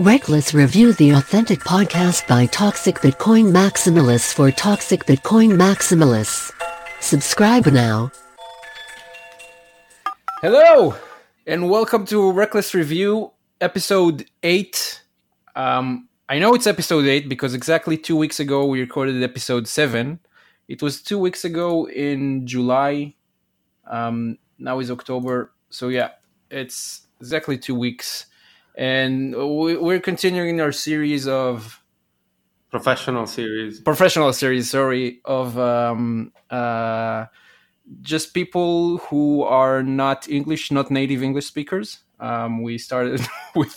Reckless Review the authentic podcast by Toxic Bitcoin Maximalists for Toxic Bitcoin Maximalists. Subscribe now. Hello, and welcome to Reckless Review, episode 8. Um, I know it's episode 8 because exactly two weeks ago we recorded episode 7. It was two weeks ago in July. Um, now is October. So, yeah, it's exactly two weeks. And we- we're continuing our series of professional series. professional series sorry of um, uh, just people who are not english not native english speakers um, we started with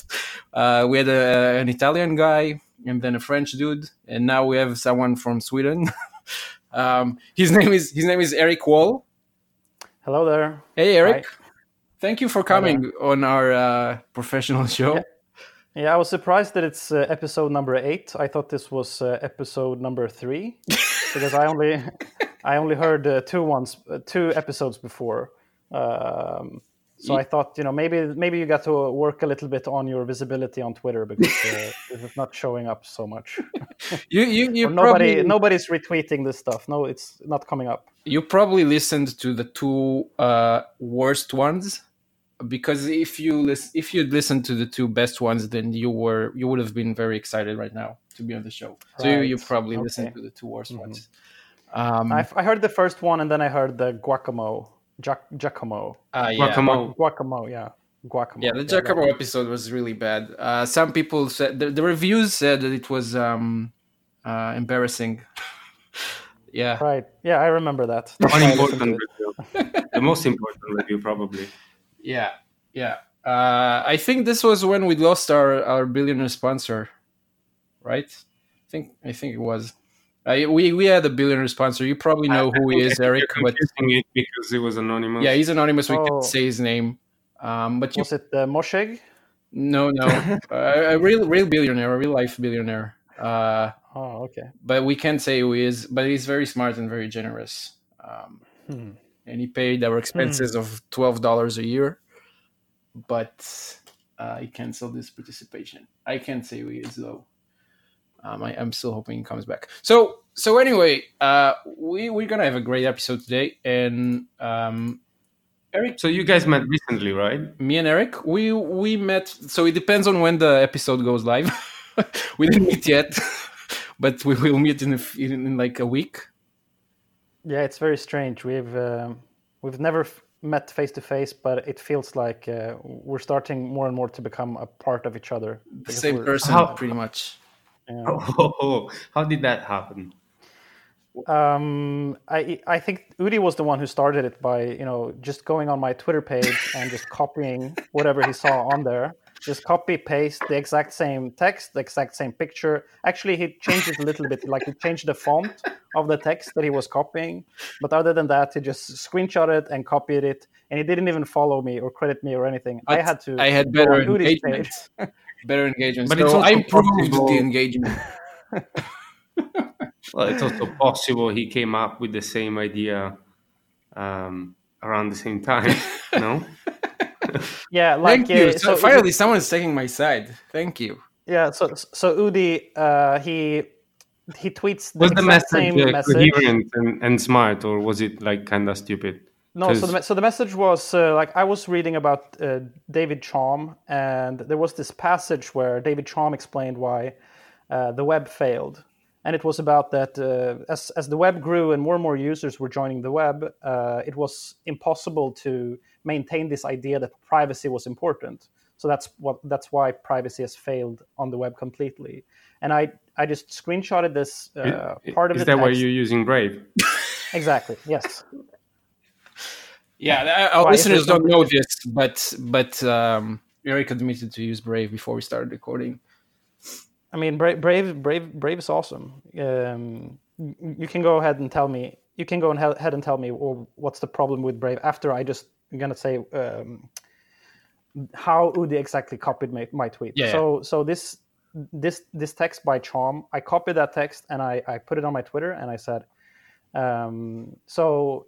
uh, we had a, an italian guy and then a french dude and now we have someone from sweden um, his name is his name is eric wall Hello there. hey eric Hi. Thank you for coming on our uh, professional show Yeah. Yeah, I was surprised that it's uh, episode number eight. I thought this was uh, episode number three because I only I only heard uh, two ones, uh, two episodes before. Um, so I thought, you know, maybe maybe you got to work a little bit on your visibility on Twitter because uh, it's not showing up so much. you you, you Or nobody probably, nobody's retweeting this stuff. No, it's not coming up. you probably listened to the two uh, worst ones because if you lis- if you'd listened to the two best ones then you were you would have been very excited right now to be on the show so you, you Right. probably listened to the two worst Mhm. ones um I, I heard the first one and then I heard the Guacamo, Giac- Giacomo, uh, yeah Guacamole. Guacamo, yeah, Guacamo. yeah the that Giacomo one. episode was really bad uh some people said the, the reviews said that it was um uh embarrassing yeah Right. Yeah, I remember that. That's why I listened to Unimportant review. the most important review, probably. Yeah, yeah. Uh, I think this was when we lost our, our billionaire sponsor, right? I think I think it was. Uh, we we had a billionaire sponsor. You probably know I who he is, you're Eric. But it because he was anonymous. yeah, he's anonymous. We Oh. can't say his name. Um, but you Was it uh, Mosheg? no no uh, a real real billionaire, a real life billionaire. Uh, Oh, okay. but we can't say who he is. But he's very smart and very generous. Um, Hmm. And he paid our expenses of twelve dollars a year, but uh, he canceled his participation. I can't say who he is though. Um, I, I'm still hoping he comes back. So so anyway, uh, we we're gonna have a great episode today, and um, Eric, So you guys met recently, right? me and Eric, we we met. So it depends on when the episode goes live. we didn't meet yet, but we will meet in, a f in, in like a week. Yeah, it's very strange. We've um, we've never f- met face to face, but it feels like uh, we're starting more and more to become a part of each other. The same person, How- pretty much. yeah. Oh, how did that happen? Um, I I think Udi was the one who started it by you know just going on my Twitter page and just copying whatever he saw on there. Just copy paste the exact same text, the exact same picture. Actually, he changed it a little bit. Like he changed the font of the text that he was copying. But other than that, he just screenshotted and copied it, and he didn't even follow me or credit me or anything. I had to. I had better engagement. better engagement. But so it's also I improved possible- the engagement. Well, it's also possible he came up with the same idea um, around the same time. no? Yeah, like Thank you. uh, So, finally, someone is taking my side. Thank you. Yeah, so so Udi, uh, he he tweets the Was the message, same uh, message. coherent and, and smart, or was it like kind of stupid? No, so 'Cause- the, so the message was uh, like I was reading about uh, David Chaum, and there was this passage where David Chaum explained why uh, the web failed, and it was about that uh, as as the web grew and more and more users were joining the web, uh, it was impossible to maintain this idea that privacy was important. So that's what that's why privacy has failed on the web completely. And I I just screenshotted this uh, I- part of Is the that why you're using Brave? Exactly. Yes. Yeah, uh, our Why, listeners don't know this, but but um, Eric admitted to use Brave before we started recording. I mean, Brave, Brave, Brave, Brave is awesome. Um, you can go ahead and tell me. You can go ahead and tell me well, what's the problem with Brave after I just I'm gonna say um, how Udi exactly copied my, my tweet. Yeah, So so this this this text by Chaum, I copied that text and I, I put it on my Twitter and I said, um, so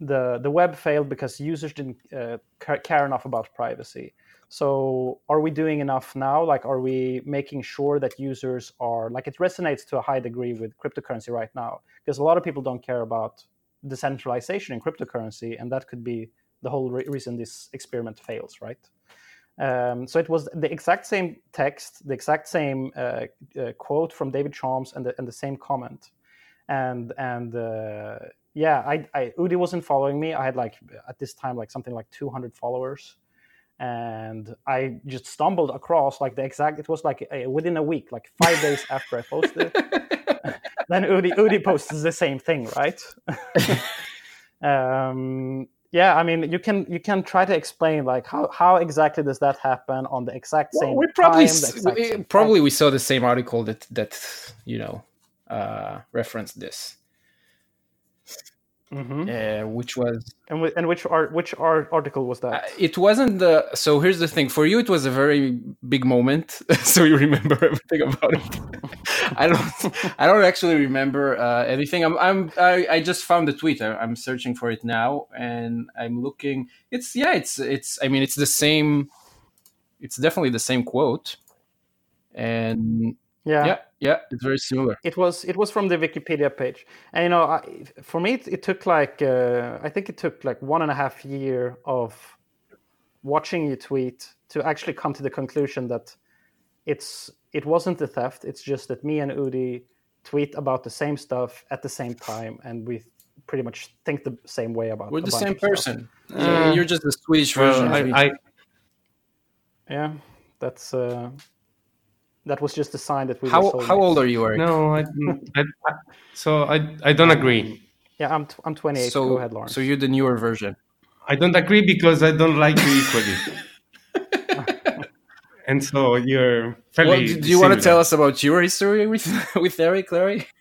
the the web failed because users didn't uh, care enough about privacy. So, are we doing enough now? Like, are we making sure that users are like it resonates to a high degree with cryptocurrency right now? Because a lot of people don't care about decentralization in cryptocurrency, and that could be the whole re- reason this experiment fails, right? Um, so it was the exact same text, the exact same uh, uh, quote from David Chaum, and the, and the same comment, and and uh, yeah, I, I Udi wasn't following me. I had like at this time like something like 200 followers, and I just stumbled across like the exact. It was like a, within a week, like five days after I posted. then Udi Udi posts the same thing, right? um, yeah, I mean, you can you can try to explain like how, how exactly does that happen on the exact same. Well, we probably time, we, probably we saw the same article that that you know uh, referenced this. Mm-hmm. Uh, which was and, w- and which art which art article was that? Uh, it wasn't the so here's the thing. For you it was a very big moment so you remember everything about it. I don't i don't actually remember uh, anything. I'm i'm I, I just found the tweet. I, i'm searching for it now and i'm looking. It's yeah it's it's i mean it's the same it's definitely the same quote. And yeah. yeah yeah it's very similar It was it was from the Wikipedia page, and you know, I, for me, it, it took like uh, I think it took like one and a half year of watching you tweet to actually come to the conclusion that it's it wasn't the theft. It's just that me and Udi tweet about the same stuff at the same time, and we pretty much think the same way about. It. We're the same of stuff. person So Uh, you're just the swedish version I. I Yeah, that's uh, that was just a sign that we. were how soulmates. how old are you Eric? no, I, I, I so I I don't agree. Yeah, I'm t- I'm 28. so Go ahead, Lawrence. so you're the newer version I don't agree because I don't like you equally. and so you're fairly. Well, do, do you want to tell us about your history with with Eric, Larry?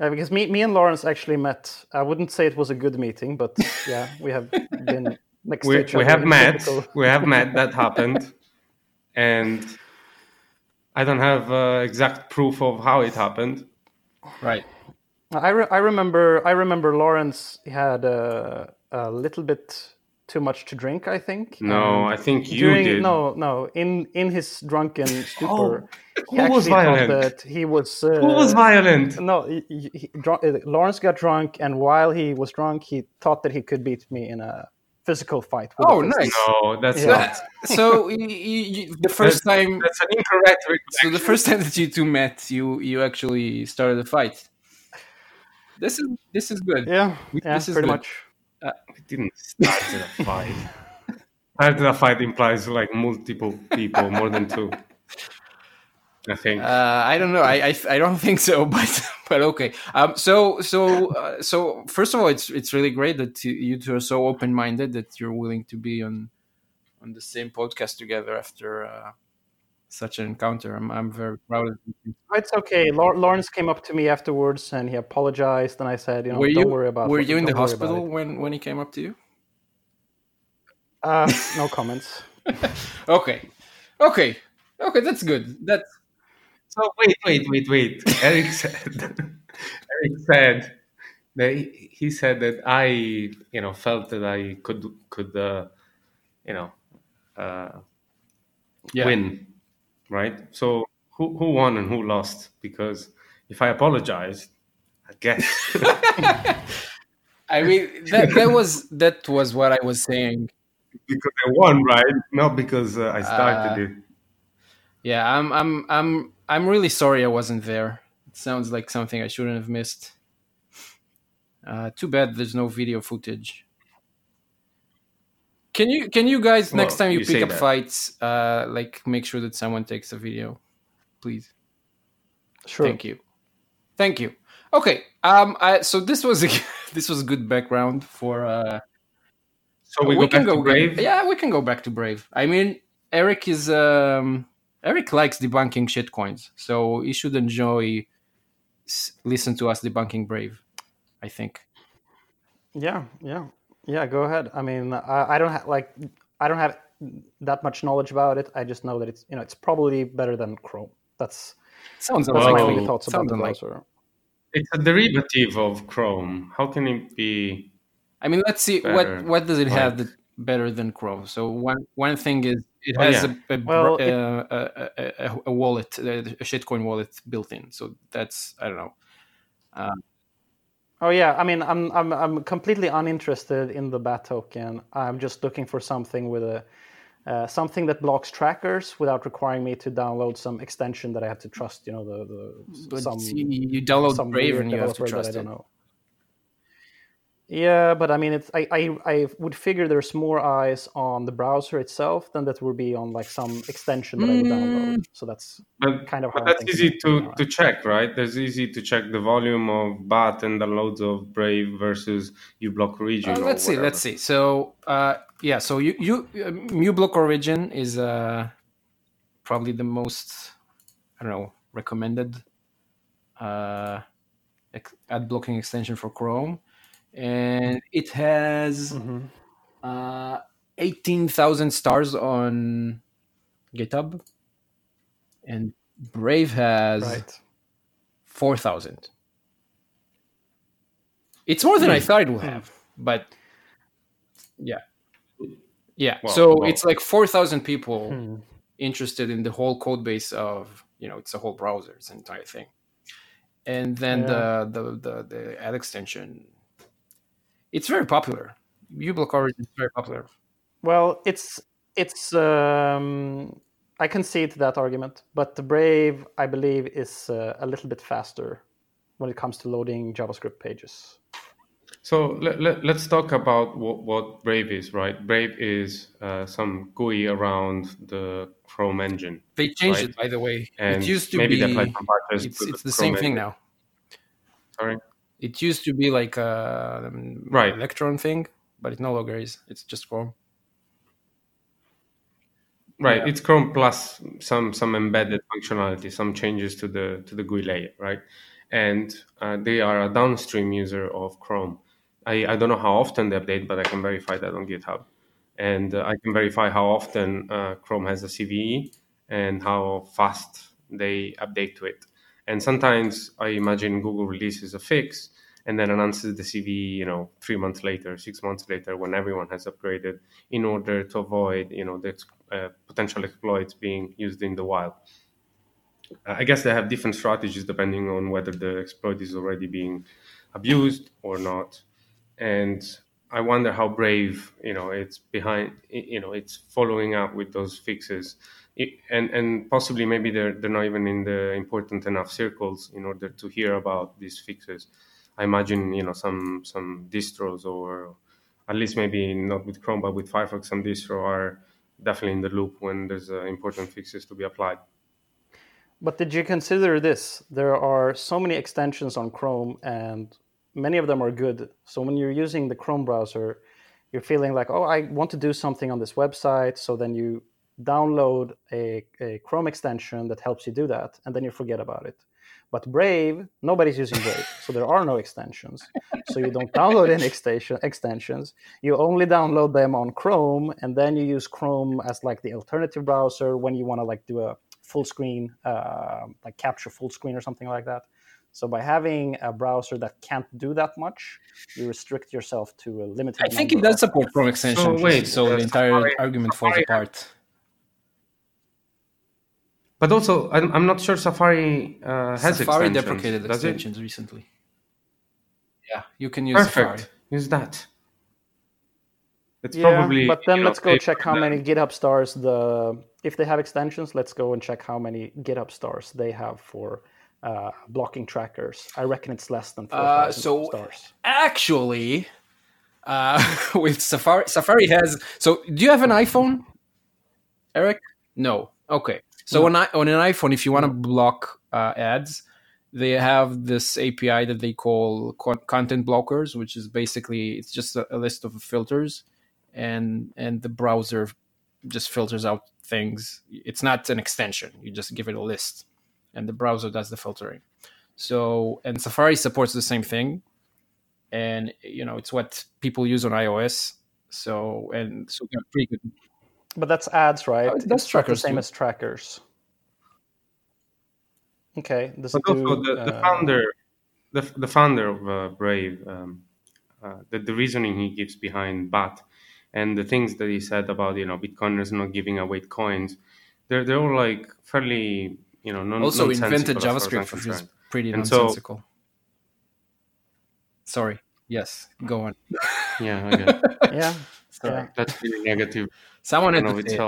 Yeah, because me, me and Lawrence actually met. I wouldn't say it was a good meeting, but yeah, we have been next We, we have met. typical- We have met. That happened, and I don't have uh, exact proof of how it happened. Right. I, re- I remember I remember Lawrence had a, a little bit too much to drink. I think. No, And I think you during did. no no in in his drunken stupor, he who was actually thought violent? that he was. Uh, Who was violent? No, he, he, he, drunk, uh, Lawrence got drunk, and while he was drunk, he thought that he could beat me in a physical fight. with Oh, a nice. No, that's Yeah. not. So you, you, the first time, That's an incorrect so the first time that you two met, you you actually started a fight. This is this is good. Yeah, We- yeah, this is pretty good. much. Uh, we didn't start a fight. Started a fight implies like multiple people, more than two. I think. Uh, I don't know. I, I I don't think so, but but okay. Um. So so uh, so first of all, it's it's really great that you, you two are so open minded that you're willing to be on on the same podcast together after uh, such an encounter. I'm I'm very proud of you. It's okay. Lawrence came up to me afterwards and he apologized, and I said, you know, were don't you worry about. It. Were it, you in the don't worry about hospital when when he came up to you? Uh, no comments. Okay, okay, okay. That's good. That's So wait, wait, wait, wait. Eric said. Eric said that he, he said that I, you know, felt that I could could, uh, you know, uh, yeah. win, right? So who who won and who lost? Because if I apologized, I guess. I mean that that was that was what I was saying. because I won, right? Not because uh, I started Uh, it. Yeah, I'm I'm I'm I'm really sorry I wasn't there. It sounds like something I shouldn't have missed. Uh, too bad there's no video footage. Can you can you guys next time you, you pick up that. fights, uh, like make sure that someone takes a video, please. Sure. Thank you, thank you. Okay, um, I, so this was a, this was good background for. Uh, So we, go back to go Brave. Yeah, we can go back to Brave. I mean, Eric is um, Eric likes debunking shitcoins, so he should enjoy s- listen to us debunking Brave. I think. Yeah, yeah, yeah. Go ahead. I mean, I, I don't have like I don't have that much knowledge about it. I just know that it's you know it's probably better than Chrome. That's Sounds that's my Oh, only thoughts about Sounds the unlikely. browser. It's a derivative of Chrome. How can it be I mean, let's see Better, what what does it right. have that better than Chrome. So one one thing is it Oh, has yeah. a, a, Well, it- uh, a, a, a, a wallet, a a shitcoin wallet built in. So that's I don't know. Oh yeah, I mean, I'm I'm I'm completely uninterested in the BAT token. I'm just looking for something with a uh, something that blocks trackers without requiring me to download some extension that I have to trust. You know, the the some you download some Brave and you have to that I trust don't it. know. Yeah, but I mean, it's I, I I would figure there's more eyes on the browser itself than that would be on like some extension that I would download. So that's But, kind of but how that's easy about to, now. to check, right? There's easy to check the volume of BAT and the loads of Brave versus uBlock Origin. Uh, let's see. Let's see. So uh, yeah, so you you um, uBlock Origin is uh, probably the most I don't know recommended uh, ad blocking extension for Chrome, and it has Mhm. uh, eighteen thousand stars on GitHub, and Brave has Right. four thousand. It's more than I thought it would have, but yeah, yeah. Well, so well. it's like four thousand people Hmm. interested in the whole code base of you know it's a whole browser, it's an entire thing, and then Yeah. the, the the the ad extension. It's very popular. uBlock Origin is very popular. Well, it's it's um, I can see to that argument, but the Brave, I believe, is uh, a little bit faster when it comes to loading JavaScript pages. So let, let, us talk about what, what Brave is, right? Brave is uh, some GUI around the Chrome engine. They changed Right. it, by the way. And it used to maybe be. they applied some patches It's it's the Chrome same thing now. Sorry? It used to be like a um, Right. Electron thing, but it no longer is. It's just Chrome. Right, Yeah. it's Chrome plus some some embedded functionality, some changes to the to the GUI layer, right? And uh, they are a downstream user of Chrome. I, I don't know how often they update, but I can verify that on GitHub, and uh, I can verify how often uh, Chrome has a CVE and how fast they update to it. And sometimes I imagine Google releases a fix and then announces the CVE, you know, three months later, six months later, when everyone has upgraded, in order to avoid, you know, the uh, potential exploits being used in the wild. Uh, I guess they have different strategies depending on whether the exploit is already being abused or not. And I wonder how brave, you know, it's behind, you know, it's following up with those fixes. And, and possibly maybe they're, they're not even in the important enough circles in order to hear about these fixes. I imagine, you know, some, some distros or at least maybe not with Chrome, but with Firefox, some distro are definitely in the loop when there's uh, important fixes to be applied. But did you consider this? There are so many extensions on Chrome, and many of them are good. So when you're using the Chrome browser, you're feeling like, oh, I want to do something on this website. So then you download a, a Chrome extension that helps you do that, and then you forget about it. But Brave, nobody's using Brave, so there are no extensions. So you don't download any extension, extensions. You only download them on Chrome, and then you use Chrome as like the alternative browser when you want to like do a full screen, uh, like capture full screen or something like that. So by having a browser that can't do that much, you restrict yourself to a limited. I think it number does support Chrome extensions. wait, so the entire argument falls Safari- apart. But also, I'm, I'm not sure Safari uh, has Safari extensions. deprecated does it? extensions recently. Yeah, you can use Perfect. Safari. Use that. It's Yeah, probably. but then let's go check how many GitHub stars the if they have extensions. Let's go and check how many GitHub stars they have for uh, blocking trackers. I reckon it's less than four Uh, so- stars. Actually, uh, with Safari, Safari has. So, do you have an iPhone, Eric? No. Okay. So on, i- on an iPhone, if you want to block uh, ads, they have this API that they call content blockers, which is basically it's just a, a list of filters, and and the browser just filters out things. It's not an extension. You just give it a list, and the browser does the filtering. So and Safari supports the same thing, and you know it's what people use on iOS. So and so pretty good. But that's ads, right? Oh, it's that's the same too. as trackers. Okay, does But it also do, the, the uh, founder, the, the founder of uh, Brave, um, uh, the, the reasoning he gives behind BAT and the things that he said about you know Bitcoiners not giving away coins, they're they're all like fairly you know non- also nonsensical invented as far as I'm JavaScript, which is pretty And so- nonsensical. Sorry. Yes, go on. Yeah, I guess. Yeah, Sorry. yeah. that's really negative Someone in had and to of say it.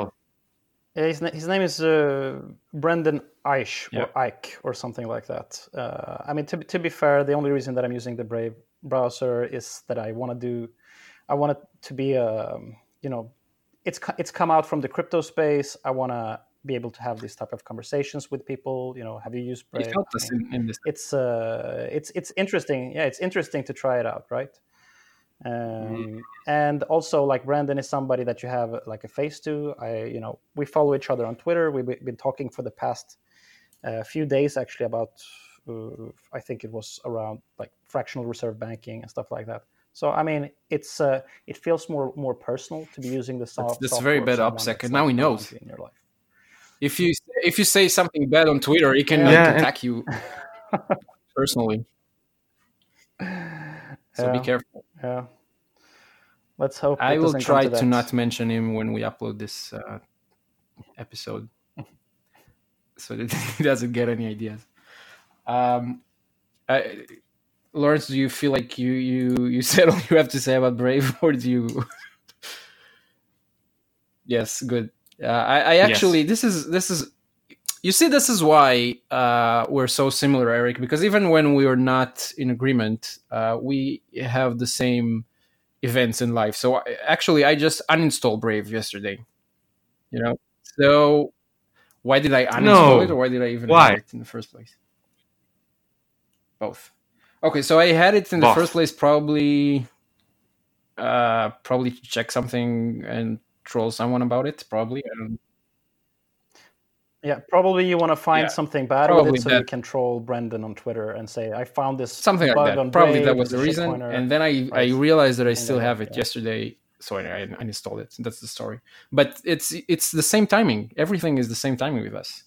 Yeah, his, na- his name is uh, Brendan Eich Yeah. or Ike or something like that. Uh, I mean, to, to be fair, the only reason that I'm using the Brave browser is that I want to do, I want it to be a, you know, it's it's come out from the crypto space. I want to be able to have these type of conversations with people. You know, have you used Brave? It helped I us mean, in, in this. it's uh it's it's interesting yeah it's interesting to try it out right um and also like brandon is somebody that you have like a face to i you know we follow each other on twitter we've been talking for the past uh, few days actually about uh, i think it was around like fractional reserve banking and stuff like that so i mean it's uh it feels more more personal to be using the soft that's very bad software of OPSEC, someone and now he knows. in your life If you if you say something bad on Twitter, he can Yeah. like, Yeah, attack you personally. So be careful. Yeah let's hope I will try to to, not mention him when we upload this uh, episode, so that he doesn't get any ideas. Um, I, Lawrence, do you feel like you you you said all you have to say about Brave, or do you? yes, good. Uh, I, I actually this is this is you see this is why uh, we're so similar, Eric. Because even when we are not in agreement, uh, we have the same events in life. So I- actually, I just uninstalled Brave yesterday. You know, so why did I uninstall No. it, or why did I even Why? have it in the first place? Both. Okay, so I had it in the Both. first place probably, uh, probably to check something and troll someone about it. Probably. I don't Yeah, probably you want to find Yeah, something bad probably with it so you that. can troll Brendan on Twitter and say, "I found this something like that. on Probably Brave, that was the reason. shitcoiner." And then I, I realized that I And still have it yeah. yesterday, so I, I uninstalled it. That's the story. But it's it's the same timing. Everything is the same timing with us.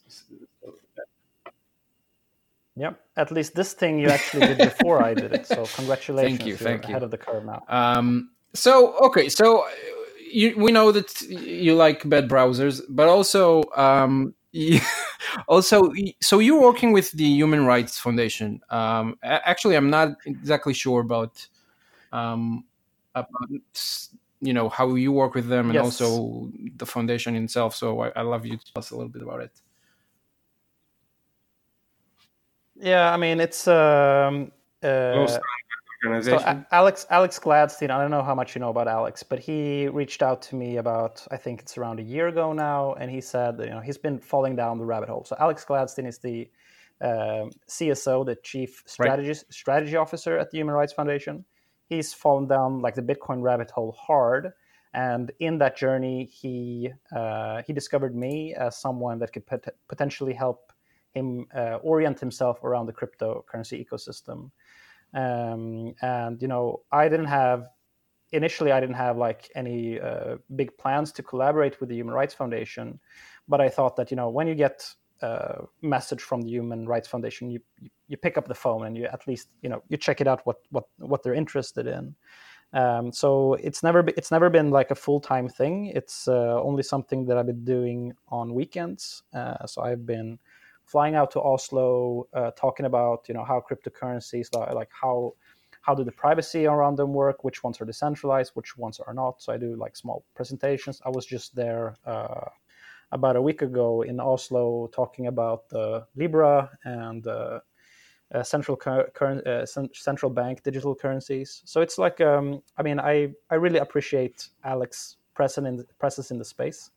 Yep. At least this thing you actually did before I did it. So congratulations. you, you're thank you. ahead of the curve now. Um, so okay, so you, we know that you like bad browsers, but also um, you- also so you're working with the Human Rights Foundation. Um, actually, I'm not exactly sure about um, about you know how you work with them and Yes. also the foundation itself. So I, I love you to tell us a little bit about it. Yeah, I mean it's um uh, so organization. A- Alex Alex Gladstein. I don't know how much you know about Alex, but he reached out to me about I think it's around a year ago now, and he said that, you know he's been falling down the rabbit hole. So Alex Gladstein is the um, CSO, the Chief Strategy Strategy Officer at the Human Rights Foundation. He's fallen down like the Bitcoin rabbit hole hard, and in that journey, he uh, he discovered me as someone that could pot- potentially help him uh, orient himself around the cryptocurrency ecosystem um, and you know i didn't have initially i didn't have like any uh, big plans to collaborate with the human rights foundation but i thought that you know when you get a message from the human rights foundation you you- pick up the phone and you at least you know you check it out what what what they're interested in. Um, so it's never it's never been like a full-time thing. It's uh, only something that i've been doing on weekends. Uh, so i've been flying out to Oslo, uh, talking about you know how cryptocurrencies like how how do the privacy around them work, which ones are decentralized, which ones are not. So I do like small presentations. I was just there uh, about a week ago in Oslo talking about the Libra and uh, uh, central cur- current uh, central bank digital currencies. So it's like um, I mean I I really appreciate Alex presence in presence in the space.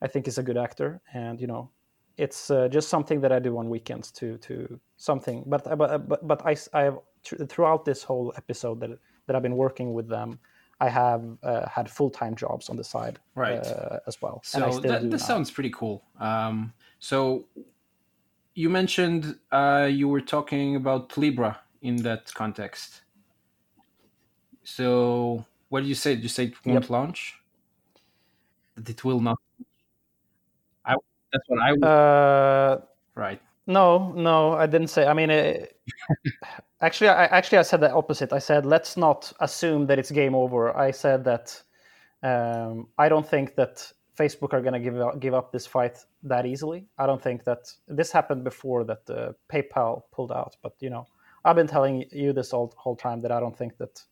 I think he's a good actor, and you know it's uh, just something that I do on weekends to to something. But but but, but I I have throughout this whole episode that that I've been working with them, I have uh, had full time jobs on the side Right. uh, as well. So that, now. sounds pretty cool. Um, so you mentioned uh, you were talking about Libra in that context. So what did you say? Did you say it won't Yep. launch? That it will not. That's what I would. Uh, right. No, no, I didn't say. I mean, it, actually, I actually I said the opposite. I said let's not assume that it's game over. I said that um, I don't think that Facebook are going to give up, give up this fight that easily. I don't think that this happened before that uh, PayPal pulled out. But you know, I've been telling you this all whole time that I don't think that.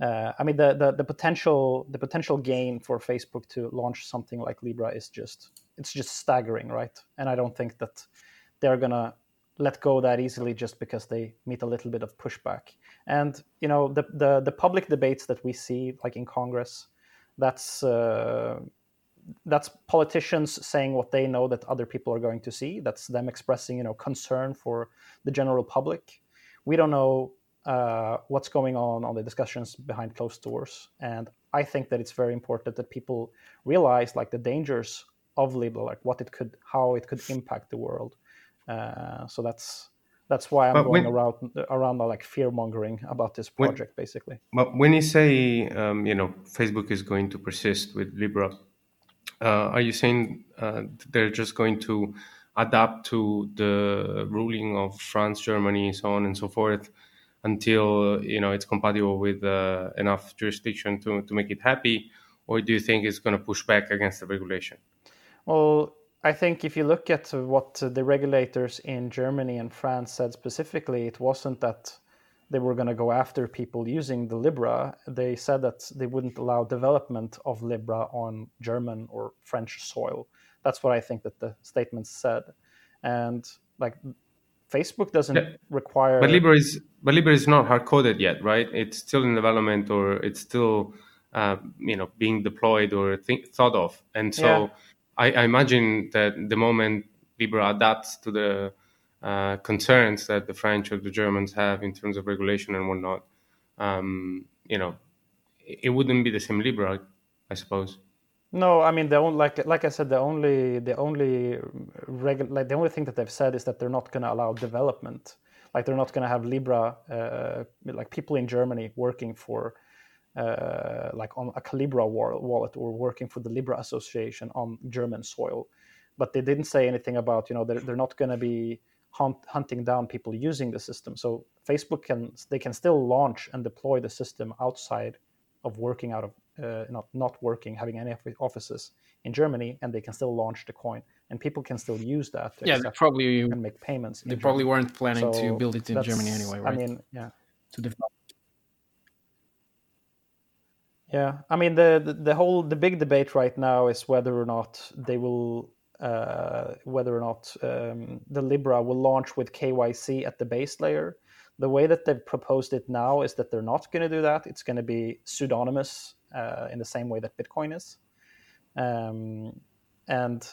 Uh, I mean, the, the the potential the potential gain for Facebook to launch something like Libra is just it's just staggering, right? And I don't think that they're gonna let go that easily just because they meet a little bit of pushback. And you know, the the, the public debates that we see, like in Congress, that's uh, that's politicians saying what they know that other people are going to see. That's them expressing, you know, concern for the general public. We don't know uh, what's going on on the discussions behind closed doors, and I think that it's very important that people realize like the dangers of Libra, like what it could, how it could impact the world. Uh, so that's that's why I'm but going when, around around like fear mongering about this project, when, basically. But when you say um, you know Facebook is going to persist with Libra, uh, are you saying uh, they're just going to adapt to the ruling of France, Germany, so on and so forth, until you know it's compatible with uh, enough jurisdiction to to make it happy, or do you think it's going to push back against the regulation? Well, I think if you look at what the regulators in Germany and France said specifically, it wasn't that they were going to go after people using the Libra. They said that they wouldn't allow development of Libra on German or French soil. That's what I think that the statement said. And like Facebook doesn't yeah. require. But Libra is but Libra is not hard coded yet, right? It's still in development or it's still uh, you know being deployed or think, thought of, and so. Yeah I, I imagine that the moment Libra adapts to the uh, concerns that the French or the Germans have in terms of regulation and whatnot, um, you know, it, wouldn't be the same Libra, I suppose. No, I mean the only like like I said, the only the only regu- like the only thing that they've said is that they're not going to allow development. Like they're not going to have Libra, uh, like people in Germany working for uh, like on a Calibra wallet or working for the Libra Association on German soil. But they didn't say anything about, you know, they're, they're not going to be hunt, hunting down people using the system. So Facebook can, they can still launch and deploy the system outside of working out of, uh, not, not working, having any offices in Germany, and they can still launch the coin. And people can still use that. yeah, probably and make payments. They probably Germany. weren't planning so to build it in Germany anyway, right? I mean, yeah. To develop yeah, I mean the, the, the whole the big debate right now is whether or not they will uh, whether or not um, the Libra will launch with KYC at the base layer. The way that they've proposed it now is that they're not going to do that. It's going to be pseudonymous uh, in the same way that Bitcoin is. Um, and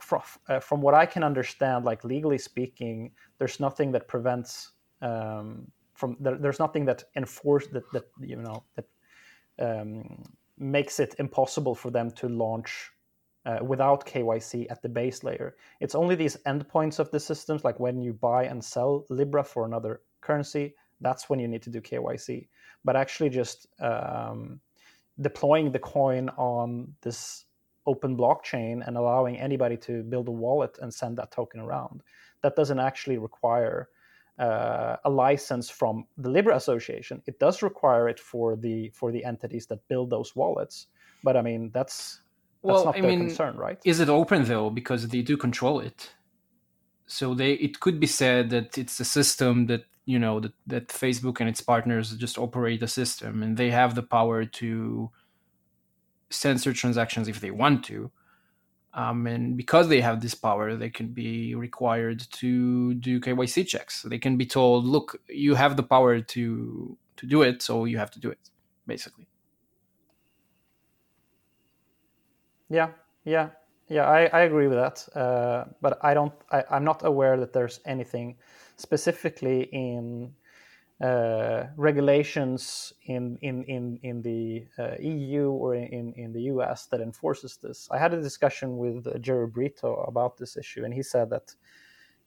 from, uh, from what I can understand, like legally speaking, there's nothing that prevents um, from there, there's nothing that enforce that that you know that um, makes it impossible for them to launch uh, without KYC at the base layer. It's only these endpoints of the systems, like when you buy and sell Libra for another currency, that's when you need to do KYC. But actually, just um, deploying the coin on this open blockchain and allowing anybody to build a wallet and send that token around, that doesn't actually require uh, a license from the Libra Association. It does require it for the for the entities that build those wallets, but I mean that's that's well, not I their mean, concern, right? Is it open though? Because they do control it. So they it could be said that it's a system that you know that, that Facebook and its partners just operate a system and they have the power to censor transactions if they want to um, and because they have this power, they can be required to do KYC checks. They can be told, "Look, you have the power to to do it, so you have to do it." Basically. Yeah, yeah, yeah. I, I agree with that, uh, but I don't. I, I'm not aware that there's anything specifically in uh, regulations in in in in the uh, EU or in in the US that enforces this. I had a discussion with uh, Jerry Brito about this issue, and he said that.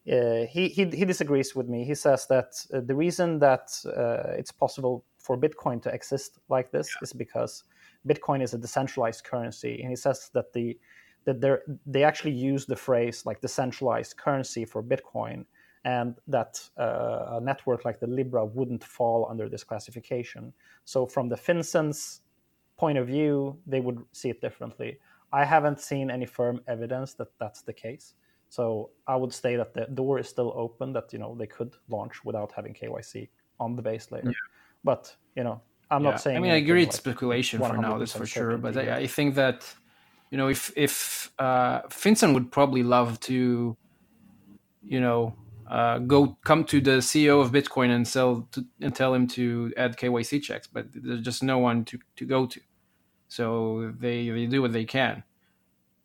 Uh, he, he, he disagrees with me. He says that uh, the reason that uh, it's possible for Bitcoin to exist like this yeah. is because Bitcoin is a decentralized currency, and he says that the that they they actually use the phrase like decentralized currency for Bitcoin, and that uh, a network like the Libra wouldn't fall under this classification. So from the FinCEN's point of view, they would see it differently. I haven't seen any firm evidence that that's the case. So I would say that the door is still open that you know they could launch without having KYC on the base layer. Yeah. But you know, I'm yeah. not saying. I mean, I agree it's like speculation for now, that's for sure. But I, I, think that you know, if if uh, FinCEN would probably love to, you know, uh, go come to the CEO of Bitcoin and sell to, and tell him to add KYC checks, but there's just no one to, to go to, so they they do what they can.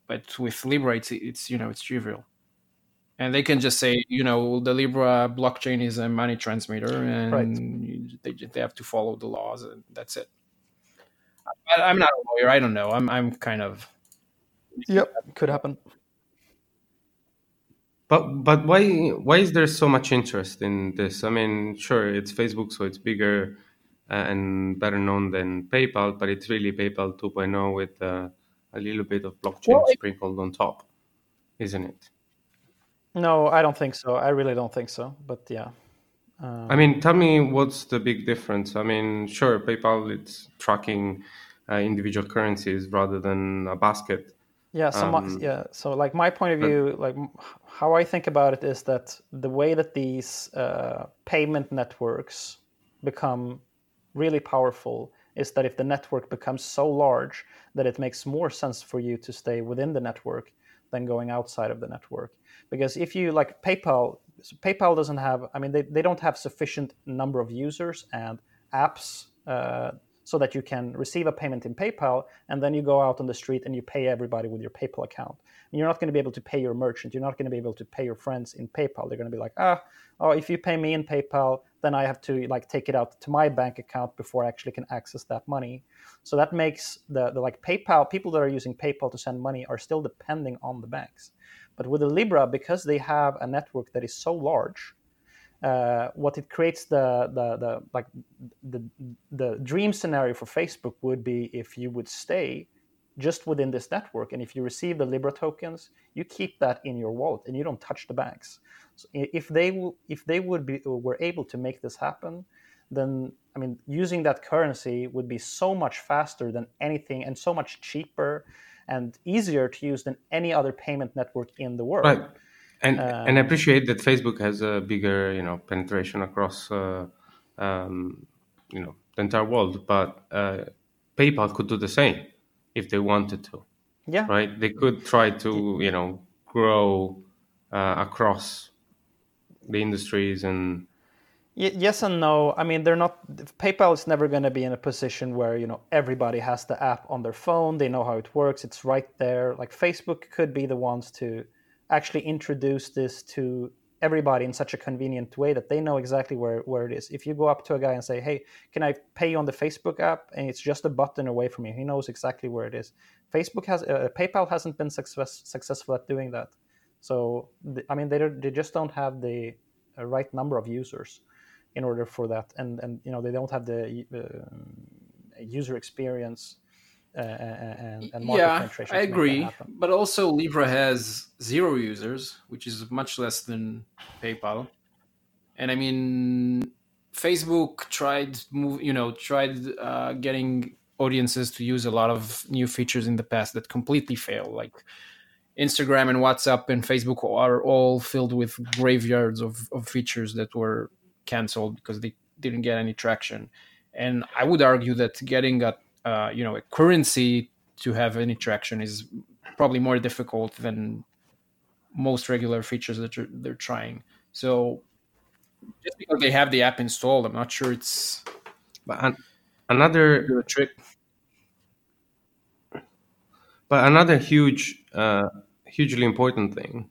But with Libra, it's, it's you know it's trivial, and they can just say you know the Libra blockchain is a money transmitter, and right. they they have to follow the laws, and that's it. I, I'm not a lawyer. I don't know. I'm I'm kind of Yep, could happen. But but why why is there so much interest in this? I mean, sure, it's Facebook, so it's bigger uh, and better known than PayPal, but it's really PayPal 2.0 with uh, a little bit of blockchain well, sprinkled on top, isn't it? No, I don't think so. I really don't think so. But yeah. Um... I mean, tell me what's the big difference? I mean, sure, PayPal it's tracking uh, individual currencies rather than a basket yeah so um, yeah so like my point of view like how i think about it is that the way that these uh, payment networks become really powerful is that if the network becomes so large that it makes more sense for you to stay within the network than going outside of the network. Because if you like paypal paypal doesn't have i mean they, they don't have sufficient number of users and apps uh, so that you can receive a payment in PayPal and then you go out on the street and you pay everybody with your PayPal account. And you're not going to be able to pay your merchant. You're not going to be able to pay your friends in PayPal. They're going to be like, ah, oh, if you pay me in PayPal, then I have to like take it out to my bank account before I actually can access that money. So that makes the, the like PayPal people that are using PayPal to send money are still depending on the banks. But with the Libra, because they have a network that is so large, uh, what it creates the, the the like the the dream scenario for Facebook would be if you would stay just within this network and if you receive the Libra tokens, you keep that in your wallet and you don't touch the banks. So if they if they would be were able to make this happen, then I mean using that currency would be so much faster than anything and so much cheaper and easier to use than any other payment network in the world. Right and um, and I appreciate that Facebook has a bigger you know penetration across uh, um, you know the entire world, but uh, PayPal could do the same if they wanted to. Yeah. Right. They could try to you know grow uh, across the industries and. yes and no. I mean, they're not. PayPal is never going to be in a position where you know everybody has the app on their phone. They know how it works. It's right there. Like Facebook could be the ones to actually introduce this to everybody in such a convenient way that they know exactly where, where it is. If you go up to a guy and say, "Hey, can I pay on the Facebook app?" and it's just a button away from you, he knows exactly where it is. Facebook has uh, PayPal hasn't been success, successful at doing that. So I mean, they they just don't have the uh, right number of users in order for that, and and you know they don't have the uh, user experience uh, and, and market yeah, penetration. I agree, but also Libra has zero users, which is much less than PayPal. And I mean, Facebook tried move, you know, tried uh, getting audiences to use a lot of new features in the past that completely failed. Like Instagram and WhatsApp and Facebook are all filled with graveyards of, of features that were canceled because they didn't get any traction. And I would argue that getting a uh, you know a currency to have any traction is probably more difficult than most regular features that they're trying. So just because they have the app installed, I'm not sure it's but another trick. But another huge, uh, hugely important thing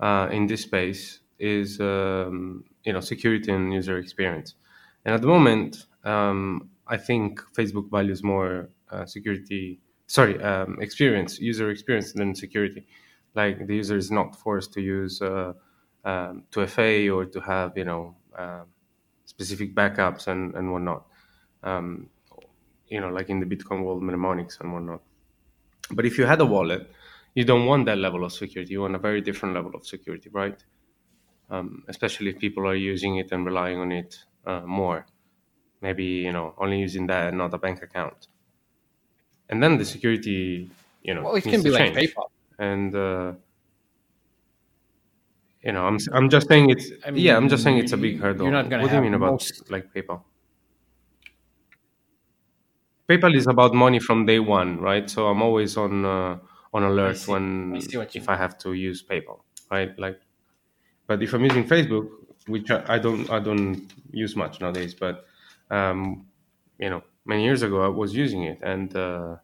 uh, in this space is um, you know security and user experience. And at the moment, um, I think Facebook values more uh, security, sorry, um, experience, user experience than security. Like the user is not forced to use uh, um, 2FA or to have, you know, uh, specific backups and, and whatnot. Um, you know, like in the Bitcoin world, mnemonics and whatnot. But if you had a wallet, you don't want that level of security. You want a very different level of security, right? Um, especially if people are using it and relying on it uh, more. Maybe you know only using that, not a bank account. And then the security, you know, Well, it can be like change. PayPal. And uh, you know, I'm I'm just saying it's I yeah, I'm just saying it's a big hurdle. you're not gonna what do you mean about most- like PayPal? PayPal is about money from day one, right? So I'm always on uh, on alert see. when I see if I have to use PayPal, right? Like, but if I'm using Facebook, which I, I don't I don't use much nowadays, but um, you know, many years ago I was using it, and uh,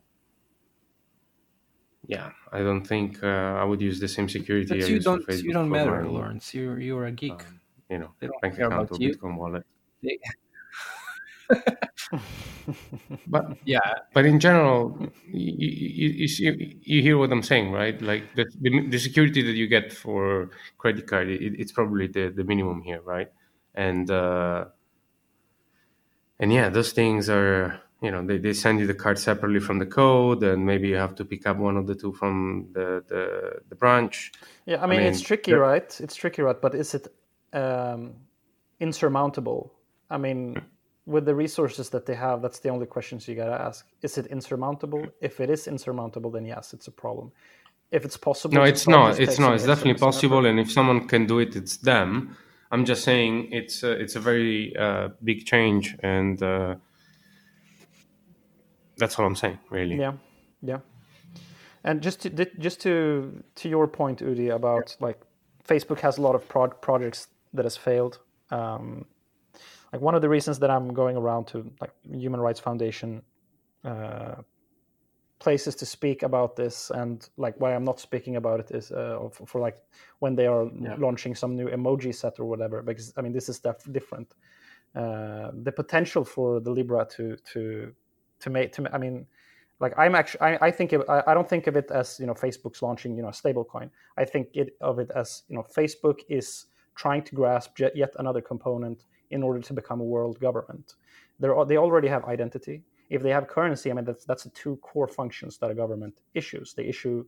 yeah, I don't think uh, I would use the same security. But you don't. You don't matter, my, Lawrence. You're you're a geek. um, you know, They bank account or you. Bitcoin wallet. They- But yeah, but in general, you, you, you, see, you hear what I'm saying, right? Like the, the, the security that you get for credit card, it, it's probably the, the minimum here, right? And uh, and yeah, those things are you know they, they send you the card separately from the code, and maybe you have to pick up one of the two from the the, the branch. Yeah, I mean, it's mean, tricky, there- right? It's tricky, right? But is it um, insurmountable? I mean, with the resources that they have, that's the only questions you gotta ask. Is it insurmountable? If it is insurmountable, then yes, it's a problem. If it's possible, No, it's not. It's not. It's definitely possible, effort. and if someone can do it, it's them. I'm just saying it's a, it's a very uh, big change, and uh, that's all I'm saying, really. Yeah, yeah. And just to just to to your point, Udi, about like Facebook has a lot of prod- projects that has failed. Um, like one of the reasons that I'm going around to like Human Rights Foundation uh, places to speak about this, and like why I'm not speaking about it is uh, for, for like when they are launching some new emoji set or whatever. Because I mean, this is def- different. Uh, the potential for the Libra to to to make to I mean like I'm actually I, I think of, I, I don't think of it as you know Facebook's launching you know a stable coin. I think it of it as you know Facebook is trying to grasp yet, yet another component in order to become a world government. They're, they already have identity. If they have currency, I mean that's that's the two core functions that a government issues. They issue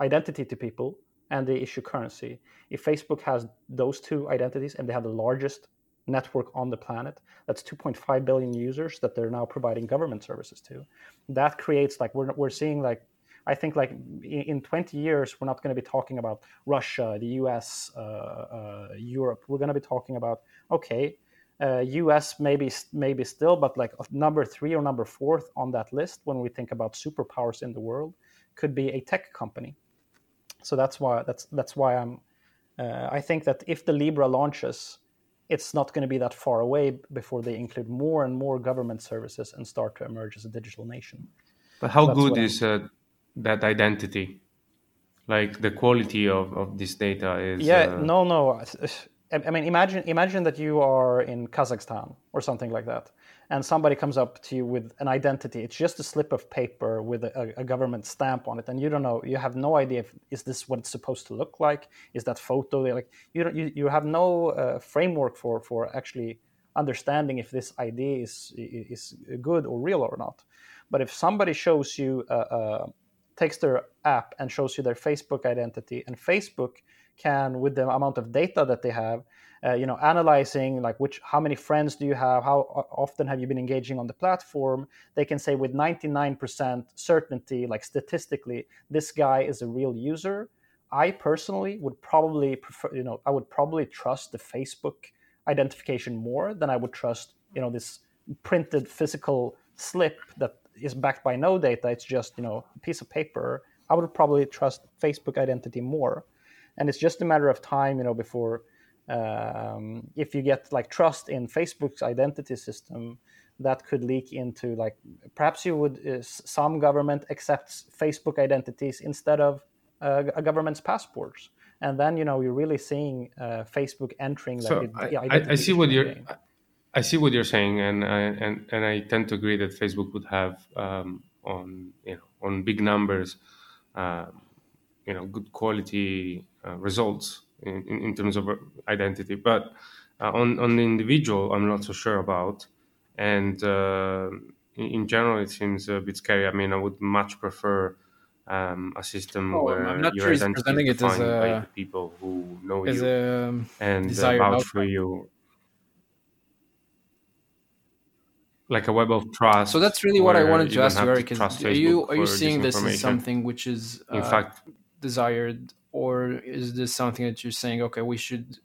identity to people and they issue currency. If Facebook has those two identities and they have the largest network on the planet, that's 2.5 billion users that they're now providing government services to. That creates like we're we're seeing like I think like in, in 20 years we're not going to be talking about Russia, the U.S., uh, uh, Europe. We're going to be talking about okay, uh, U.S. maybe maybe still, but like number three or number fourth on that list when we think about superpowers in the world could be a tech company. So that's why that's that's why I'm. Uh, I think that if the Libra launches, it's not going to be that far away before they include more and more government services and start to emerge as a digital nation. But how That's good is uh, that identity? Like the quality of, of this data is. Yeah, uh, no, no. I mean, imagine imagine that you are in Kazakhstan or something like that, and somebody comes up to you with an identity. It's just a slip of paper with a, a government stamp on it, and you don't know. You have no idea if is this what it's supposed to look like. Is that photo like you you, you have no uh, framework for for actually understanding if this ID is is good or real or not. But if somebody shows you uh, uh, takes their app and shows you their Facebook identity, and Facebook can, with the amount of data that they have, uh, you know, analyzing like which, how many friends do you have, how often have you been engaging on the platform, they can say with 99% certainty, like statistically, this guy is a real user. I personally would probably prefer, you know, I would probably trust the Facebook identification more than I would trust, you know, this printed physical slip that is backed by no data. It's just, you know, a piece of paper. I would probably trust Facebook identity more. And it's just a matter of time, you know, before um, if you get like trust in Facebook's identity system, that could leak into like perhaps you would uh, some government accepts Facebook identities instead of uh, a government's passports, and then you know you're really seeing uh, Facebook entering So like I, I, I see what you're. game. I see what you're saying, and I, and and I tend to agree that Facebook would have um, on you know on big numbers, um, you know, good quality uh, results in, in, in terms of identity. But uh, on on the individual, I'm not so sure about, and uh, in, in general, it seems a bit scary. I mean, I would much prefer um, a system Oh, where I'm not your sure identity is it as defined by the people who know you a and uh, vouch for you, like a web of trust. So that's really what I wanted to ask you, Eric. Is, are you are you seeing this as something which is In uh, fact, desired, or is this something that you're saying? Okay, we should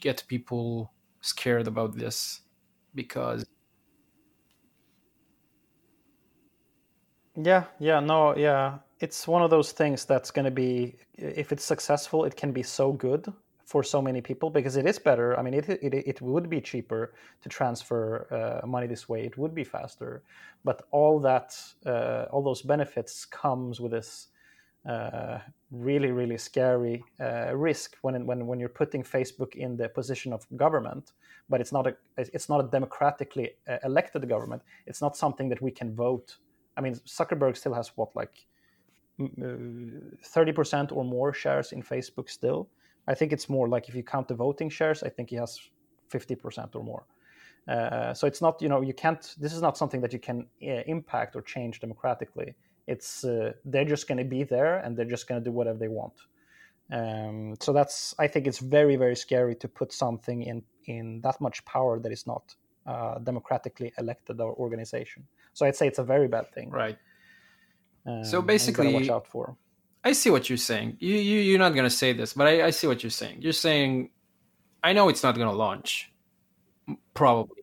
get people scared about this because Yeah, yeah, no, yeah. It's one of those things that's going to be, if it's successful, it can be so good for so many people because it is better. I mean, it it, it would be cheaper to transfer uh, money this way. It would be faster, but all that, uh, all those benefits comes with this really, really scary uh, risk when when when you're putting Facebook in the position of government, but it's not a it's not a democratically uh, elected government. It's not something that we can vote I mean, Zuckerberg still has what, like uh, thirty percent or more shares in Facebook. Still, I think it's more like if you count the voting shares, I think he has fifty percent or more. Uh, so it's not, you know, you can't. This is not something that you can uh, impact or change democratically. It's uh, they're just going to be there and they're just going to do whatever they want. Um, so that's, I think, it's very, very scary to put something in in that much power that is not uh, democratically elected or organization. So I'd say it's a very bad thing. right. Um, So basically- watch out for. I see what you're saying. You, you you're not gonna say this, but I, I see what you're saying. You're saying, I know it's not gonna launch, probably,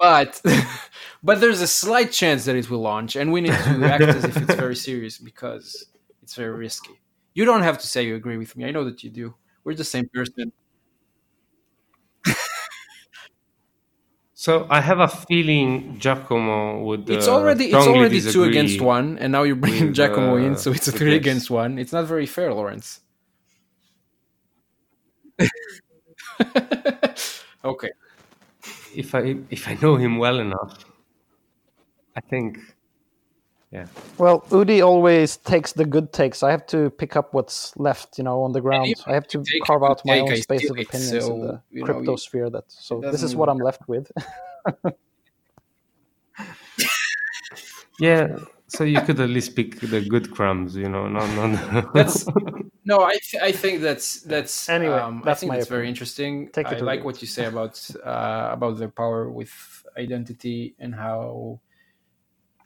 but but there's a slight chance that it will launch, and we need to act as if it's very serious because it's very risky. You don't have to say you agree with me. I know that you do. We're the same person. so I have a feeling Giacomo would. It's uh, already it's already two against one, and now you're bringing with, Giacomo in, uh, so it's a three this. against one. It's not very fair, Lawrence. okay. If I if I know him well enough, I think, yeah. Well, Udi always takes the good takes. I have to pick up what's left, you know, on the ground. I have to take carve out my take, own space steal of it, opinions in the you know, crypto sphere. That so this is what I'm left with. Yeah, so you could at least pick the good crumbs, you know, not not. That's no, I th- I think that's that's Anyway, um, that's I think my it's very interesting. Take I or like leave what you say about uh, about the power with identity and how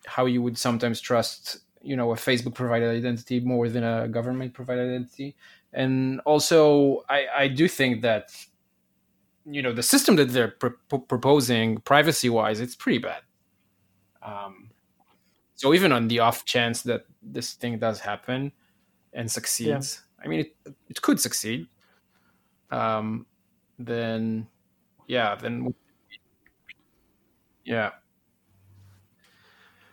how you would sometimes trust you know a Facebook provided identity more than a government provided identity, and also I I do think that you know the system that they're pr- pr- proposing privacy wise it's pretty bad. Um, so even on the off chance that this thing does happen and succeeds, I mean, it it could succeed. Um, then, yeah, then, yeah.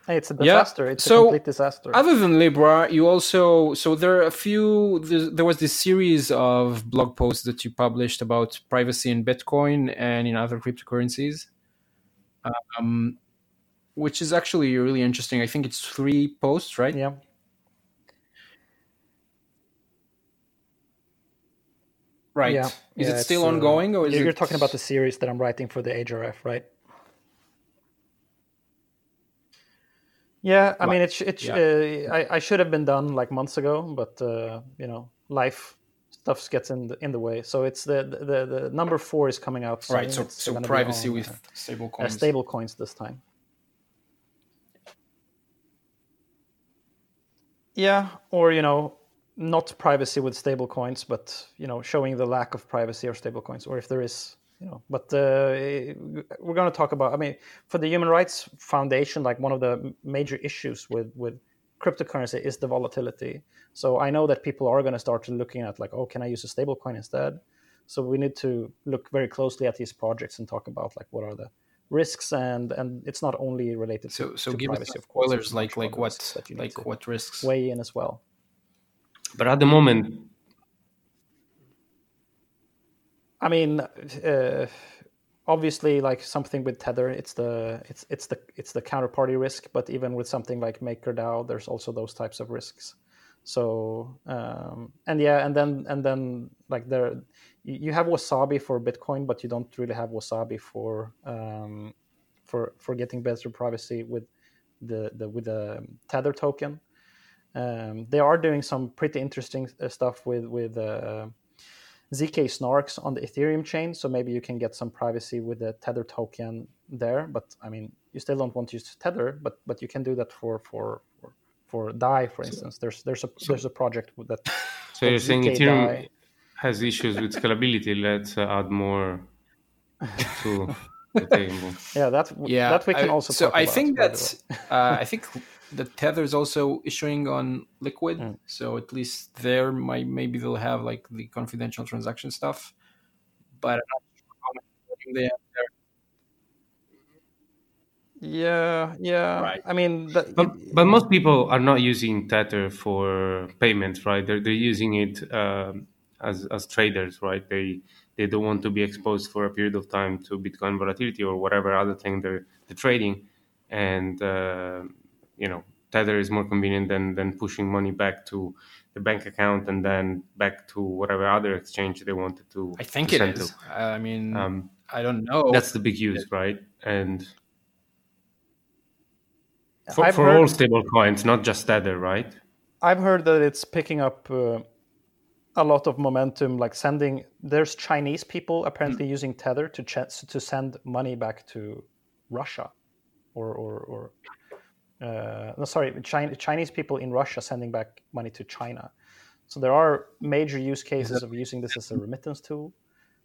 it's a Yeah, disaster. It's so a complete disaster. Other than Libra, you also so there are a few. There, there was this series of blog posts that you published about privacy in Bitcoin and in other cryptocurrencies, um, which is actually really interesting. I think it's three posts, right? yeah. Right. Yeah. Is Yeah, it still uh, ongoing, or is You're it? talking about the series that I'm writing for the HRF, right? Yeah, I mean, it, sh- it sh- uh, I, I should have been done like months ago, but uh, you know, life stuff gets in the in the way. So it's the the, the number four is coming out. Soon. right. So, It's so privacy on, with uh, stable uh, coins. stable coins this time. Yeah, or you know, not privacy with stable coins, but you know, showing the lack of privacy or stable coins, or if there is, you know. But uh, we're going to talk about. I mean, for the Human Rights Foundation, like one of the major issues with with cryptocurrency is the volatility. So I know that people are going to start looking at like, oh, can I use a stable coin instead? So we need to look very closely at these projects and talk about like what are the risks and and it's not only related so, to, so to give privacy, of course. spoilers, like like what that you need like what risks. weigh in as well. But at the moment, I mean, uh, obviously, like something with Tether, it's the it's it's the it's the counterparty risk. But even with something like MakerDAO, there's also those types of risks. So um, and yeah, and then and then like there, you have Wasabi for Bitcoin, but you don't really have Wasabi for um, for for getting better privacy with the the with the Tether token. Um, they are doing some pretty interesting uh, stuff with with uh, zk snarks on the Ethereum chain, so maybe you can get some privacy with the Tether token there. But I mean, you still don't want to use Tether, but but you can do that for for for, for Dai, for instance. There's there's a so- there's a project that. So you're saying ZK Ethereum Dai. has issues with scalability. Let's uh, add more to the table. Yeah, that yeah that we can I- also. so talk i about, think by the that's way. uh, i think the tether is also issuing on liquid Mm. so at least there might maybe they'll have like the confidential transaction stuff but i'm not sure how much they have there Yeah, yeah. Right. I mean, that, But, but most people are not using Tether for payments, right? They're, they're using it um, as, as traders, right? They they don't want to be exposed for a period of time to Bitcoin volatility or whatever other thing they're, they're trading. And, uh, you know, Tether is more convenient than, than pushing money back to the bank account and then back to whatever other exchange they wanted to. i think to it send is to. i mean Um, i don't know that's the big use, right? And for, I've for heard- all stable coins, not just Tether, right? I've heard that it's picking up uh, a lot of momentum. Like sending, there's Chinese people apparently using Tether to ch- to send money back to Russia, or or, or uh, no, sorry, China, Chinese people in Russia sending back money to China. So there are major use cases of using this as a remittance tool.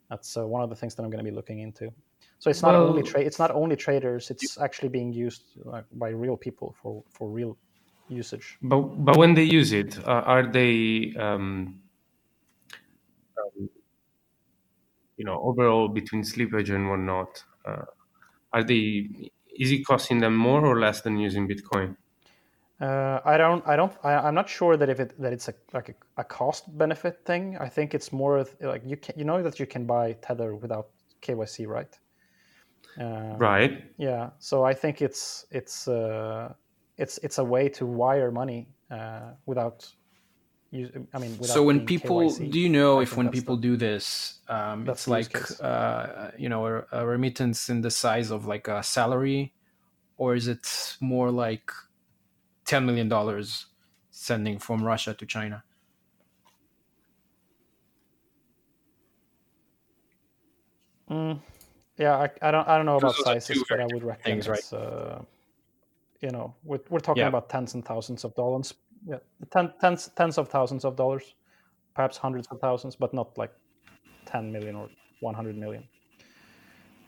That's uh, one of the things that I'm going to be looking into. So it's not Well- only tra- it's not only traders. It's actually being used like, by real people for for real usage. But but when they use it, uh, are they, um, um, you know, overall between slippage and whatnot, uh, are they? Is it costing them more or less than using Bitcoin? Uh, I don't. I don't. I, I'm not sure that if it that it's a like a, a cost benefit thing. I think it's more like you can you know that you can buy Tether without KYC, right? Uh, Right. Yeah. So I think it's it's uh, it's it's a way to wire money uh, without. Use, I mean, without so when people KYC. do you know I if when people the- do this um, it's like uh, you know a, a remittance in the size of like a salary or is it more like 10 million dollars sending from russia to china Mm, yeah, I, I don't I don't know about Those are two sizes, but I would reckon things, right? uh, you know we're we're talking Yeah. about tens and thousands of dollars, yeah, ten, tens tens of thousands of dollars, perhaps hundreds of thousands, but not like ten million or one hundred million.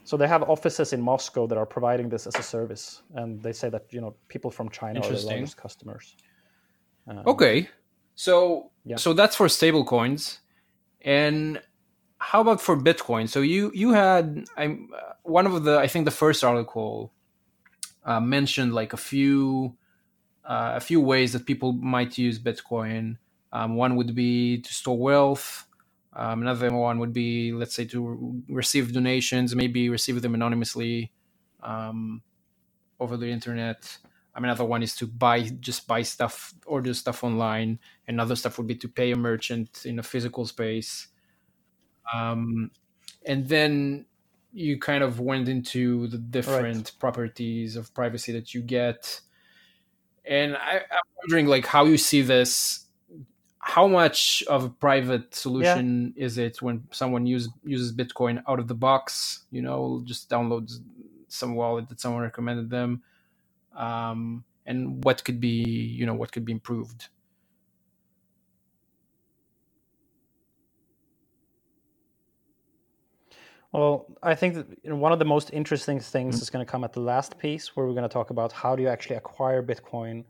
So they have offices in Moscow that are providing this as a service, and they say that you know people from China are Interesting. largest customers. Um, okay so Yeah. so that's for stable coins and how about for bitcoin? So you you had i'm one of the i think the first article uh, mentioned like a few uh, a few ways that people might use bitcoin. Um, one would be to store wealth. Um, another one would be let's say to receive donations maybe receive them anonymously um, over the internet. Um, another one is to buy just buy stuff order stuff online. Another stuff would be to pay a merchant in a physical space um, and then you kind of went into the different properties of privacy that you get. And I, i'm wondering like how you see this. How much of a private solution is it when someone use, uses bitcoin out of the box you know just downloads some wallet that someone recommended them um, and what could be you know what could be improved Well, I think that one of the most interesting things is going to come at the last piece, where we're going to talk about how do you actually acquire Bitcoin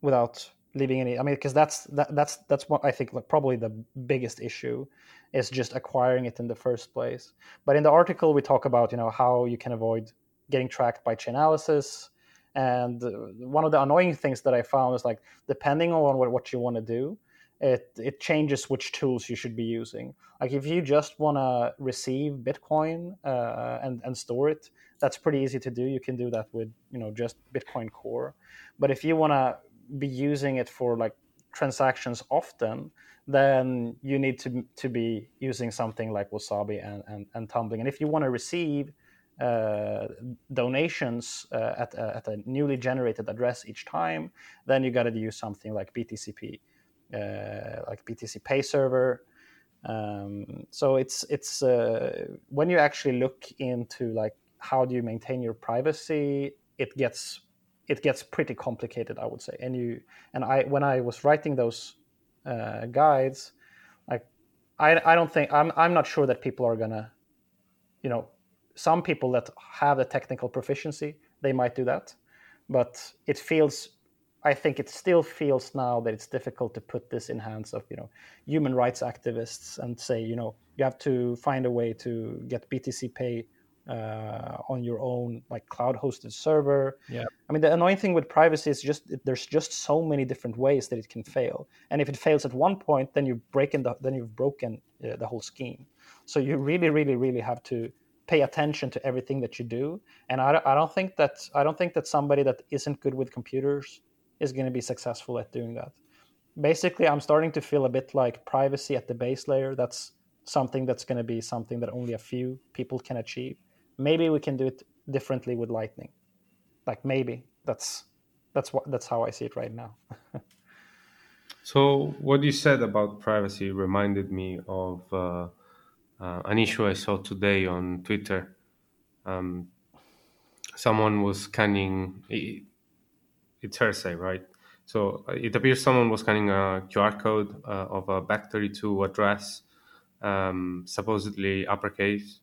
without leaving any. I mean, because that's that, that's that's what I think like, probably the biggest issue is just acquiring it in the first place. But in the article, we talk about you know how you can avoid getting tracked by Chainalysis, and uh, one of the annoying things that I found is like depending on what, what you want to do, it it changes which tools you should be using. Like if you just want to receive Bitcoin uh, and and store it, that's pretty easy to do. You can do that with you know just Bitcoin Core. But if you want to be using it for like transactions often, then you need to to be using something like Wasabi and and, and Tumbling. And if you want to receive uh, donations uh, at, a, at a newly generated address each time, then you got to use something like BTCP, uh, like BTC Pay Server. Um, so it's it's uh, when you actually look into like how do you maintain your privacy, it gets it gets pretty complicated, I would say. And you and I when I was writing those uh, guides, like I I don't think I'm I'm not sure that people are gonna, you know, some people that have the technical proficiency they might do that, but it feels I think it still feels now that it's difficult to put this in hands of you know human rights activists and say you know you have to find a way to get BTC Pay uh, on your own like cloud hosted server. Yeah. I mean the annoying thing with privacy is just there's just so many different ways that it can fail, and if it fails at one point, then you've broken the then you've broken uh, the whole scheme. So you really, really, really have to pay attention to everything that you do. And I, I don't think that I don't think that somebody that isn't good with computers is going to be successful at doing that. Basically, I'm starting to feel a bit like privacy at the base layer. That's something that's going to be something that only a few people can achieve. Maybe we can do it differently with Lightning. Like maybe that's that's what that's how I see it right now. So what you said about privacy reminded me of uh, uh, an issue I saw today on Twitter. Um, someone was scanning. It, it's hearsay, right? So uh, it appears someone was scanning a QR code uh, of a Bech32 address, um, supposedly uppercase,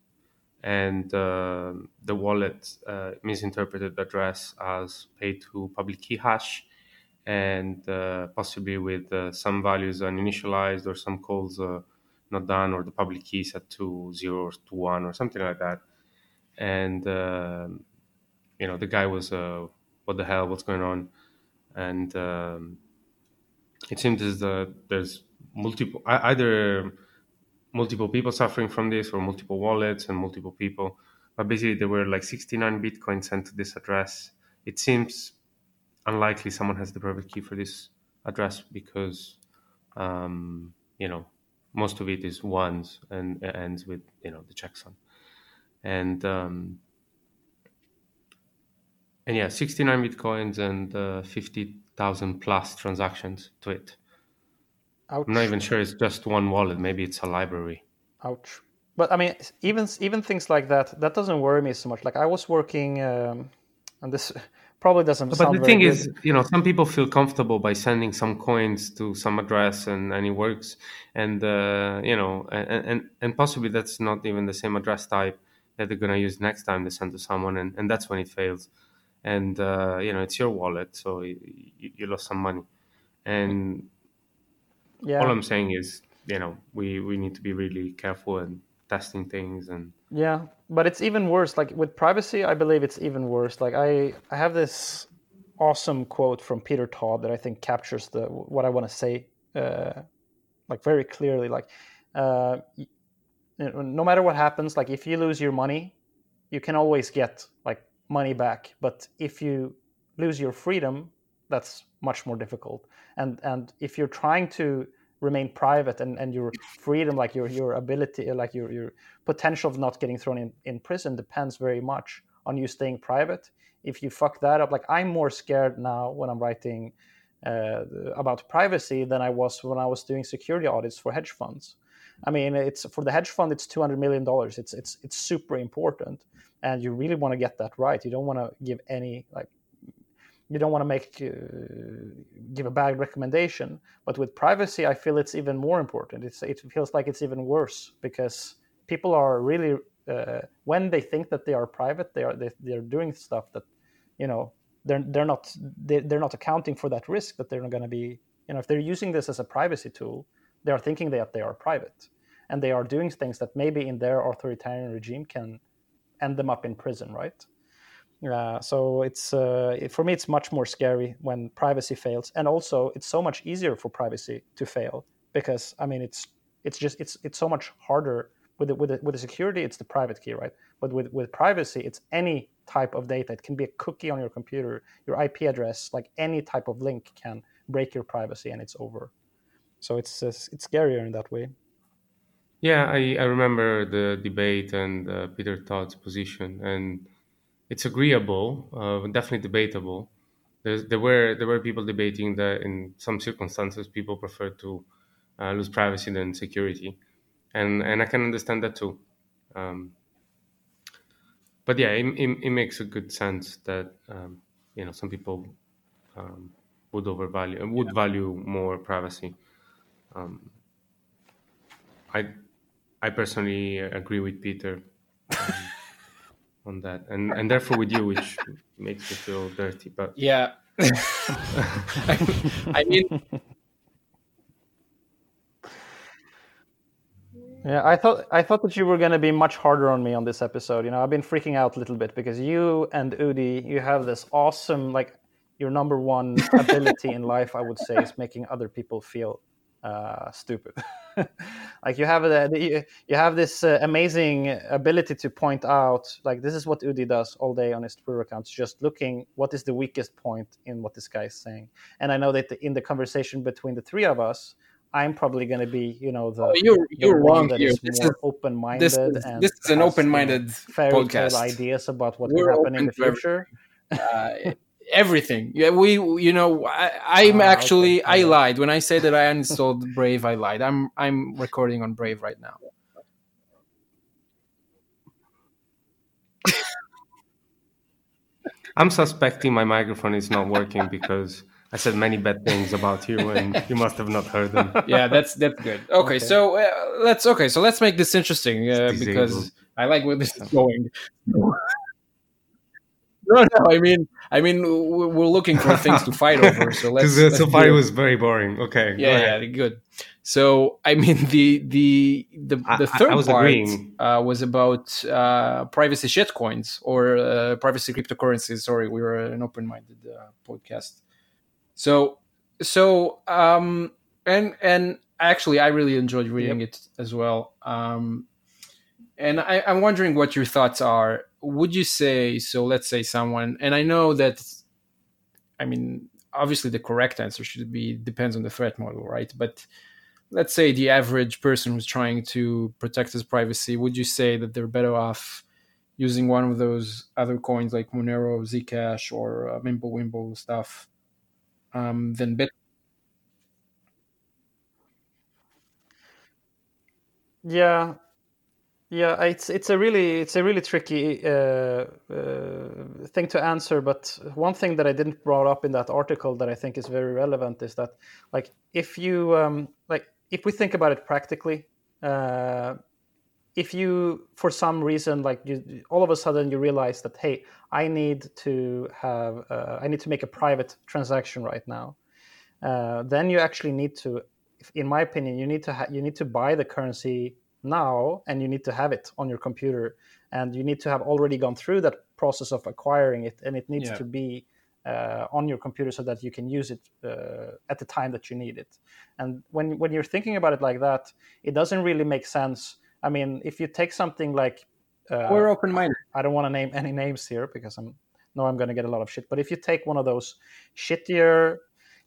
and uh, the wallet uh, misinterpreted the address as paid to public key hash and uh, possibly with uh, some values uninitialized or some calls not done or the public key set to zero or to one or something like that. And you know the guy was, what the hell, what's going on? And um, it seems as though there's multiple either multiple people suffering from this or multiple wallets and multiple people. But basically, there were like 69 bitcoins sent to this address. It seems unlikely someone has the private key for this address because um, you know most of it is ones and ends with you know the checksum and um, and yeah 69 bitcoins and uh, 50,000 plus transactions to it Ouch. i'm not even sure it's just one wallet maybe it's a library Ouch. But I mean, even even things like that, that doesn't worry me so much. Like I was working, um, and this probably doesn't. But the thing good. is, you know, some people feel comfortable by sending some coins to some address and, and it works. And, uh, you know, and, and, and possibly that's not even the same address type that they're going to use next time they send to someone. And, and that's when it fails. And, uh, you know, it's your wallet. So you, you lost some money. And yeah, all I'm saying is, you know, we, we need to be really careful and testing things and yeah. But it's even worse. Like with privacy, I believe it's even worse. Like I, I have this awesome quote from Peter Todd that I think captures the what I want to say, uh, like very clearly. Like, uh, y- you know, no matter what happens, like if you lose your money, you can always get like money back. But if you lose your freedom, that's much more difficult. And and if you're trying to remain private and, and your freedom, like your your ability, like your your potential of not getting thrown in, in prison depends very much on you staying private. If you fuck that up, like I'm more scared now when I'm writing uh, about privacy than I was when I was doing security audits for hedge funds. I mean, it's for the hedge fund, it's two hundred million dollars. It's it's it's super important, and you really want to get that right. You don't want to give any like you don't want to make uh, give a bad recommendation. But with privacy, I feel it's even more important. It's it feels like it's even worse because people are really uh, when they think that they are private, they are they, they're doing stuff that you know they're they're not they, they're not accounting for that risk that they're not going to be you know if they're using this as a privacy tool, they are thinking that they are private and they are doing things that maybe in their authoritarian regime can end them up in prison, right? Uh, so it's uh, for me it's much more scary when privacy fails, and also it's so much easier for privacy to fail because I mean it's it's just it's it's so much harder with the, with the, with the security it's the private key right, but with with privacy it's any type of data. It can be a cookie on your computer, your IP address, like any type of link can break your privacy and it's over. So it's uh, it's scarier in that way. Yeah, I, I remember the debate and uh, Peter Todd's position, and it's agreeable, uh, definitely debatable. There's, there were there were people debating that in some circumstances people prefer to uh, lose privacy than security, and and I can understand that too. Um, but yeah, it, it, it, makes a good sense that um, you know some people um, would overvalue would yeah. value more privacy. Um, I I personally agree with Peter um, on that, and and therefore with you, which makes me feel dirty. But yeah, I mean. Yeah, I thought I thought that you were going to be much harder on me on this episode. You know, I've been freaking out a little bit because you and Udi, you have this awesome like your number one ability in life, I would say, is making other people feel uh, stupid. like you have a, you have this uh, amazing ability to point out like this is what Udi does all day on his Twitter accounts, just looking what is the weakest point in what this guy is saying. And I know that the, in the conversation between the three of us, I'm probably going to be, you know, the oh, you're you're wrong that here. Is this more open-minded this is, and this is an open-minded you podcast. ideas about what will happen in the future. Uh, everything. Yeah, we, you know, I, am ah, actually, okay. I lied when I say that I uninstalled Brave. I lied. I'm, I'm recording on Brave right now. I'm suspecting my microphone is not working because I said many bad things about you, and you must have not heard them. Yeah, that's that's good. Okay, okay. so uh, let's okay, so let's make this interesting uh, because I like where this is going. No, no. I mean, I mean, we're looking for things to fight over. So let's. Because so far it was very boring. Okay. Yeah, yeah, good. So I mean, the the the, the third I, I part uh, was about uh, privacy shitcoins or uh, privacy cryptocurrencies. Sorry, we were an open-minded uh, podcast. So so um and and actually, I really enjoyed reading yep. it as well. Um, and I, I'm wondering what your thoughts are would you say so let's say someone and i know that i mean obviously the correct answer should be depends on the threat model right? But let's say the average person who's trying to protect his privacy would you say that they're better off using one of those other coins like monero zcash or uh, mimblewimble stuff um, than bit? Yeah yeah, it's it's a really it's a really tricky uh, uh, thing to answer. But one thing that I didn't brought up in that article that I think is very relevant is that like if you um, like if we think about it practically, uh, if you for some reason like you all of a sudden you realize that hey I need to have uh, I need to make a private transaction right now, uh, then you actually need to, in my opinion, you need to ha- you need to buy the currency now and you need to have it on your computer and you need to have already gone through that process of acquiring it and it needs yeah. to be uh, on your computer so that you can use it uh, at the time that you need it. And when when you're thinking about it like that it doesn't really make sense. I mean if you take something like uh, we're open minded i don't want to name any names here because i'm no i'm going to get a lot of shit but if you take one of those shittier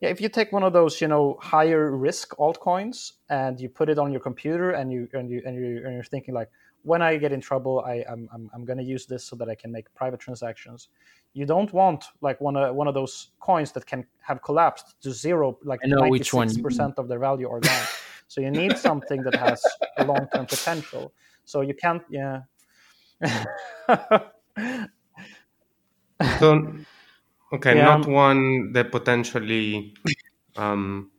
yeah, if you take one of those, you know, higher risk altcoins and you put it on your computer and you and you and you and you're thinking like, when I get in trouble, I I'm I'm, I'm going to use this so that I can make private transactions. You don't want like one of one of those coins that can have collapsed to zero, like ninety six percent of their value or gone. so you need something that has a long term potential. So you can't, yeah. so Okay, yeah. not one that potentially, um,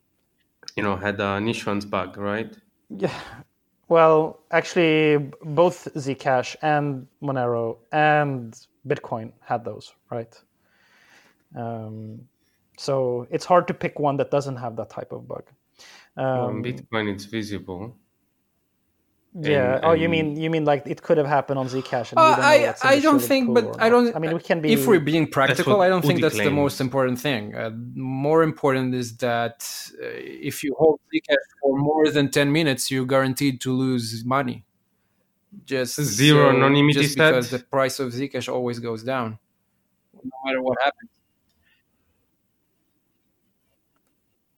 you know, had an issuance bug, right? Yeah. Well, actually, both Zcash and Monero and Bitcoin had those, right? Um, so it's hard to pick one that doesn't have that type of bug. Um, well, Bitcoin, it's visible. Yeah. And, oh, you mean you mean like it could have happened on Zcash? And uh, I I don't think, but I don't. I mean, we can be. If we're being practical, I don't think that's claims. the most important thing. Uh, more important is that uh, if you hold Zcash for more than ten minutes, you're guaranteed to lose money. Just zero so, anonymity just because the price of Zcash always goes down, no matter what happens.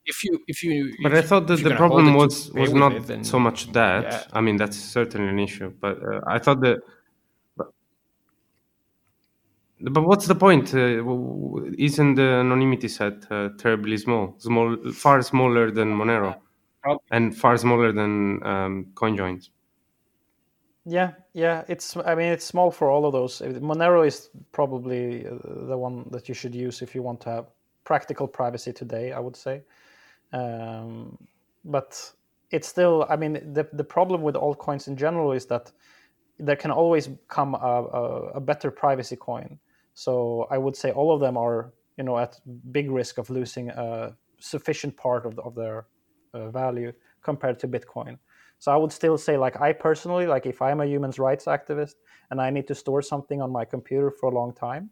If you if you But if, I thought that the problem was was not it, then- so much that. yeah. I mean, that's certainly an issue. But uh, I thought that. But, but what's the point? Uh, w- w- isn't the anonymity set uh, terribly small? Small, far smaller than Monero, Prob- and far smaller than um, CoinJoins. Yeah, yeah. It's I mean it's small for all of those. Monero is probably uh, the one that you should use if you want to have practical privacy today. I would say, um, but it's still. I mean the the problem with altcoins in general is that there can always come a, a, a better privacy coin. So I would say all of them are you know at big risk of losing a sufficient part of, the, of their uh, value compared to Bitcoin. So I would still say, like I personally, like if I'm a human rights activist and I need to store something on my computer for a long time,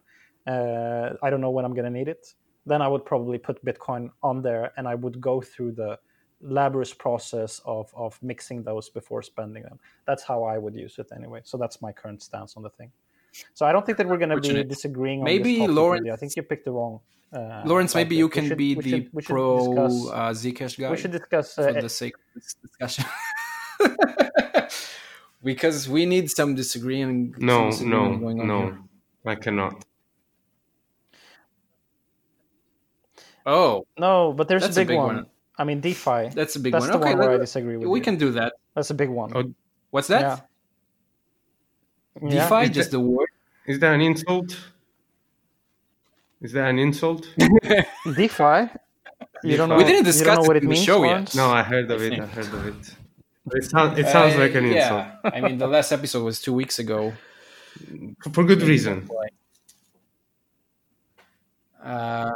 uh, I don't know when I'm going to need it. Then I would probably put Bitcoin on there, and I would go through the laborious process of of mixing those before spending them. That's how I would use it anyway. So that's my current stance on the thing. So I don't think that we're going to be disagreeing. on Maybe this topic, Lawrence- I think you picked the wrong. Uh, Lawrence, maybe you can should- be the should- should pro discuss- uh, Zcash guy we should discuss for uh, the sake of this discussion. because we need some disagreeing. some No, no, going on no, here. I cannot. Oh, No, but there's That's a a big, big one. one. I mean, DeFi. that's a big That's one. the Okay, one where I disagree with we you. can do that. That's a big one. Oh, What's that? Yeah. DeFi, Is just that- the word. Is that an insult? Is that an insult? DeFi. You don't know. We didn't you discuss don't know it what it in means. show yet. Lawrence? No, I heard of I it. I heard of it. It, sounds it sounds Uh, like an insult. I mean, the last episode was two weeks ago. for good reason. Uh,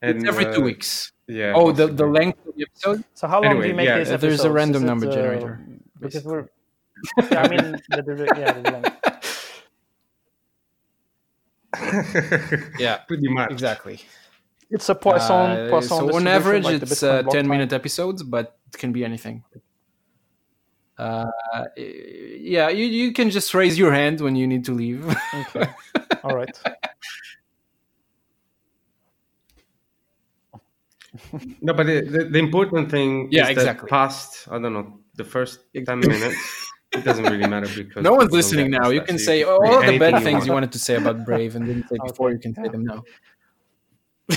And, it's every two uh, weeks. Yeah. Oh, the, the length of the episode? So how long do you make yeah, these episodes? there's a random Is it, number uh, generator, Because we're. Yeah, I mean, the, the, the- yeah, the length. Yeah, Pretty much. exactly. It's a Poisson. Uh, Poisson so on average, like it's uh, 10 time. minute episodes, but it can be anything. Uh, yeah, you, you can just raise your hand when you need to leave. Okay. All right. No, but the, the, the important thing Yeah, is exactly. that past, I don't know, the first 10 minutes, it doesn't really matter because no one's listening now. You can that, say can all say the bad anything things you want. wanted to say about Brave and didn't say before. You can say them now.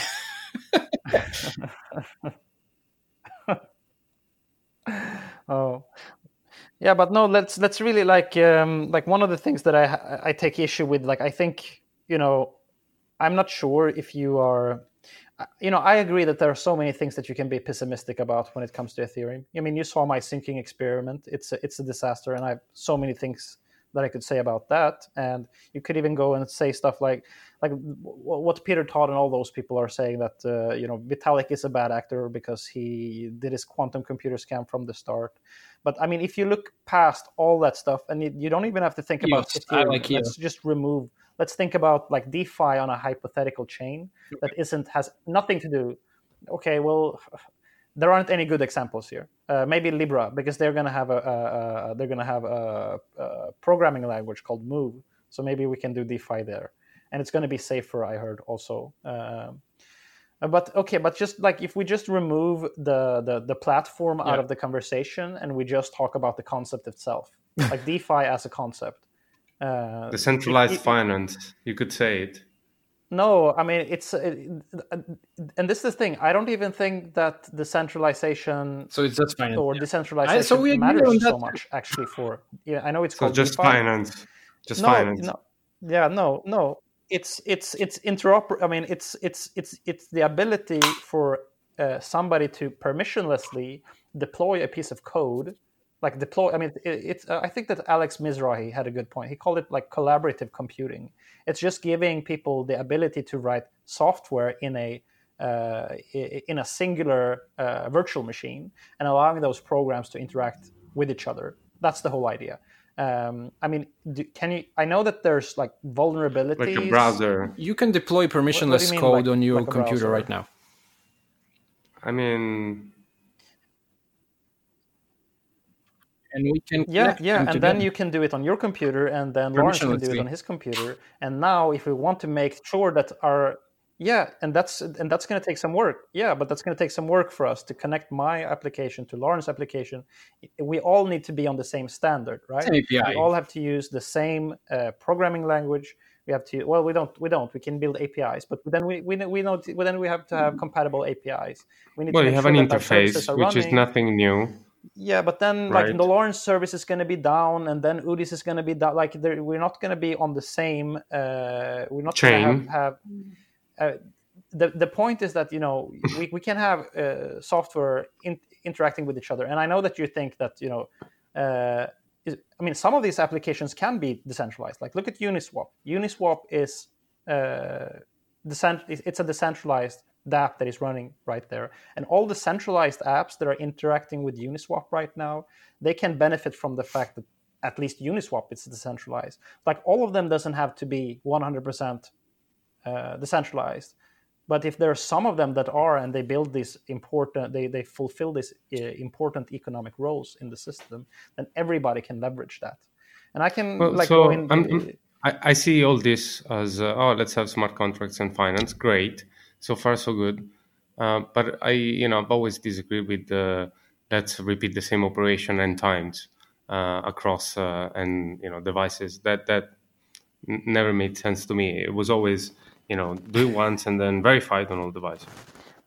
Oh, yeah, but no. Let's let's really like um, like one of the things that I I take issue with. Like I think you know, I'm not sure if you are. You know, I agree that there are so many things that you can be pessimistic about when it comes to Ethereum. I mean, you saw my syncing experiment; it's a, it's a disaster, and I have so many things that I could say about that. And you could even go and say stuff like like what Peter Todd and all those people are saying that uh, you know Vitalik is a bad actor because he did his quantum computer scam from the start. But I mean, if you look past all that stuff, and you, you don't even have to think about Yes, I Ethereum, like let's just remove. Let's think about like DeFi on a hypothetical chain that isn't has nothing to do. Okay, well, there aren't any good examples here. Uh, maybe Libra because they're going to have a, a, a they're going to have a, a programming language called Move. So maybe we can do DeFi there, and it's going to be safer. I heard also. Um, but okay, but just like if we just remove the the, the platform out of the conversation and we just talk about the concept itself, like DeFi as a concept. Uh, Decentralized it- it- finance, you could say it. no, I mean it's, it, and this is the thing. I don't even think that decentralization So it's just finance or decentralization so we agree matters on so that. much actually. For yeah, I know it's So called just DeFi. finance. Just no, finance. no, yeah, no, no. It's it's it's interoper. I mean, it's it's it's it's the ability for uh, somebody to permissionlessly deploy a piece of code, like deploy. I mean, it, it's. Uh, I think that Alex Mizrahi had a good point. He called it like collaborative computing. It's just giving people the ability to write software in a uh, in a singular uh, virtual machine and allowing those programs to interact with each other. That's the whole idea. Um, I mean, do, can you? I know that there's like vulnerabilities. Like a browser. You can deploy permissionless you mean, code like- on your like computer browser? right now. I mean, And we can Yeah, yeah, and then together. you can do it on your computer, and then Lawrence can do it on his computer. And now, if we want to make sure that our yeah and that's and that's going to take some work yeah but that's going to take some work for us to connect my application to Lawrence's application we all need to be on the same standard right Same API. we all have to use the same uh, programming language we have to well we don't we don't we can build apis but then we we, we know then we have to have compatible apis we need Well, to you have sure an that our services interface, which is nothing new. Yeah, but then like the Lawrence service is going to be down, and then Udis is going to be down. Like we're not going to be on the same. Uh, we're not going to have. have uh, the the point is that you know we, we can have uh, software in, interacting with each other, and I know that you think that you know. Uh, is, I mean, some of these applications can be decentralized. Like look at Uniswap. Uniswap is uh, decent, it's a decentralized app that is running right there. And all the centralized apps that are interacting with Uniswap right now, they can benefit from the fact that at least Uniswap is decentralized. Like all of them doesn't have to be 100% uh, decentralized. But if there are some of them that are, and they build these important, they, they fulfill these uh, important economic roles in the system, then everybody can leverage that. And I can Well, like so go in. I'm- I, I see all this as uh, oh, let's have smart contracts and finance. Great, so far so good. Uh, but I, you know, I've always disagreed with the let's repeat the same operation n times uh, across uh, and you know devices. That that n- never made sense to me. It was always you know do it once and then verify it on all devices.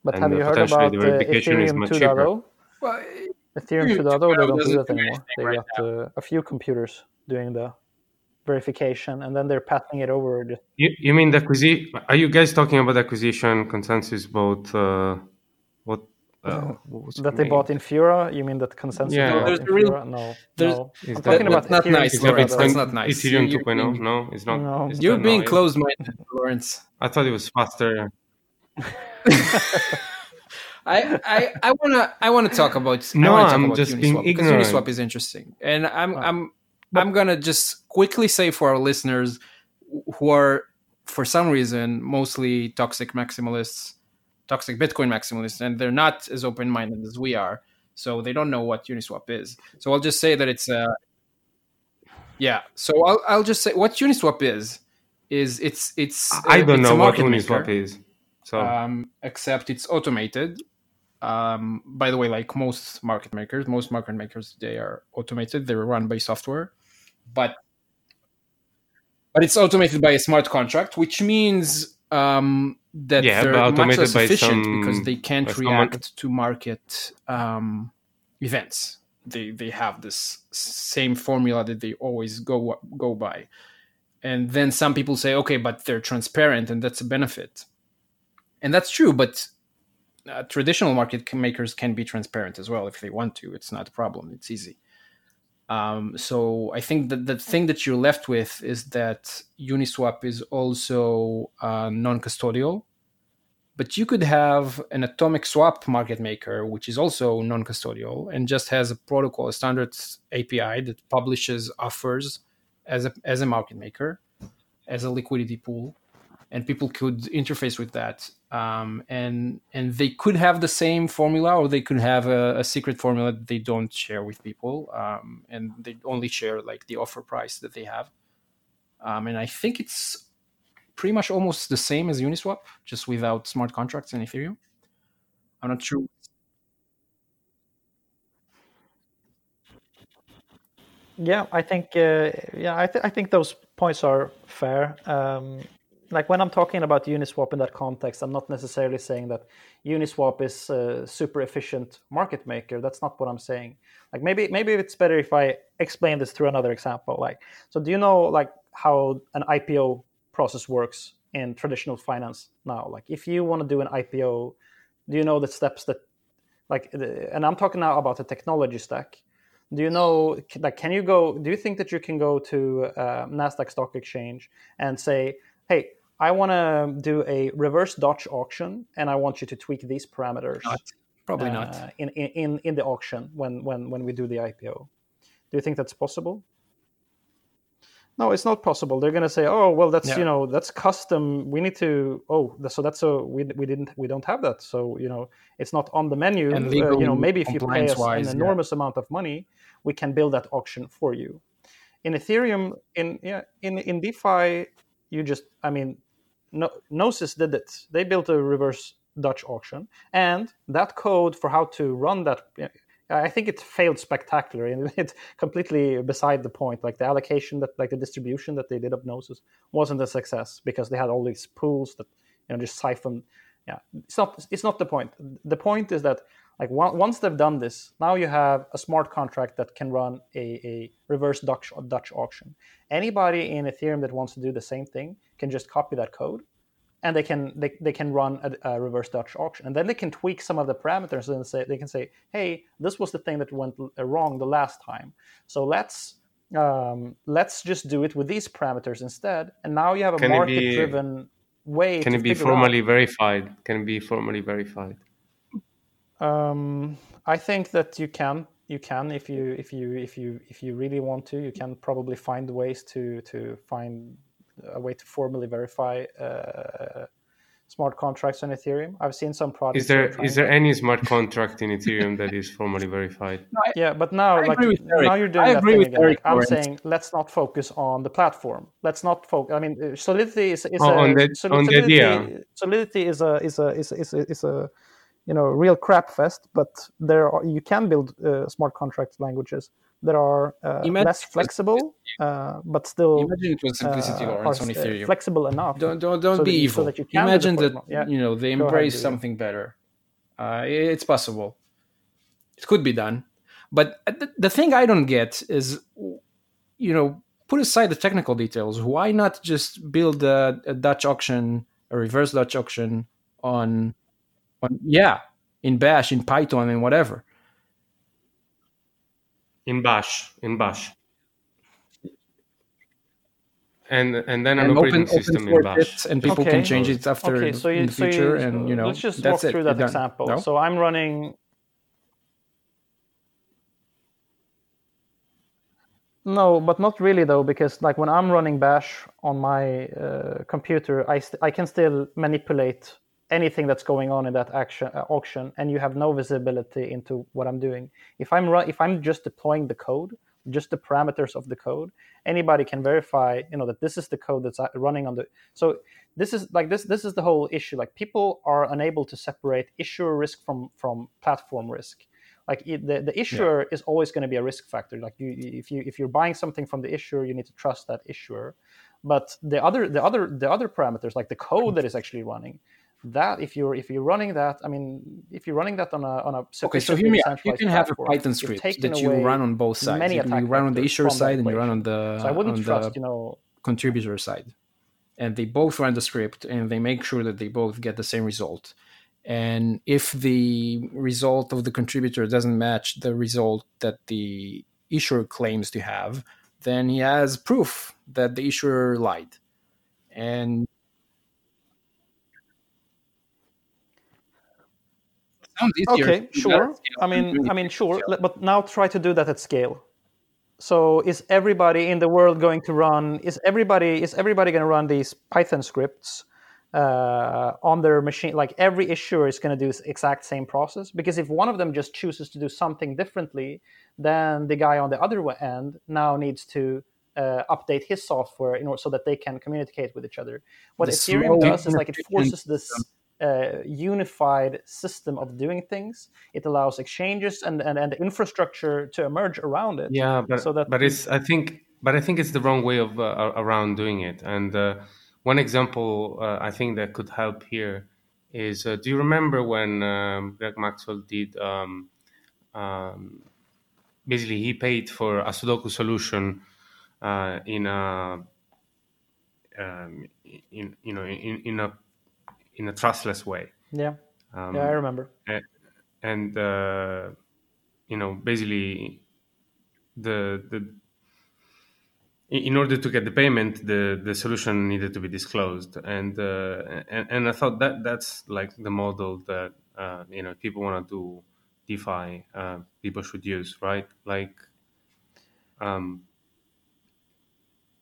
But and, have you heard about the verification is Ethereum much cheaper. 2.0? Well, Ethereum Ethereum 2.0, they 2.0 don't do that anymore. They right got uh, a few computers doing the verification, and then they're passing it over. to- You, you mean the acquisition? Are you guys talking about acquisition ConsenSys? Both uh, what? Uh, That they named? bought Infura? You mean that ConsenSys Yeah. bought There's a real- Infura? No, there's- no. Is I'm that- talking about not Ethereum nice, Is Laura, that 2.0. not nice. Ethereum 2.0? No, it's not. No. It's You're being now, closed-minded, Lawrence. I thought it was faster. I, I, I wanna I wanna talk about No, talk I'm about just Uniswap being because ignorant. Uniswap is interesting, and I'm I'm I'm gonna just quickly say for our listeners who are for some reason mostly toxic maximalists, toxic Bitcoin maximalists, and they're not as open minded as we are, so they don't know what Uniswap is. So I'll just say that it's a yeah. So I'll I'll just say what Uniswap is is it's it's I uh, don't it's know what Uniswap maker is. So um, except it's automated. Um, by the way, like most market makers, most market makers they are automated. They're run by software, but but it's automated by a smart contract, which means um, that Yeah, they're much less efficient some- because they can't by someone- react to market um, events. They they have this same formula that they always go go by, and then some people say, okay, but they're transparent, and that's a benefit. And that's true but uh, traditional market makers can be transparent as well if they want to. It's not a problem. It's easy um, so i think that the thing that you're left with is that uniswap is also uh, non-custodial but you could have an atomic swap market maker which is also non-custodial and just has a protocol a standard api that publishes offers as a, as a market maker as a liquidity pool and people could interface with that. Um, and and they could have the same formula or they could have a, a secret formula that they don't share with people um, and they only share like the offer price that they have. Um, and i think it's pretty much almost the same as uniswap just without smart contracts and ethereum. I'm not sure. Yeah, I think uh, yeah, I, th- I think those points are fair. Um, like when I'm talking about Uniswap in that context, I'm not necessarily saying that Uniswap is a super efficient market maker. That's not what I'm saying. Like maybe maybe it's better if I explain this through another example. Like so, do you know like how an IPO process works in traditional finance now? Like if you want to do an IPO, do you know the steps that like? And I'm talking now about the technology stack do you know like can you go do you think that you can go to uh, nasdaq stock exchange and say hey i want to do a reverse dutch auction and i want you to tweak these parameters Not. probably uh, not in, in in the auction when when when we do the ipo do you think that's possible? No it's not possible. They're going to say oh well that's you know that's custom. We need to oh so that's a we, we didn't we don't have that. So you know it's not on the menu And uh, you know maybe if you pay us an compliance-wise, yeah. enormous amount of money we can build that auction for you. In ethereum in yeah in in defi you just i mean no, Gnosis did it. They built a reverse Dutch auction, and that code for how to run that. I think it failed spectacularly, and it's completely beside the point. Like the allocation that, like the distribution that they did of Gnosis, wasn't a success because they had all these pools that you know just siphon. Yeah, it's not. It's not the point. The point is that like once they've done this, now you have a smart contract that can run a, a reverse Dutch Dutch auction. Anybody in Ethereum that wants to do the same thing can just copy that code and they can they, they can run a, a, reverse Dutch auction, and then they can tweak some of the parameters and say they can say, hey, this was the thing that went wrong the last time, so let's um, let's just do it with these parameters instead, and now you have a market-driven way. Can it be formally out. verified? Can it be formally verified? Um, I think that you can you can if you if you if you if you really want to you can probably find ways to to find a way to formally verify uh, smart contracts on Ethereum. I've seen some projects. Is there is there any smart contract in Ethereum that is formally verified? No, I, yeah, but now I like now you're doing I that thing again. Like, I'm saying let's not focus on the platform. Let's not focus. I mean, uh, Solidity is, is oh, a, on the, solidity, on the idea. Solidity is a is a is a, is a, is a you know real crap fest. But there are you can build uh, smart contract languages that are uh, less flexible, uh, but still imagine it was simplicity uh, Lawrence on uh, Ethereum. flexible enough. Don't don't don't so be that, evil. So that you imagine that yeah. you know they embrace ahead, something better. Uh, it's possible. It could be done, but the, the thing I don't get is, you know, put aside the technical details. Why not just build a, a Dutch auction, a reverse Dutch auction on, on yeah, in Bash, in Python, and whatever in Bash, in Bash. And and then an and operating open, system open in Bash. and people okay. can change it after okay, so you, in the so future. You, and you know, let's just walk through it. that You're example. No? So I'm running. No, but not really though, because like when I'm running Bash on my uh, computer, I st- I can still manipulate anything that's going on in that action, uh, auction and you have no visibility into what i'm doing. If i'm ru- if i'm just deploying the code just the parameters of the code anybody can verify you know that this is the code that's uh, running on the so this is like this this is the whole issue. Like people are unable to separate issuer risk from from platform risk. Like it, the, the issuer yeah. is always going to be a risk factor. Like you if you if you're buying something from the issuer you need to trust that issuer. But the other the other the other parameters like the code that is actually running that if you're if you're running that i mean if you're running that on a on a okay so hear me out. You can have a python script that you run on both sides. many you, you run on the issuer side and you run on the so i wouldn't trust the you know contributor side. And they both run the script and they make sure that they both get the same result. And if the result of the contributor doesn't match the result that the issuer claims to have then he has proof that the issuer lied. And sounds easier. Okay, sure. I mean, I mean, sure. But now try to do that at scale. So is everybody in the world going to run? Is everybody is everybody going to run these Python scripts uh, on their machine? Like every issuer is going to do this exact same process? Because if one of them just chooses to do something differently, then the guy on the other end now needs to uh, update his software in order so that they can communicate with each other. What the Ethereum does is like it forces this uh, unified system of doing things. It allows exchanges and, and, and infrastructure to emerge around it. Yeah, but so that but it's I think but I think it's the wrong way of uh, around doing it. And uh, one example uh, I think that could help here is: uh, Do you remember when um, Greg Maxwell did? Um, um, basically, he paid for a Sudoku solution uh, in a um, in you know in, in a in a trustless way. Yeah, um, yeah, I remember. And, and uh, you know, basically, the the in order to get the payment, the the solution needed to be disclosed, and uh, and, and I thought that that's like the model that uh, you know people want to do DeFi, uh, people should use, right? Like, um,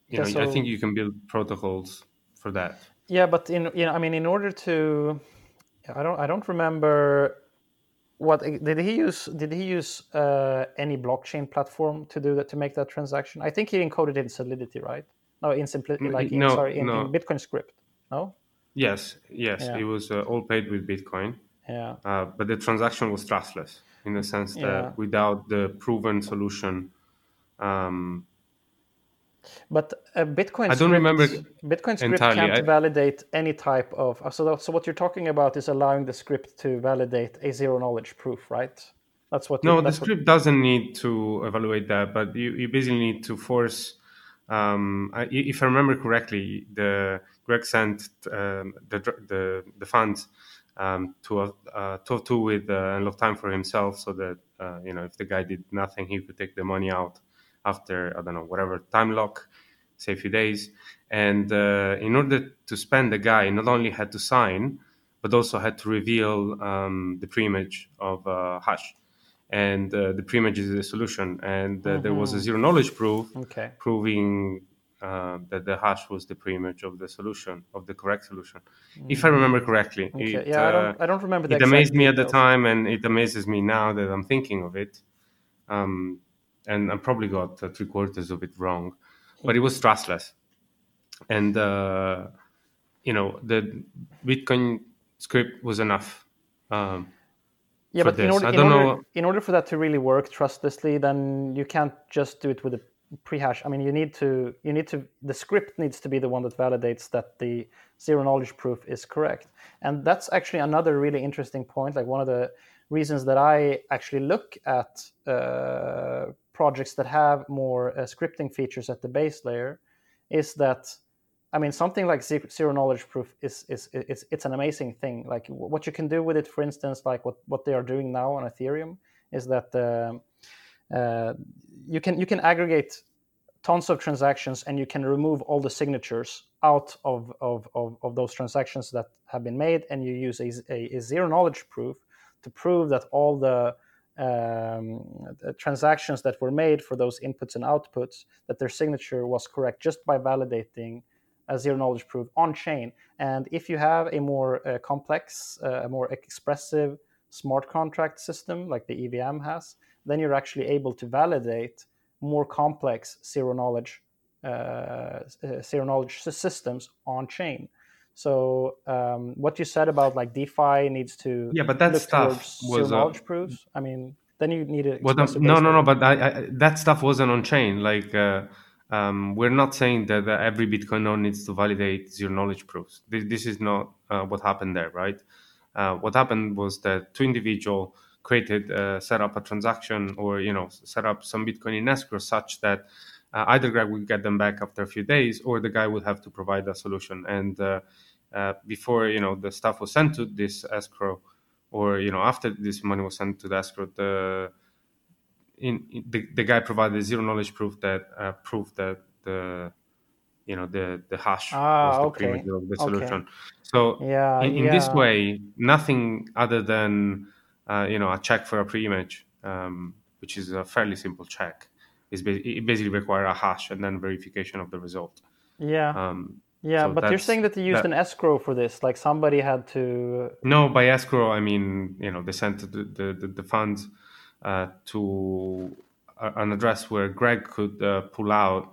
you yeah, know, so... I think you can build protocols for that. Yeah, but in you know, I mean, in order to, I don't, I don't remember what did he use? Did he use uh, any blockchain platform to do that to make that transaction? I think he encoded in Solidity, right? No, in Simplicity, like in, no, sorry, in, no. in, Bitcoin script. No. Yes, yes, Yeah. it was uh, all paid with Bitcoin, Yeah. uh, but the transaction was trustless in the sense that Yeah. without the proven solution, um, But uh, Bitcoin. I don't script- remember Bitcoin script entirely. can't I- validate any type of. uh, So, that- so what you're talking about is allowing the script to validate a zero knowledge proof, right? That's what. no, you, the that's what- script doesn't need to evaluate that, but you, you basically need to force. Um, I- if I remember correctly, the Greg sent um, the, the the funds um, to a uh, to two with uh, unlock time for himself, so that uh, you know if the guy did nothing, he could take the money out after I don't know whatever time lock, say a few days. And uh, in order to spend, the guy not only had to sign, but also had to reveal um, the preimage of uh, hash. And uh, the preimage is the solution. And uh, there was a zero knowledge proof Okay. proving uh, that the hash was the preimage of the solution, of the correct solution. If I remember correctly. Okay. It, yeah, I uh, don't. I don't remember it amazed me at the time, and it amazes me now that I'm thinking of it. Um, and I probably got uh, three quarters of it wrong, but it was trustless. And uh, you know, the Bitcoin script was enough. Um, Yeah, but in order, in, order, know- in order for that to really work trustlessly, then you can't just do it with a prehash. I mean, you need to, you need to, the script needs to be the one that validates that the zero knowledge proof is correct. And that's actually another really interesting point. Like one of the reasons that I actually look at uh, projects that have more uh, scripting features at the base layer is that I mean, something like zero knowledge proof is is it's it's an amazing thing. Like what you can do with it, for instance, like what what they are doing now on Ethereum, is that um uh, you can you can aggregate tons of transactions and you can remove all the signatures out of of, of, of those transactions that have been made, and you use a, a, a zero knowledge proof to prove that all the um, transactions that were made for those inputs and outputs that their signature was correct just by validating a zero knowledge proof on chain. And if you have a more uh, complex, uh, more expressive smart contract system like the EVM has, then you're actually able to validate more complex zero knowledge uh, uh, zero knowledge systems on chain. So um, what you said about like DeFi needs to Yeah, but that stuff was, zero uh, knowledge proofs. I mean, then you need a Well, the- no, no, no. But I, I, that stuff wasn't on chain. Like, uh, um, we're not saying that every Bitcoin node needs to validate zero knowledge proofs. This, this is not uh, what happened there, right? Uh, what happened was that two individual created, uh, set up a transaction, or you know, set up some Bitcoin in escrow such that uh, either Greg would get them back after a few days, or the guy would have to provide a solution. And uh, uh, before you know the stuff was sent to this escrow, or you know after this money was sent to the escrow, the in, in- the, the guy provided zero knowledge proof that uh, proved that the you know the the hash Ah, was the okay. preimage of the Okay. solution. So Yeah, in, in this way, nothing other than uh, you know a check for a preimage, um, which is a fairly simple check, is ba- it basically require a hash and then verification of the result. Yeah, Um, yeah, so but you're saying that they used that- an escrow for this. Like somebody had to. No, by escrow I mean you know they sent the the, the, the funds uh, to an address where Greg could uh, pull out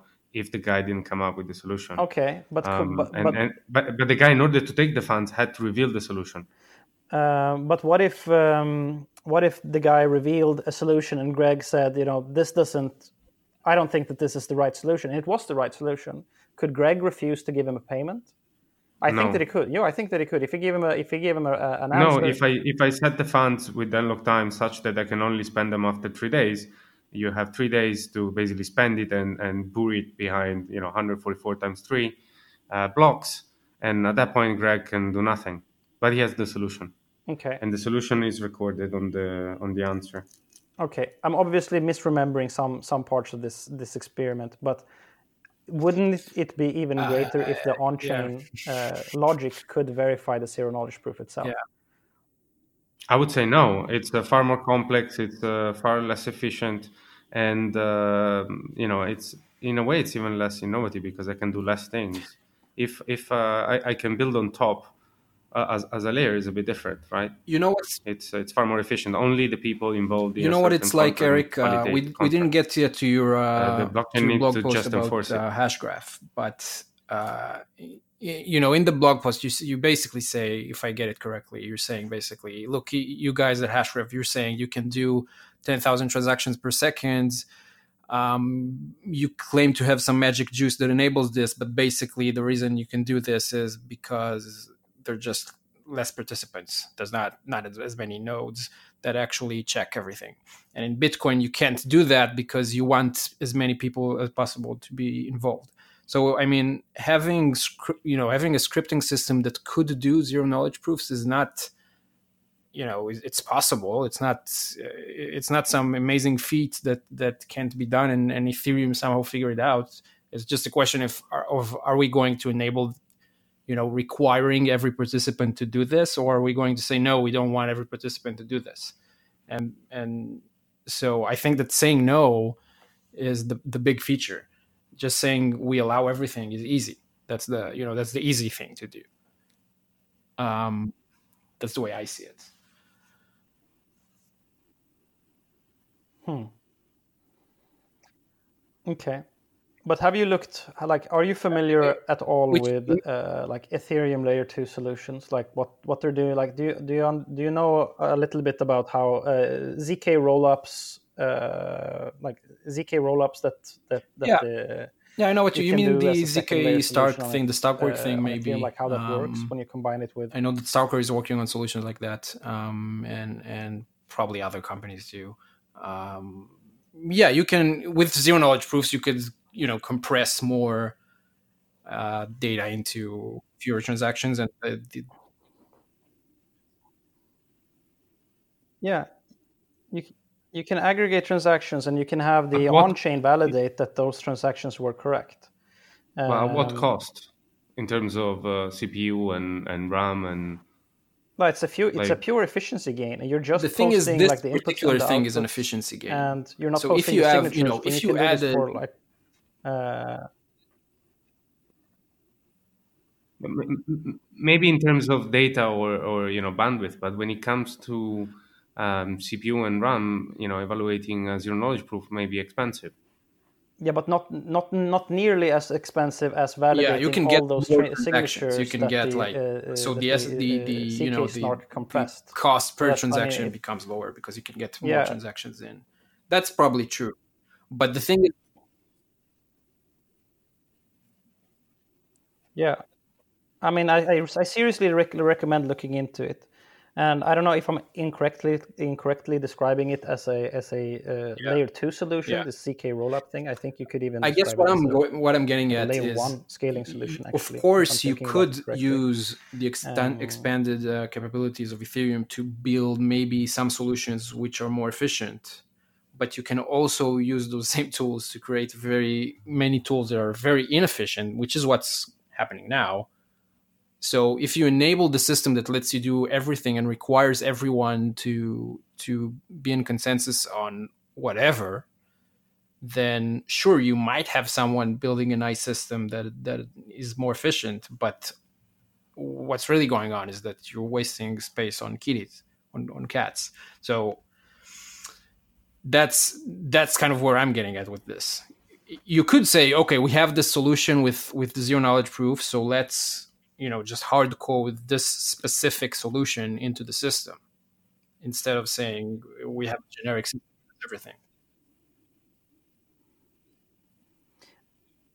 if the guy didn't come up with the solution. Okay, but Um, but and, but, and but but the guy in order to take the funds had to reveal the solution. um, but what if um, what if the guy revealed a solution and Greg said, you know, this doesn't. I don't think that this is the right solution. It was the right solution. Could Greg refuse to give him a payment? I No. think that he could. Yeah, I think that he could. If he gave him a, if he gave him a, a, an answer. No, if I if I set the funds with unlock time such that I can only spend them after three days, you have three days to basically spend it and and bury it behind you know 144 times three uh, blocks, and at that point Greg can do nothing, but he has the solution, okay. and the solution is recorded on the on the answer. Okay, I'm obviously misremembering some some parts of this this experiment, but wouldn't it be even greater if the on-chain uh, logic could verify the zero knowledge proof itself? Yeah. I would say no. It's uh, far more complex. It's uh, far less efficient, and uh, you know, it's in a way it's even less innovative because I can do less things. If if uh, I, I can build on top uh, as, as a layer is a bit different, right? You know what's It's it's far more efficient. Only the people involved. In you know what it's like, Eric. Uh, we we didn't get yet to your uh, the blockchain to blog to post just about uh, Hashgraph, but uh, you know in the blog post you you basically say if i get it correctly you're saying basically look you guys at Hashgraph you're saying you can do 10,000 transactions per second um, you claim to have some magic juice that enables this but basically the reason you can do this is because they're just less participants there's not not as many nodes that actually check everything and in bitcoin you can't do that because you want as many people as possible to be involved so I mean, having you know having a scripting system that could do zero knowledge proofs is not, you know, it's possible. It's not it's not some amazing feat that that can't be done, and, and Ethereum somehow figure it out. It's just a question of of are we going to enable you know requiring every participant to do this or are we going to say no we don't want every participant to do this and and so i think that saying no is the the big feature just saying we allow everything is easy. That's the you know that's the easy thing to do. Um, that's the way I see it. Hmm. Okay, but have you looked like are you familiar at all Which, with uh, like Ethereum layer two solutions? Like what what they're doing? Like do you do you do you know a little bit about how uh, zk rollups uh, like zk rollups that that, that yeah. The, yeah, I know what you, you mean. The zk-STARK thing, the Starkware uh, thing, maybe like how that um, works when you combine it with. I know that Starkware is working on solutions like that, um, and and probably other companies do. Um, yeah, you can with zero knowledge proofs, you could you know compress more uh, data into fewer transactions and uh, the... yeah you you can aggregate transactions and you can have the on-chain validate that those transactions were correct. Well, um, what cost in terms of uh, CPU and, and RAM and? Well, it's a few. It's like, a pure efficiency gain, and you're just the thing is this like the particular thing is an efficiency gain, and you're not so if you have you know if you, you add a, for like. Uh, maybe in terms of data or, or you know bandwidth, but when it comes to um, CPU and RAM, you know, evaluating a zero knowledge proof may be expensive. Yeah, but not not not nearly as expensive as validating yeah, you can all get those tra- signatures. You can get the, like uh, so the the, the, the you know the, compressed. the cost per so transaction I mean, becomes lower because you can get more yeah. transactions in. That's probably true, but the thing is, yeah, I mean, I I, I seriously rec- recommend looking into it and I don't know if I'm incorrectly incorrectly describing it as a as a uh, yeah. layer two solution, yeah. the zk rollup thing. I think you could even. I guess what I'm going, what I'm getting at layer is one scaling solution. Actually, of course, you could use the extent, um, expanded uh, capabilities of Ethereum to build maybe some solutions which are more efficient. But you can also use those same tools to create very many tools that are very inefficient, which is what's happening now so if you enable the system that lets you do everything and requires everyone to to be in consensus on whatever, then sure you might have someone building a nice system that that is more efficient, but what's really going on is that you're wasting space on kitties, on, on cats. So that's that's kind of where I'm getting at with this. You could say, okay, we have this solution with with the zero knowledge proof, so let's you know just hard code this specific solution into the system instead of saying we have a generic everything.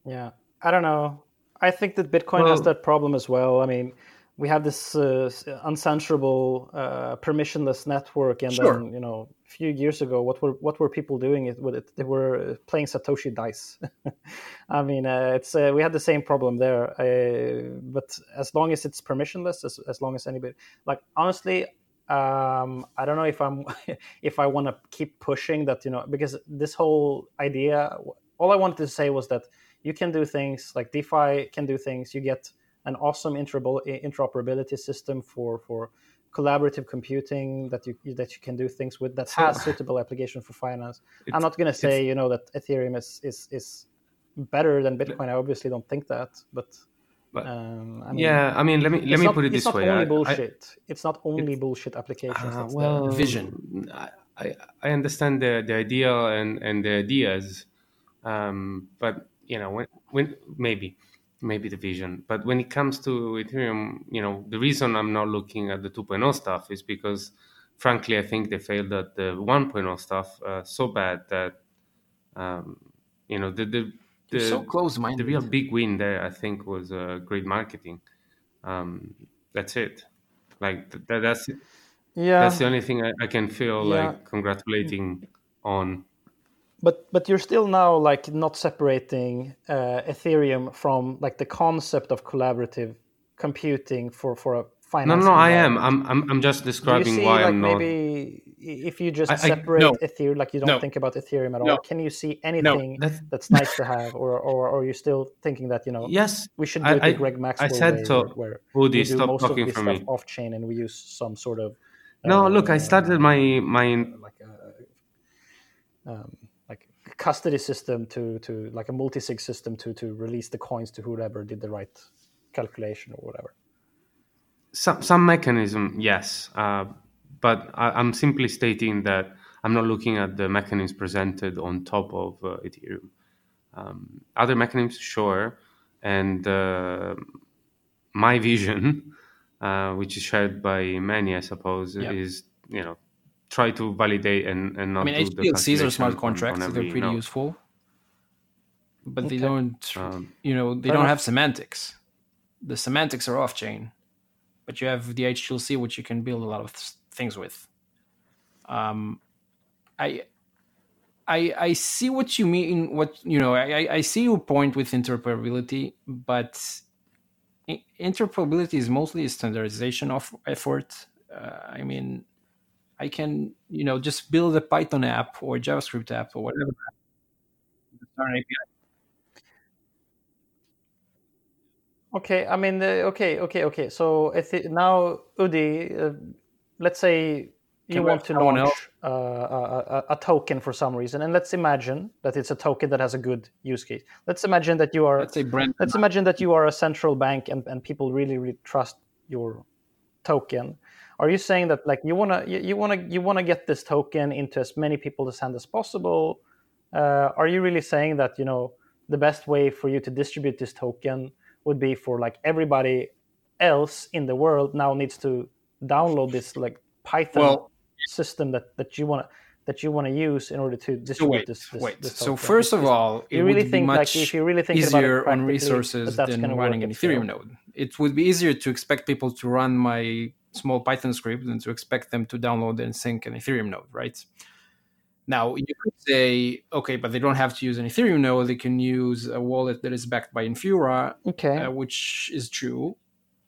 Yeah. I don't know. I think that bitcoin well, has that problem as well. I mean we have this uh, uncensorable uh, permissionless network and sure. then you know few years ago, what were what were people doing with it? They were playing Satoshi dice. I mean, uh, it's uh, we had the same problem there. Uh, but as long as it's permissionless, as, as long as anybody, like honestly, um, I don't know if I'm if I want to keep pushing that, you know, because this whole idea, all I wanted to say was that you can do things like DeFi can do things. You get an awesome interoperability system for for collaborative computing that you that you can do things with that has suitable application for finance. I'm not going to say you know that Ethereum is is is better than Bitcoin. I obviously don't think that, but. But, um, I mean, yeah, I mean, let me let me not, put it this way. It's not only bullshit. It's not only bullshit applications. Uh, well, the vision. I, I understand the, the idea and, and the ideas, um, but you know when when maybe maybe the vision. But when it comes to Ethereum, you know, the reason I'm not looking at the 2.0 stuff is because, frankly, I think they failed at the 1.0 stuff uh, so bad that, um, you know, the the the, so close minded. the real big win there, I think, was uh, great marketing. Um, that's it. Like th- that, that's Yeah, that's the only thing I, I can feel Yeah. like congratulating on. But but you're still now like not separating uh, Ethereum from like the concept of collaborative computing for for a No, finance. no, no I am. I'm, I'm, I'm just describing see why like I'm not. maybe if you just I- I- separate no. Ethereum, like you don't No. think about Ethereum at all? No. Can you see anything That's, that's nice to have, or or, or are you still thinking that you know yes, we should do I- it the I- Greg Maxwell said way, so. where, where Woody, we do stop most of this stuff me. off chain and we use some sort of No, uh, look, I started my my like a um, custody system to to like a multi sig system to to release the coins to whoever did the right calculation or whatever. some some mechanism, yes, uh, but I, I'm simply stating that I'm not looking at the mechanisms presented on top of uh, Ethereum. Um, other mechanisms, sure, and uh, my vision, uh, which is shared by many, I suppose, Yeah. is you know try to validate and, and not I mean, do the HTLCs are smart calculation on- on contracts. so they're every pretty node. useful, but they don't. Um, you know, they don't enough. have semantics. The semantics are off chain, but you have the HTLC, which you can build a lot of th- things with. Um, I, I, I see what you mean. What you know, I, I- I see your point with interoperability, but interoperability is mostly a standardization of effort. Uh, I mean, I can you know just build a Python app or JavaScript app or whatever. Start API. Okay, I mean, uh, okay, okay, okay. So I thi- now, Udi, uh, let's say you Can want to someone launch uh, a, a, a token for some reason, and let's imagine that it's a token that has a good use case. Let's imagine that you are Let's say Brent. let's imagine that you are a central bank and, and people really really trust your token are you saying that like you want to you, you want to you want to get this token into as many people people's hand as possible uh, are you really saying that you know the best way for you to distribute this token would be for like everybody else in the world now needs to download this like python Well, system that that you want to that you want to use in order to distribute wait, this, this wait. this So first of all, it you really would think be like if you really think about it easier on resources than running an? Ethereum node. It would be easier to expect people to run my small Python script than to expect them to download and sync an Ethereum node, right? Now you could say, okay, but they don't have to use an Ethereum node. They can use a wallet that is backed by Infura, okay uh, which is true.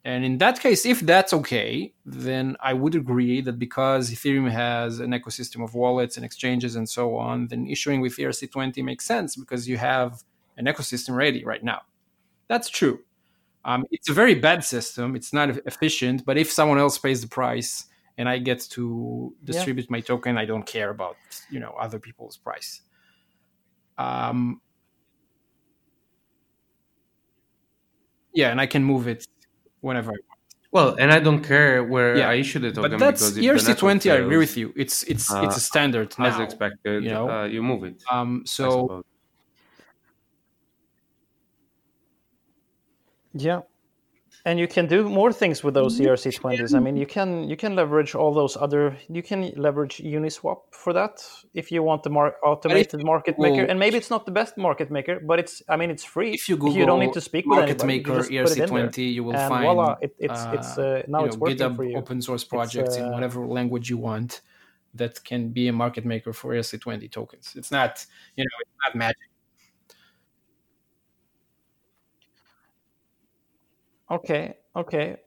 And in that case, if that's okay, then I would agree that because Ethereum has an ecosystem of wallets and exchanges and so on, then issuing with ERC20 makes sense because you have an ecosystem ready right now. That's true. Um, it's a very bad system. It's not efficient, but if someone else pays the price and I get to distribute my token, I don't care about you know other people's price. Um, yeah, and I can move it whenever I want. Well, and I don't care where Yeah, I issue the token But that's because if the network ERC20. I agree with you. It's it's uh, it's a standard now. as expected, you know? uh, you move it. Um, so Yeah. And you can do more things with those ERC20s. I mean, you can you can leverage all those other. You can leverage Uniswap for that if you want the mar- automated market maker. And maybe it's not the best market maker, but it's. I mean, it's free. if you Google you don't need to speak with market anybody. Maker just put it in there. ERC20, you will and find voila, it, it's it's uh, now it's know, working GitHub for you. open source projects in uh, whatever language you want that can be a market maker for ERC20 tokens. It's not you know it's not magic. Okay, okay.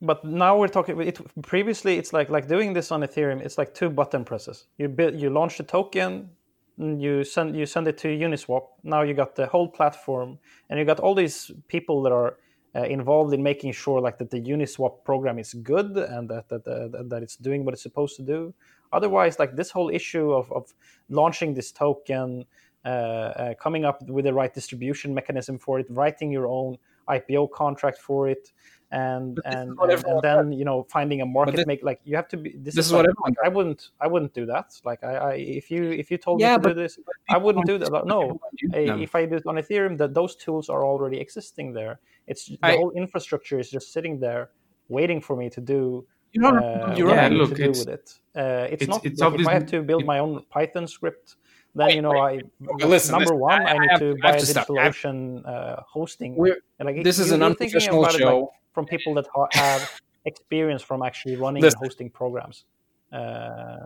But now we're talking. It, previously, it's like like doing this on Ethereum. It's like two button presses. You build, you launch the token, you send you send it to Uniswap. Now you got the whole platform, and you got all these people that are uh, involved in making sure like that the Uniswap program is good and that that, that that it's doing what it's supposed to do. Otherwise, like this whole issue of of launching this token, uh, uh, coming up with the right distribution mechanism for it, writing your own IPO contract for it, and But this is and, and, and then you know finding a market this- make like you have to be this, this is is what like, everyone like, I wouldn't I wouldn't do that. Like I, I if you if you told Yeah, me to but- do this I wouldn't do that. People no don't use them. if I do it on Ethereum that those tools are already existing there. It's the I- whole infrastructure is just sitting there waiting for me to do You don't uh, have to do what your I Yeah, look, to do it's- with it. Uh, it's, it's- not it's like if I have to build it- my own Python script, then you know wait. I Okay, listen, number listen, one I- I, need have- to buy to stop. I have- DigitalOcean uh, hosting. We're, like, this is an unprofessional about it, like, show. from people that ha- have experience from actually running Listen. and hosting programs uh,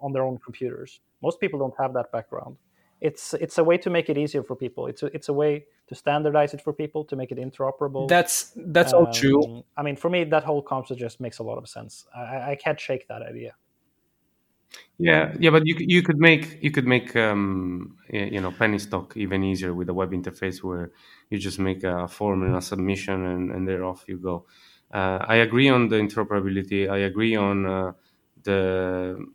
on their own computers. Most people don't have that background. It's it's a way to make it easier for people. It's a, it's a way to standardize it for people to make it interoperable. That's that's all true. Um, I mean, for me, that whole concept just makes a lot of sense. I, I can't shake that idea. Yeah, yeah, but you you could make you could make um, you know penny stock even easier with a web interface where you just make a form and a submission and, and there off you go. Uh, I agree on the interoperability. I agree on uh, the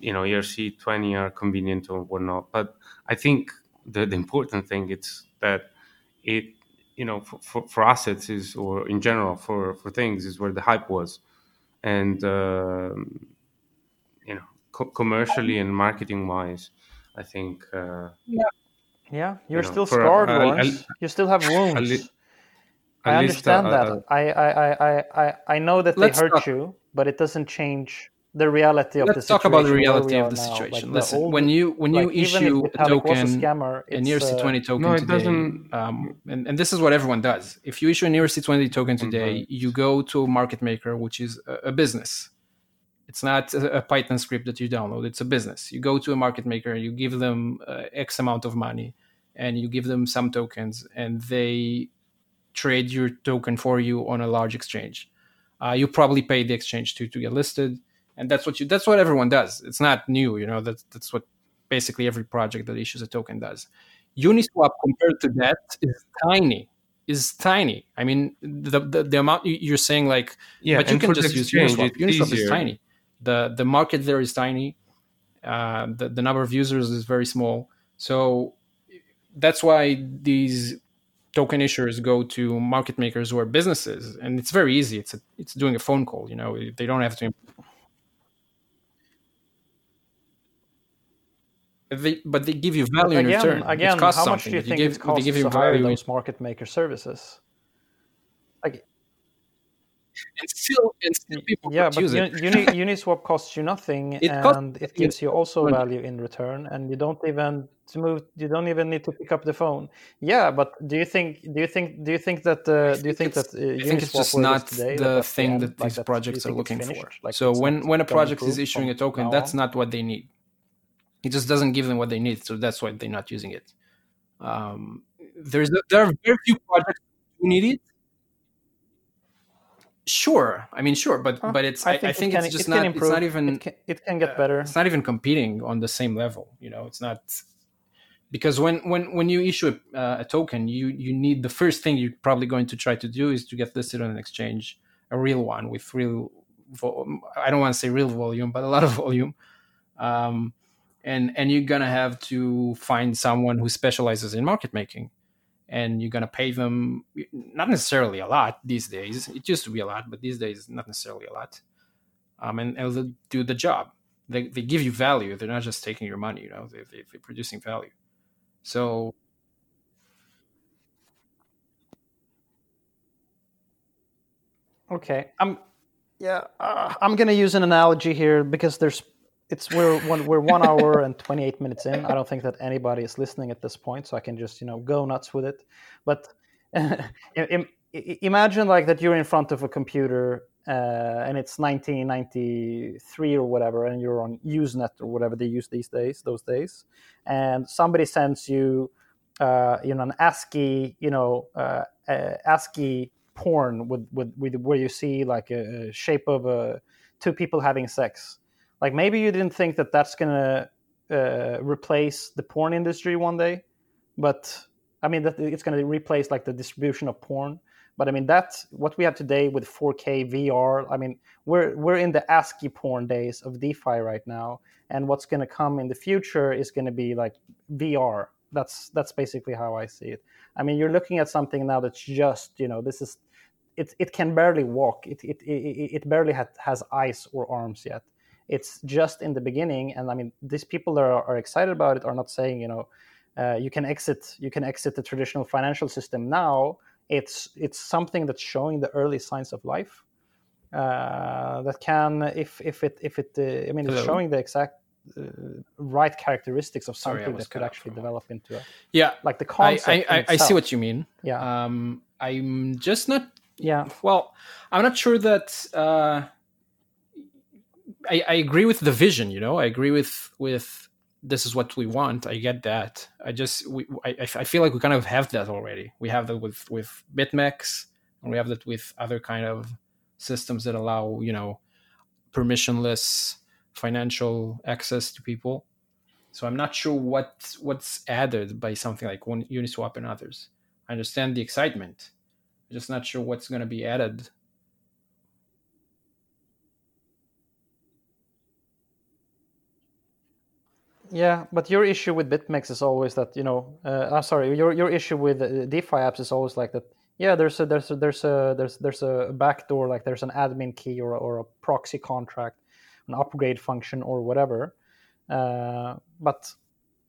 you know ERC twenty are convenient or whatnot. But I think the, the important thing is that it you know for, for, for assets is or in general for for things is where the hype was, and know co- commercially and marketing wise, I think. Uh, Yeah, you're know, still for a- scarred, a- a- you still have wounds. li- I understand uh, that. uh, I, I, I, I, I- I know that they hurt talk- you, but it doesn't change the reality of the situation. Let's situation. talk about the reality of the now. situation. Like, the Listen, old- when you when you even issue a Vitalik was a token, scammer, an uh, ERC20 token No, it today, doesn't- um, and, and this is what everyone does. If you issue an ERC20 token today, you go to a market maker, which is a, a business. It's not a, Python script that you download. It's a business. You go to a market maker, and you give them uh, X amount of money, and you give them some tokens, and they trade your token for you on a large exchange. Uh, you probably pay the exchange to to get listed, and that's what you. That's what everyone does. It's not new, you know. That's that's what basically every project that issues a token does. Uniswap compared to that is tiny. Is tiny. I mean, the the, the amount you- you're saying like, yeah, but you can just use Uniswap. Uniswap is tiny. The the market there is tiny. Uh, the the number of users is very small. So that's why these token issuers go to market makers who are businesses, and it's very easy. It's a, it's doing a phone call. You know, they don't have to. They, but they give you value in again, return. again, it costs how much something. do you think give, it costs they give you to hire value those market maker services? Like, and still, and still people yeah, but use Uni- it. Uni- Uniswap costs you nothing, It costs and it gives you also value in return, and you don't even to move. You don't even need to pick up the phone. Yeah, but do you think? Do you think? Do you think that? Uh, do you think that uh, I think it's Uniswap just where it is not today, the thing that like these that- projects are looking for. Like, so when when a project is issuing a token, that's not what they need. It just doesn't give them what they need, so that's why they're not using it. Um, there's there are very few projects who need it. Sure, I mean sure, but Huh, but it's I, I it think can- it's just it not it's not even It can, it can get uh, better. It's not even competing on the same level. You know, it's not because when when when you issue a, uh, a token, you you need the first thing you're probably going to try to do is to get listed on an exchange, a real one with real. Vo- I don't want to say real volume, but a lot of volume. Um, and and you're gonna have to find someone who specializes in market making and you're gonna pay them not necessarily a lot these days. It used to be a lot, but these days not necessarily a lot. Um, and, they'll do the job. They, they give you value. They're not just taking your money. You know, they, they, they're producing value. So Okay, I'm. Yeah, uh, I'm gonna use an analogy here because there's. It's we're one we're one hour and 28 minutes in. I don't think that anybody is listening at this point, so I can just you know go nuts with it. But im- im- imagine like that you're in front of a computer uh, and it's 1993 or whatever, and you're on Usenet or whatever they use these days, those days, and somebody sends you, uh, you know, an ASCII, you know, uh, uh, ASCII porn with, with with where you see like a, a shape of a two people having sex. Like maybe you didn't think that that's gonna uh, replace the porn industry one day, but I mean that it's gonna replace like the distribution of porn. But I mean that's what we have today with 4K VR. I mean we're we're in the ASCII porn days of DeFi right now, and what's gonna come in the future is gonna be like VR. That's that's basically how I see it. I mean, you're looking at something now that's just you know this is it, it can barely walk. It it, it, it barely ha- has eyes or arms yet. It's just in the beginning, and I mean, these people that are, are excited about it are not saying, you know, uh, you can exit you can exit the traditional financial system now. It's it's something that's showing the early signs of life. Uh, that can, if if it if it, uh, I mean, it's Hello? showing the exact uh, right characteristics of something was that could actually develop into a Yeah, like the concept. I, I, I see what you mean. Yeah, Um, I'm just not yeah, well. I'm not sure that. I, I agree with the vision. You know, I agree with with this is what we want. I get that. I just we, I, I feel like we kind of have that already. We have that with with BitMEX, and we have that with other kind of systems that allow you know permissionless financial access to people. So I'm not sure what what's added by something like one Uniswap and others. I understand the excitement. I'm just not sure what's going to be added. Yeah. But your issue with BitMEX is always that you know. Uh, I'm sorry. Your your issue with DeFi apps is always like that. Yeah, there's a there's a there's a there's there's a backdoor like there's an admin key or or a proxy contract, an upgrade function or whatever. Uh, but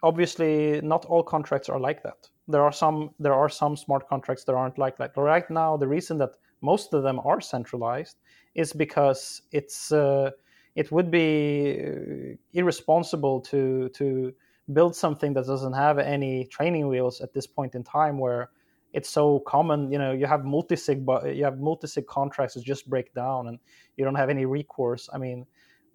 obviously, not all contracts are like that. There are some there are some smart contracts that aren't like that. Right now, the reason that most of them are centralized is because it's uh, it would be uh, irresponsible to to build something that doesn't have any training wheels at this point in time where it's so common you know you have multi-sig but you have multi-sig contracts that just break down and you don't have any recourse. I mean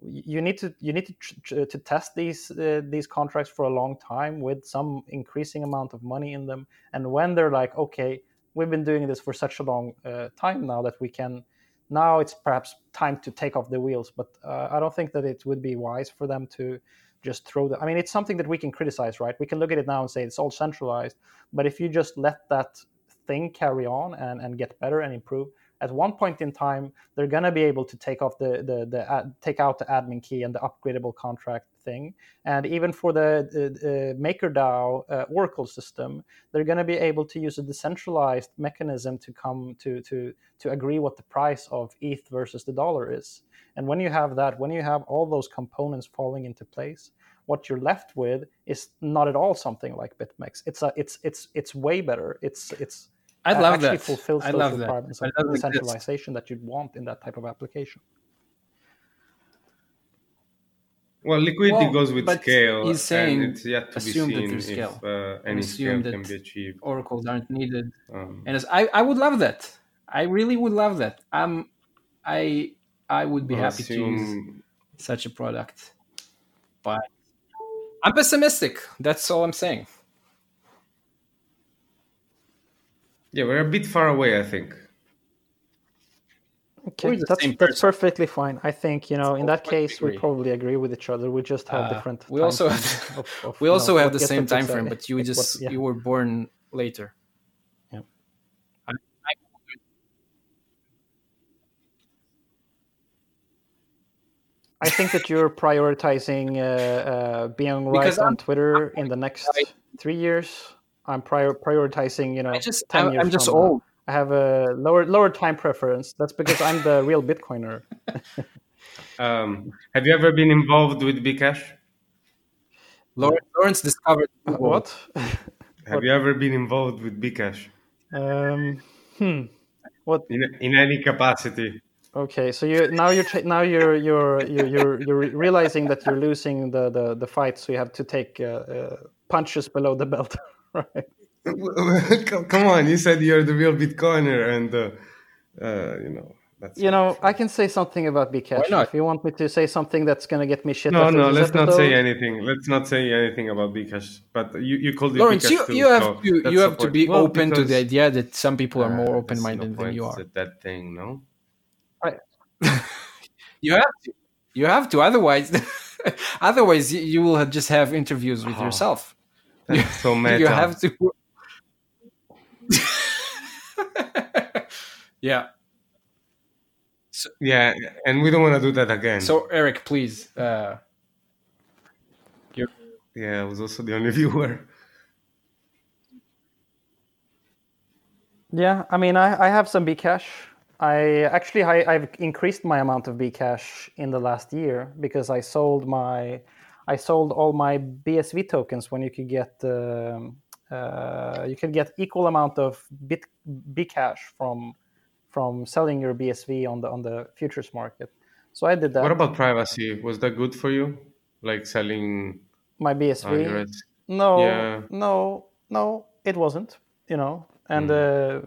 you need to you need to to test these uh, these contracts for a long time with some increasing amount of money in them. And when they're like okay we've been doing this for such a long uh, time now that we can now it's perhaps time to take off the wheels but uh, i don't think that it would be wise for them to just throw the i mean it's something that we can criticize right? We can look at it now and say it's all centralized but if you just let that thing carry on and, and get better and improve at one point in time they're going to be able to take off the the, the take out the admin key and the upgradable contract thing. And even for the, the, the makerdao uh, oracle system they're going to be able to use a decentralized mechanism to come to to to agree what the price of eth versus the dollar is. And when you have that when you have all those components falling into place what you're left with is not at all something like bitmex it's a it's it's it's way better. It's it's I'd uh, love actually that. fulfills I those love that. requirements But of it doesn't decentralization that you'd want in that type of application. Well, liquidity Well, goes with scale, he's saying and it's yet to be assume that seen there's if scale. uh, any assume scale can be achieved. Oracles aren't needed. Um, and as I, I would love that. I really would love that. I'm, I, I would be we'll happy to use such a product, but I'm pessimistic. That's all I'm saying. Yeah, we're a bit far away, I think. Okay, that's that's perfectly fine. I think you know in that case we probably agree with each other. We just have Uh, different. we also have- of- of, We you know, also have the same time frame, but you what- just yeah. you were born later. Yeah. I, I, I think that you're prioritizing uh, uh, being right Because on I'm- Twitter in the next Right. three years. I'm prior- prioritizing, you know, I just 10 I'm, years I'm just from now. old. I have a lower lower time preference. That's because I'm the real Bitcoiner. Um, have you ever been involved with Bcash? Lawrence, Lawrence discovered Uh, Google. what? Have you ever been involved with Bcash um, hmm. What? in, in any capacity? Okay, so you now you're tra- now you're you're you're you're, you're re- realizing that you're losing the the, the fight, so you have to take uh, uh, punches below the belt, right? Come come on, you said you're the real Bitcoiner, and uh, uh, you know that's You know, I can say something about Bcash. If you want me to say something that's gonna get me shit. No, no, let's not say anything. Let's not say anything about Bcash. But you, you called it Lawrence, Bcash you, too, you have so to you have to be Well, open to the idea that some people are uh, more there's open minded no than you are. That thing, no. You have to. You have to. Otherwise, otherwise you, you will just have interviews with Oh, yourself. That's so meta. You have to. yeah. Yeah, and we don't want to do that again. So Eric, please. Uh, yeah, I was also the only viewer. Yeah, I mean, I, I have some Bcash. I actually I, I've increased my amount of Bcash in the last year because I sold my I sold all my BSV tokens when you could get um, uh, you can get equal amount of Bit Bcash from from selling your BSV on the on the futures market. So I did that. What about privacy? Was that good for you? Like selling my uh, BSV? your? No, Yeah. no, no, it wasn't. You know, and Mm. uh,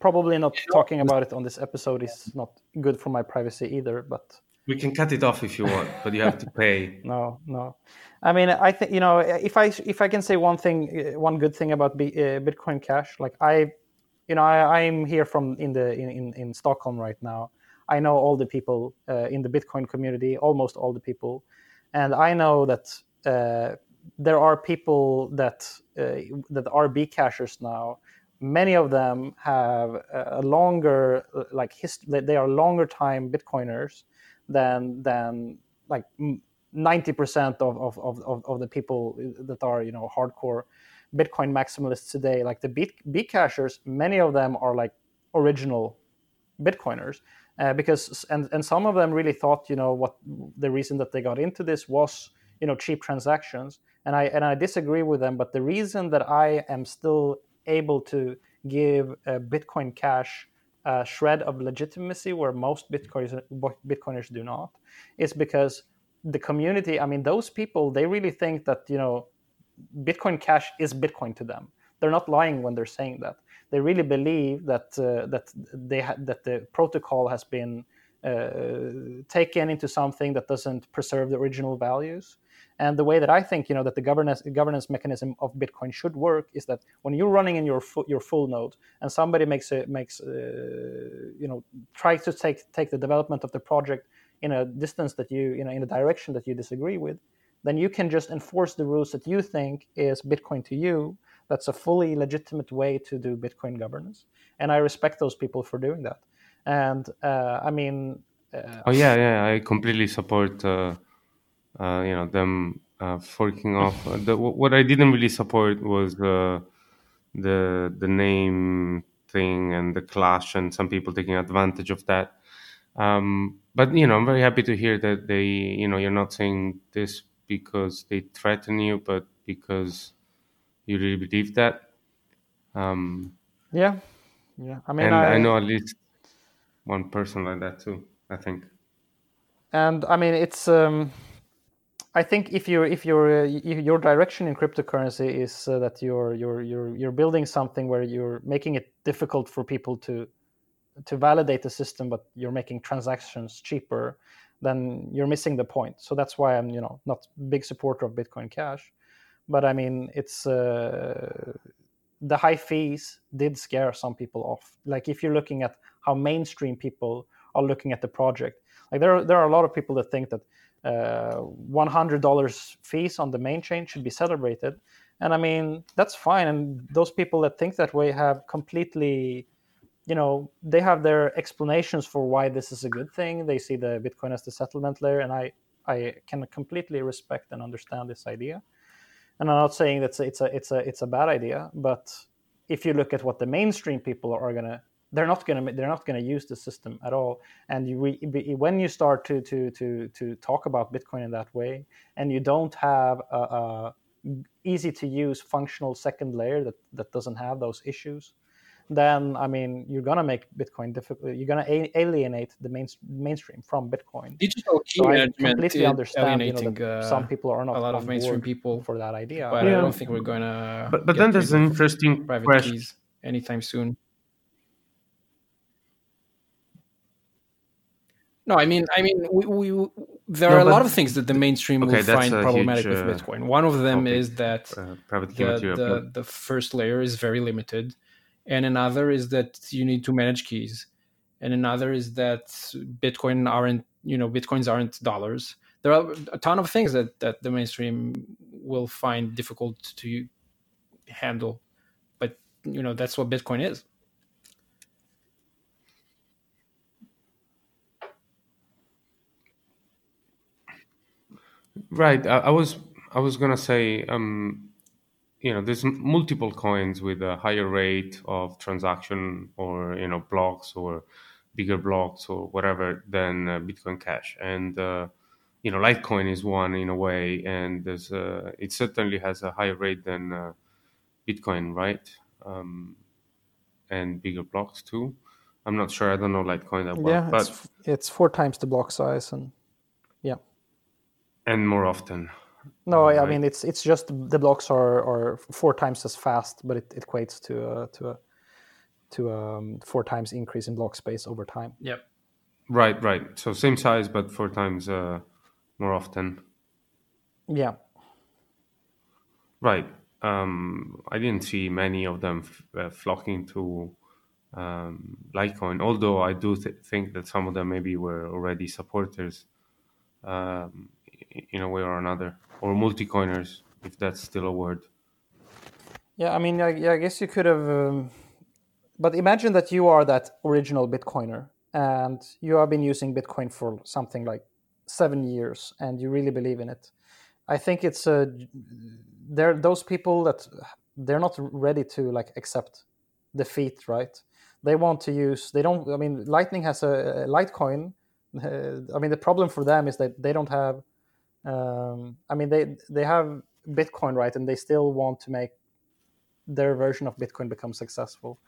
probably not talking about it on this episode is not good for my privacy either. But We can cut it off if you want, but you have to pay. no, no. I mean, I think you know, if I if I can say one thing, uh, one good thing about B, uh, Bitcoin Cash, like I, you know, I, I'm here from in the in, in, in Stockholm right now. I know all the people uh, in the Bitcoin community, almost all the people, and I know that uh, there are people that uh, that are Bcashers now. Many of them have a longer, uh, like hist- they are longer time Bitcoiners than than like ninety percent of, of, of, of- of the people that are you know hardcore Bitcoin maximalists today. Like the B Bcashers, many of them are like original Bitcoiners uh, because and and some of them really thought you know what the reason that they got into this was you know cheap transactions and I and I disagree with them but the reason that I am still able to give uh, Bitcoin Cash a shred of legitimacy where most Bitcoiners Bitcoiners do not is because the community I mean those people they really think that you know Bitcoin Cash is Bitcoin to them they're not lying when they're saying that they really believe that uh, that they ha- that the protocol has been uh, taken into something that doesn't preserve the original values. And the way that I think, you know, that the governance governance mechanism of Bitcoin should work is that when you're running in your fu- your full node and somebody makes a makes uh, you know tries to take take the development of the project in a distance that you you know in a direction that you disagree with, then you can just enforce the rules that you think is Bitcoin to you. That's a fully legitimate way to do Bitcoin governance, and I respect those people for doing that. And uh, I mean, uh, Oh yeah, yeah. I completely support. Uh, uh, you know them uh, forking off. Uh, the, what I didn't really support was uh, the the name thing and the clash, and some people taking advantage of that. Um, but you know, I'm very happy to hear that they, you know, you're not saying this because they threaten you, but because you really believe that. Um, yeah, yeah. I mean, and I, know at least one person like that too. I think. and I mean it's um, I think if you if your uh, your direction in cryptocurrency is uh, that you're you're you're you're building something where you're making it difficult for people to to validate the system, but you're making transactions cheaper, then you're missing the point. So that's why I'm you know not big supporter of Bitcoin Cash, but I mean it's uh, the high fees did scare some people off. Like if you're looking at how mainstream people are looking at the project, like there are, there are a lot of people that think that uh, $100 fees on the main chain should be celebrated, and I mean that's fine. And those people that think that way have completely, you know, they have their explanations for why this is a good thing. They see the Bitcoin as the settlement layer, and I I can completely respect and understand this idea and I'm not saying that it's a it's a it's a bad idea, but if you look at what the mainstream people are gonna, they're not gonna they're not gonna use the system at all. And you re, when you start to to to to talk about Bitcoin in that way, and you don't have a, a easy to use functional second layer that that doesn't have those issues, then I mean you're gonna make Bitcoin difficult. You're gonna a- alienate the main, mainstream from Bitcoin. Digital key So I completely is understand, you know, that uh, some people are not a lot of mainstream people, for that idea. but I don't think we're gonna. But but then there's an interesting private question. keys anytime soon. No, I mean, I mean, we, we there No, are a lot of things that the mainstream Okay, will find problematic huge, with uh, Bitcoin. One of them topic. is that Uh, the, the the first layer is very limited, and another is that you need to manage keys, and another is that Bitcoin aren't you know bitcoins aren't dollars. There are a ton of things that that the mainstream will find difficult to handle, but you know that's what Bitcoin is. Right. I, I was I was gonna say, um, you know, there's m- multiple coins with a higher rate of transaction or you know blocks or bigger blocks or whatever than uh, Bitcoin Cash. And uh, you know, Litecoin is one in a way, and there's uh, it certainly has a higher rate than uh, Bitcoin, right? Um, and bigger blocks too. I'm not sure. I don't know Litecoin that well, yeah, but it's, it's four times the block size, and and more often. No, I mean it's it's just the blocks are are four times as fast, but it, it equates to uh, to a to a um, four times increase in block space over time. Yep. Right, right. So same size, but four times uh, more often. Yeah. Right. Um, I didn't see many of them f- uh, flocking to um, Litecoin, although I do th- think that some of them maybe were already supporters um, in a way or another, or multi-coiners, if that's still a word. Yeah, I mean, I, I guess you could have, um, but imagine that you are that original Bitcoiner and you have been using Bitcoin for something like seven years and you really believe in it. I think it's a there those people that they're not ready to like accept defeat, right? They want to use. They don't. I mean, Lightning has a, a Litecoin. Uh, I mean, the problem for them is that they don't have. Um, I mean, they they have Bitcoin, right, and they still want to make their version of Bitcoin become successful.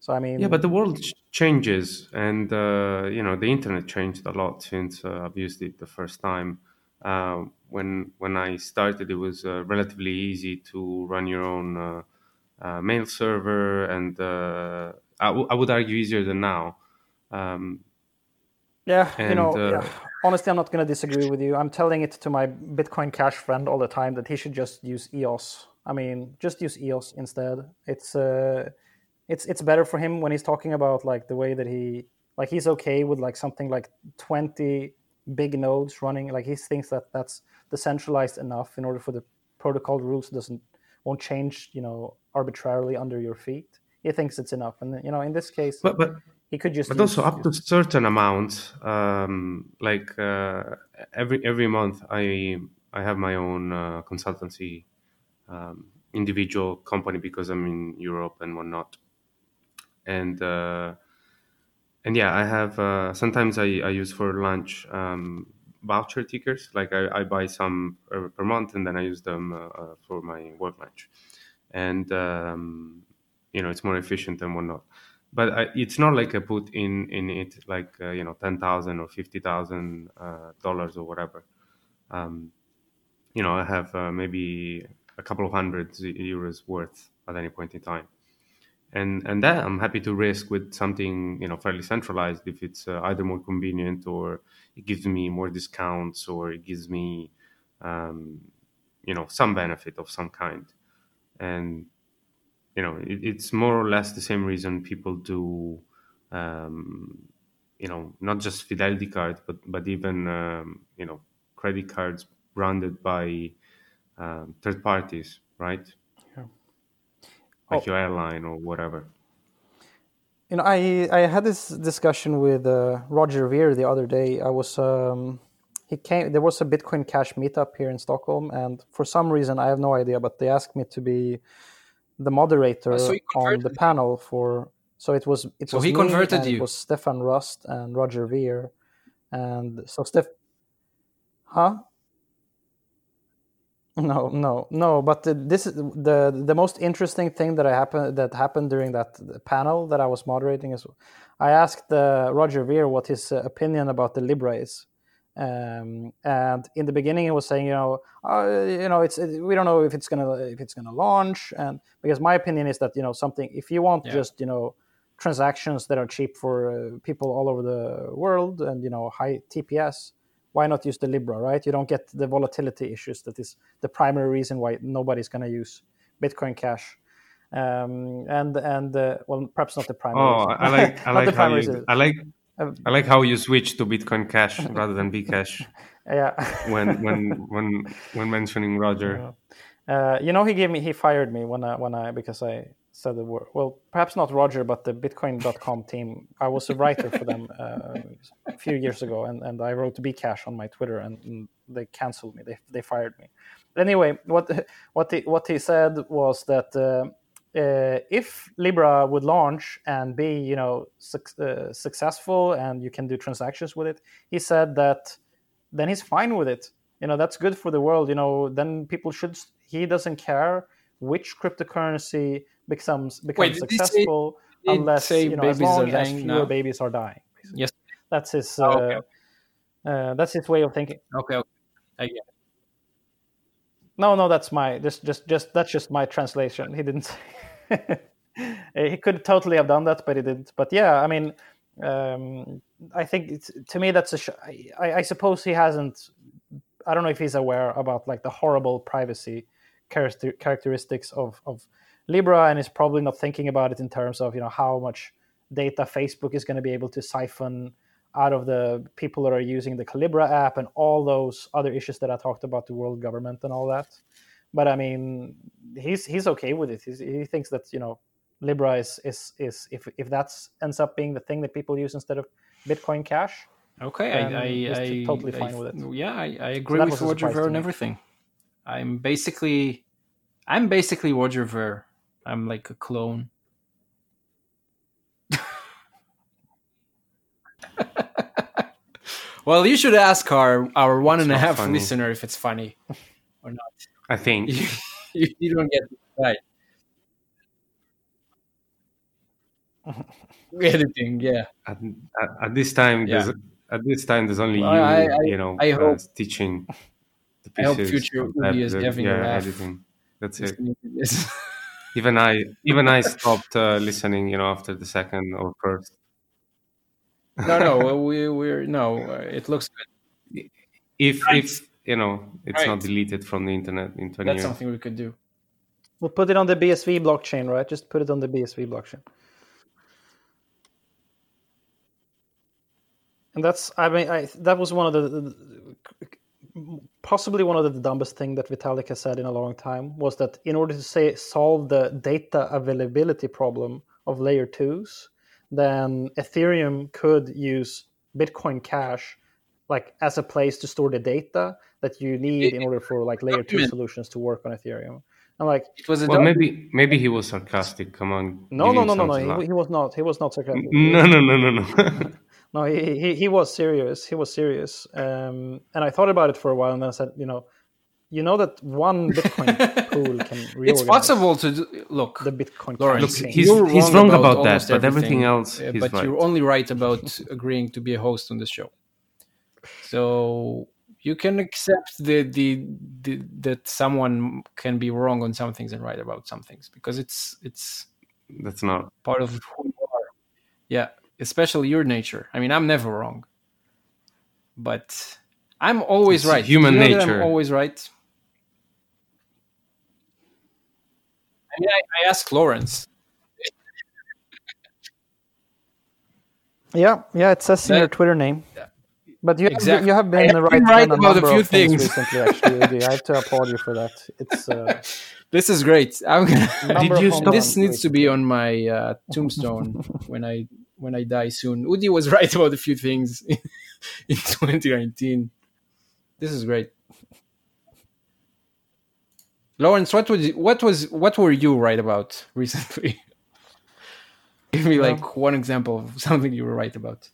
So I mean, Yeah, but the world changes, and uh, you know the internet changed a lot since uh, I've used it the first time. Uh, when when I started, it was uh, relatively easy to run your own uh, uh, mail server, and uh, I, w- I would argue easier than now. Um, Yeah, you know, yeah. Honestly, I'm not going to disagree with you. I'm telling it to my Bitcoin Cash friend all the time that he should just use EOS. I mean, just use EOS instead. It's uh, it's it's better for him when he's talking about like the way that he like he's okay with like something like 20 big nodes running. Like he thinks that that's decentralized enough in order for the protocol rules doesn't won't change, you know, arbitrarily under your feet. He thinks it's enough, and you know, in this case, but but he could just. but also up to certain amount um, like uh, every every month i i have my own uh, consultancy um, individual company because i'm in europe and whatnot. And uh, and yeah i have uh, sometimes i i use for lunch um, voucher tickers. Like i, I buy some per, per month and then i use them uh, uh, for my work lunch. And um, you know it's more efficient and whatnot but I, it's not like I put in in it like uh, you know ten thousand or fifty thousand uh, dollars or whatever. Um, you know, I have uh, maybe a couple of hundred euros worth at any point in time, and and that I'm happy to risk with something you know fairly centralized if it's uh, either more convenient or it gives me more discounts or it gives me um, you know some benefit of some kind, and you know it, it's more or less the same reason people do um, you know not just fidelity cards but but even um, you know credit cards branded by um, third parties right Yeah. like Oh. your airline or whatever you know, I I had this discussion with uh, Roger Ver the other day. I was um, he came. There was a Bitcoin Cash meetup here in Stockholm, and for some reason I have no idea, but they asked me to be the moderator Oh, so on the panel for. So it was it So was he converted and you. It was Stefan Rust and Roger Ver, and so Steph, huh? No, no, no. But the, this is the the most interesting thing that I happened that happened during that panel that I was moderating is I asked uh, Roger Ver what his uh, opinion about the Libra is, um, and in the beginning he was saying, you know, uh, you know, it's it, we don't know if it's gonna if it's gonna launch, and because my opinion is that you know something if you want Yeah. just you know transactions that are cheap for uh, people all over the world and you know high TPS why not use the Libra, right? You don't get the volatility issues that is the primary reason why nobody's going to use Bitcoin Cash. Um, and and uh, well, perhaps not the primary. oh reason. i like i like how you reason. i like i like how you switch to bitcoin cash rather than bcash yeah. when when when when mentioning roger Uh, you know, he gave me he fired me when I when I because I said the word. Well, perhaps not Roger, but the Bitcoin.com team. I was a writer for them uh, a few years ago, and, and I wrote Bcash on my Twitter, and, and they canceled me. They they fired me. Anyway, what what he what he said was that uh, uh, if Libra would launch and be, you know, suc- uh, successful and you can do transactions with it, he said that then he's fine with it. You know, that's good for the world. You know, then people should. He doesn't care which cryptocurrency becomes becomes did he say- successful unless you know as babies are long as fewer now? babies are dying. Yes. That's his. Oh, Uh, okay. uh, that's his way of thinking. Okay, okay. I get it. No, no, that's my just just just that's just my translation. He didn't he could totally have done that, but he didn't. But yeah, I mean, um, I think to me that's a. Sh- I, I suppose he hasn't. I don't know if he's aware about like the horrible privacy character- characteristics of of Libra, and is probably not thinking about it in terms of you know how much data Facebook is going to be able to siphon out of the people that are using the Calibra app and all those other issues that I talked about, the world government and all that. But I mean, he's he's okay with it. He's, he thinks that you know Libra is is is if if that's ends up being the thing that people use instead of Bitcoin Cash. Okay, I, I, I totally I- fine with it. Yeah, I, I agree that with Roger Ver and everything. I'm basically, I'm basically Roger Ver. I'm like a clone. well, you should ask our our one and a half funny. listener if it's funny or not. I think. you, you don't get it right. Editing, yeah. at, at, at this time Yeah. there's at this time there's only Well, you I- I- you know I uh, hope- teaching the I hope future that- is having yeah editing that's it even i even i stopped uh, listening you know after the second or first no, no, we we're no. Uh, it looks good. if Right. if you know it's Right. not deleted from the internet in 20 That's years something we could do. We'll put it on the BSV blockchain, right? Just put it on the BSV blockchain. And that's, I mean, I, that was one of the, the- possibly one of the dumbest thing that Vitalik has said in a long time was that in order to say solve the data availability problem of layer twos, then Ethereum could use Bitcoin Cash like as a place to store the data that you need in order for like layer two solutions to work on Ethereum. And like, It was a well maybe maybe he was sarcastic come on no, no, no, no, no. He, he was not. He was not sarcastic. no no no no no No, he, he he was serious. He was serious. Um, and I thought about it for a while, and then I said, you know, you know that one Bitcoin pool can reorganize it's possible to do, look. the Bitcoin Lawrence, Look, chain. he's- you're he's wrong about that, almost but everything else, uh, he's but you're only right about agreeing to be a host on the show. So you can accept the, the the that someone can be wrong on some things and right about some things because it's it's that's not part of who you are. Yeah, especially your nature. I mean, I'm never wrong, but I'm always It's right. human You know nature. I'm always right. I mean, I, I asked Lawrence. Yeah, yeah, it says in your Twitter name. But you, Exactly. you have I been have right, been right about a few things things. recently. Actually. I have to applaud you for that. It's uh, This is great. I'm gonna. number you stop- this needs to be on my uh, tombstone when I when I die soon. Udi was right about a few things in 2019. This is great. Lawrence, what was what was what were you right about recently? Give me like one example of something you were right about.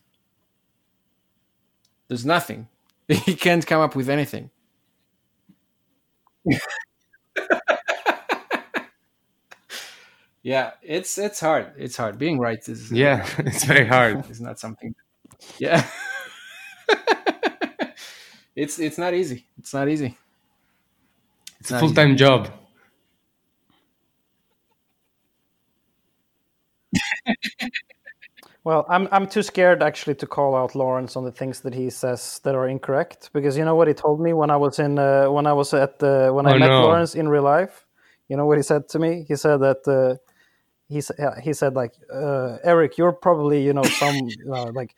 There's nothing. He can't come up with anything. yeah, it's it's hard. It's hard. Being right is yeah it's very hard It's not something. Yeah, it's it's not easy. It's not easy. It's a full-time job Well, I'm I'm too scared actually to call out Lawrence on the things that he says that are incorrect because you know what he told me when I was in uh, when I was at the when I Oh, met no. Lawrence in real life. You know what he said to me? He said that uh, he s- he said like uh, Eric, you're probably you know some uh, like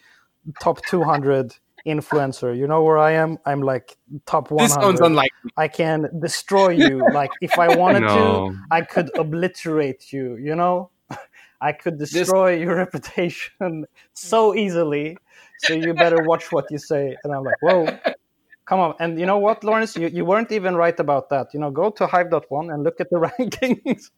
top 200 influencer. You know where I am? I'm like top 100. This sounds unlikely. I can destroy you. like if I wanted No. to, I could obliterate you. You know, I could destroy your reputation so easily. So you better watch what you say. And I'm like, whoa, come on. And you know what, Lawrence? You, you weren't even right about that. You know, go to Hive.one and look at the rankings.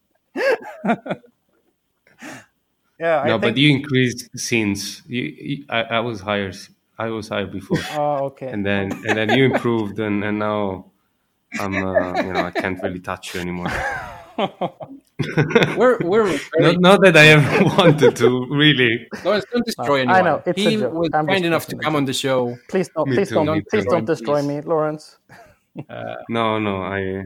yeah, I no, think. but you increased since you, you I, I was higher. S- I was higher before, Oh, okay. and then and then you improved, and, and now I'm uh, you know I can't really touch you anymore. We're we're Not, not that I ever wanted to really. Lawrence, don't destroy anyone. I know, it's a he joke. was I'm kind enough to joking. come on the show. please don't, Me please too, don't, please too. don't destroy Please. me, Lawrence. No, no, I.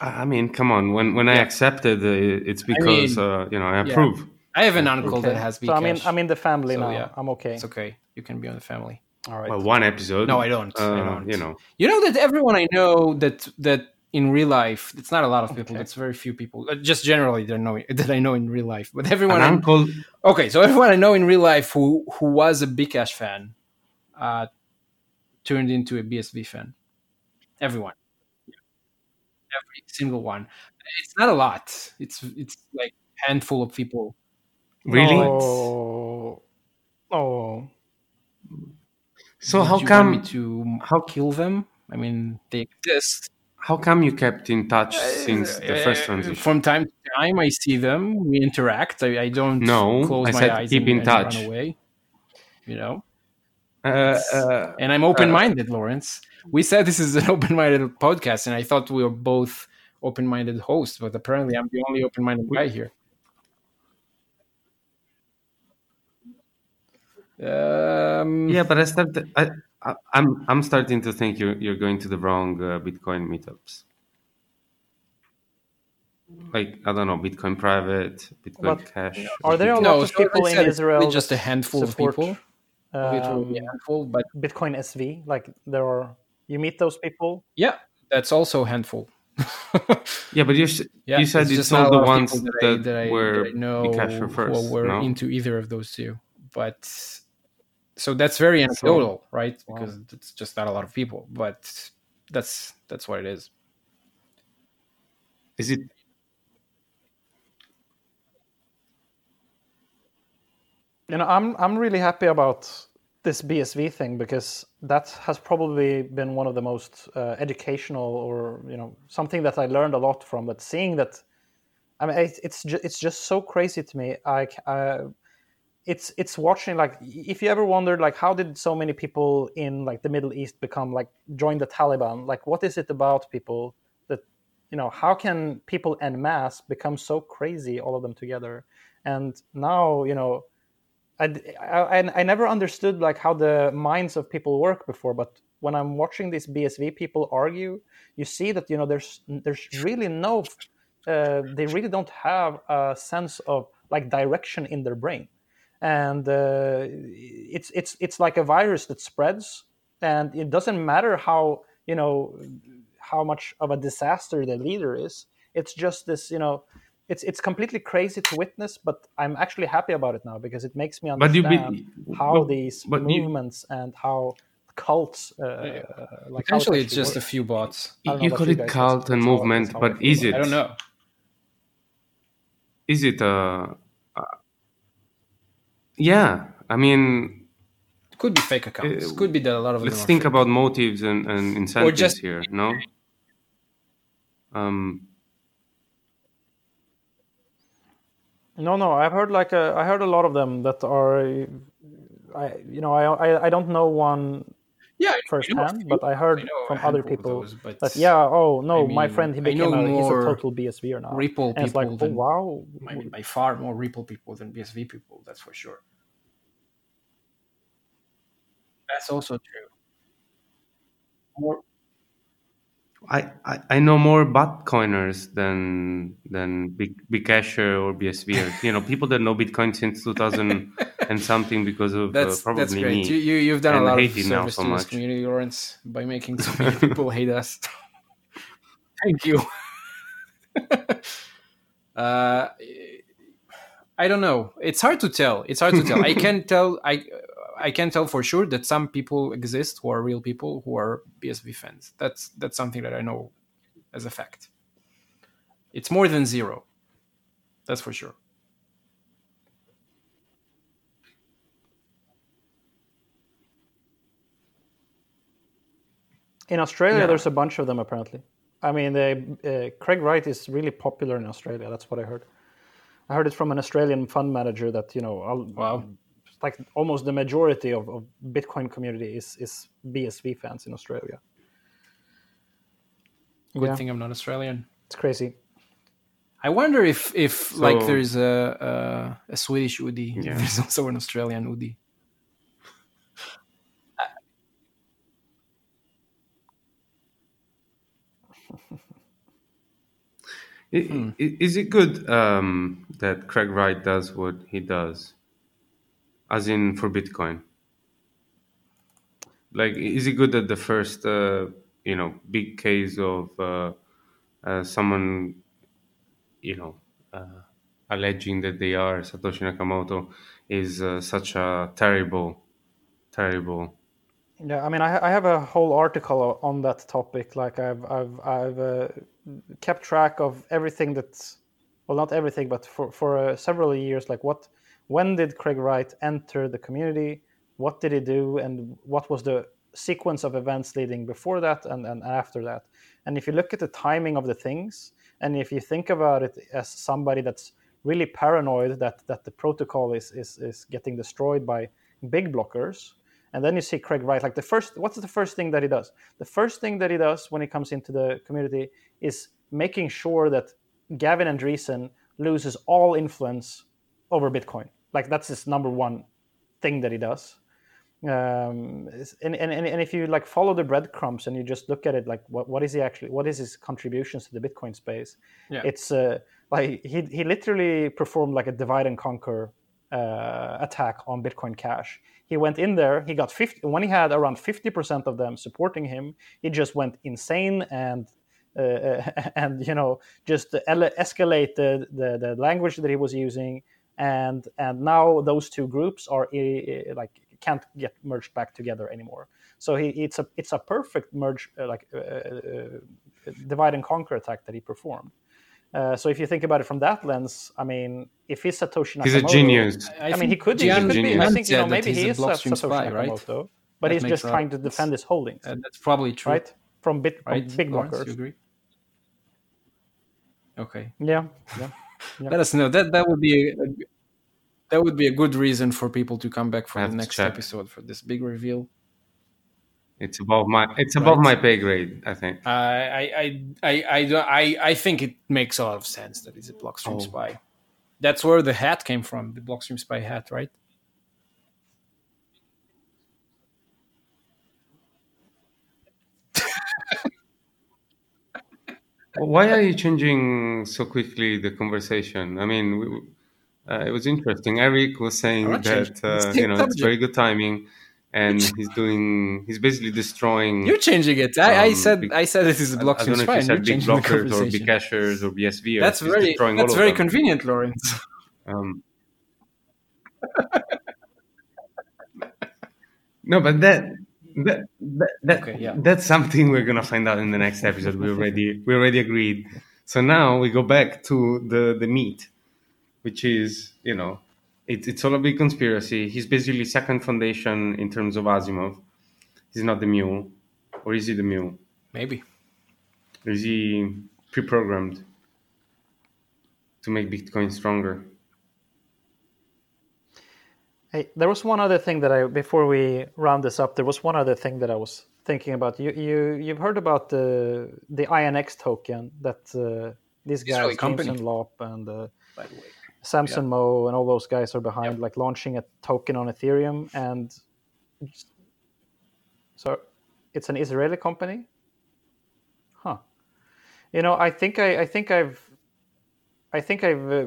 Yeah. I I mean, come on. When when I Yeah. accepted, uh, it's because mean, uh, you know I yeah. approve. I have an uncle Okay. that has Bcash. So I'm in, I'm in the family So, now. yeah. I'm okay. It's okay. You can be on the family. All right. Well, one episode. No, I don't. I Uh, don't. You know, You know that everyone I know that that in real life, it's not a lot of people. Okay. It's very few people. Uh, Just generally, they know that I know in real life. But everyone, an I, uncle. okay, so everyone I know in real life who who was a Bcash fan, uh, turned into a BSV fan. Everyone, every single one. It's not a lot. It's it's like handful of people. Really? Oh. Oh. So Would how you come? want me to how- kill them? I mean, they exist. How come you kept in touch since the first Uh, transition? From time to time, I see them. We interact. I, I don't No, close I my said eyes keep and, in and touch. run away. You know, Uh, uh, and I'm open-minded, Lawrence. We said this is an open-minded podcast, and I thought we were both open-minded hosts, but apparently, I'm the only open-minded guy here. Um, yeah, but I started. I, I, I'm I'm starting to think you're you're going to the wrong uh, Bitcoin meetups. Like I don't know, Bitcoin private, Bitcoin But Cash. Are there a No, of so as I people in Israel? just a handful of support, people. Literally a um, handful, but Bitcoin SV, like there are. You meet those people. yeah, that's also a handful. Yeah, but you s- Yeah, you said it's it's just not the ones people that, I, that I, were that I know Bcash first. who were no? into either of those two. But so that's very anecdotal, right? Wow. Because it's just not a lot of people. But that's that's what it is. Is it? You know, I'm I'm really happy about this BSV thing because that has probably been one of the most uh, educational, or you know, something that I learned a lot from. But seeing that, I mean, it, it's ju- it's just so crazy to me. I, uh, it's it's watching like if you ever wondered like how did so many people in like the Middle East become like join the Taliban? Like, what is it about people that you know? How can people en masse become so crazy, all of them together? And now you know I, I, I never understood like how the minds of people work before but when i'm watching these bsv people argue you see that you know there's there's really no uh, they really don't have a sense of like direction in their brain. And uh, it's it's it's like a virus that spreads and it doesn't matter how you know how much of a disaster the leader is. It's just this you know it's it's completely crazy to witness, but I'm actually happy about it now because it makes me But you understand be- how but- these but you- movements and how cults uh, like how it Essentially, it's actually just a few bots. I don't know You about call you it cult and movement, but I is it? I don't know. Is it a? a yeah, I mean, It could be fake accounts. Uh, could be that a lot of let's think fake. about motives and, and incentives just- here. No. Um. No, no, I've heard like a, I heard a lot of them that are, I you know I I, I don't know one Yeah, I- I know a firsthand, but I heard I from other people those, that yeah, oh no, I my friend he became a he's a more total BSVer now. Ripple and it's like, people oh than wow, I mean, by far more Ripple people than BSV people. That's for sure. That's also true. More, I, I, I know more Bitcoiners than than Big Bcasher or BSV. you know, people that know Bitcoin since 2000 and something because of that's uh, probably that's great. me. You, you you've done a lot of service so to this community, Lawrence, by making so many people hate us. Thank you. uh, I don't know. It's hard to tell. It's hard to tell. I can tell. I I can tell for sure that some people exist who are real people who are BSV fans. That's that's something that I know as a fact. It's more than zero. That's for sure. In Australia, Yeah. there's a bunch of them apparently. I mean, they, uh, Craig Wright is really popular in Australia. That's what I heard. I heard it from an Australian fund manager that you know, I'll, Wow. Like almost the majority of, of Bitcoin community is is BSV fans in Australia. Good Yeah. thing I'm not Australian. It's crazy. I wonder if if like there's a a, a Swedish Udi. Yeah. There's also an Australian Udi. I- i- Is it good um, that Craig Wright does what he does, as in for Bitcoin? Like, is it good that the first, uh, you know, big case of uh, uh, someone, you know, uh, alleging that they are Satoshi Nakamoto is uh, such a terrible, terrible. Yeah, I mean, I, I have a whole article on that topic. Like, I've I've I've uh, kept track of everything that's well, not everything, but for for uh, several years. Like, what when did Craig Wright enter the community? What did he do, and what was the sequence of events leading before that and, and after that? And if you look at the timing of the things, and if you think about it as somebody that's really paranoid that that the protocol is is is getting destroyed by big blockers and then you see Craig Wright. Like the first, what's the first thing that he does? The first thing that he does when he comes into the community is making sure that Gavin Andresen loses all influence over Bitcoin. Like that's his number one thing that he does. Um, and, and, and if you like follow the breadcrumbs and you just look at it, like what, what is he actually? What is his contributions to the Bitcoin space? Yeah. It's uh, like he he literally performed like a divide and conquer uh, attack on Bitcoin Cash. He went in there. He got 50 when he had around 50% of them supporting him. He just went insane and uh, and you know just ele- escalate the, the the language that he was using. And and now those two groups are uh, like can't get merged back together anymore. So he, it's a it's a perfect merge uh, like uh, uh, divide and conquer attack that he performed. Uh, so if you think about it from that lens, I mean, if he's Satoshi Nakamoto, He's a genius. I, mean, he could be. He Gian could be. I think you know maybe he's he a is a Blockstream Satoshi spy, right? But That he's just a trying to defend his holdings, Uh, that's probably true, right? From bit from big Lawrence, blockers. you agree? Okay, Yeah, yeah. Yeah. let us know. That that would be a, a- that would be a good reason for people to come back for the next episode for this big reveal. It's above my it's above Right. my pay grade. I think. I I I I I, I, I think it makes a lot of sense that it's a Blockstream Oh. spy. That's where the hat came from, the Blockstream spy hat, right? Why are you changing so quickly the conversation? I mean, we, uh, it was interesting. Eric was saying that uh, you know it's very good timing, and he's doing he's basically destroying. You're changing it. I, I Um, said big- I said this is a I- I don't know if you you're said big blockers or big cashers or BSV. That's very destroying all that's very convenient, Lawrence. Um, no, but that that that, that Okay, yeah. that's something we're gonna find out in the next episode. We already we already agreed. So now we go back to the the meat, which is you know it, it's all a big conspiracy. He's basically second foundation in terms of Asimov. He's not the mule, or is he the mule? Maybe. Or is he pre-programmed to make Bitcoin stronger? Hey, there was one other thing that I before we round this up. There was one other thing that I was thinking about. You you you've heard about the the INX token that uh, these Israeli guys, company. Jameson Lopp and uh, By the way. Samson Mow and all those guys are behind, like launching a token on Ethereum, and so it's an Israeli company. Huh. You know, I think I, I think I've I think I've uh,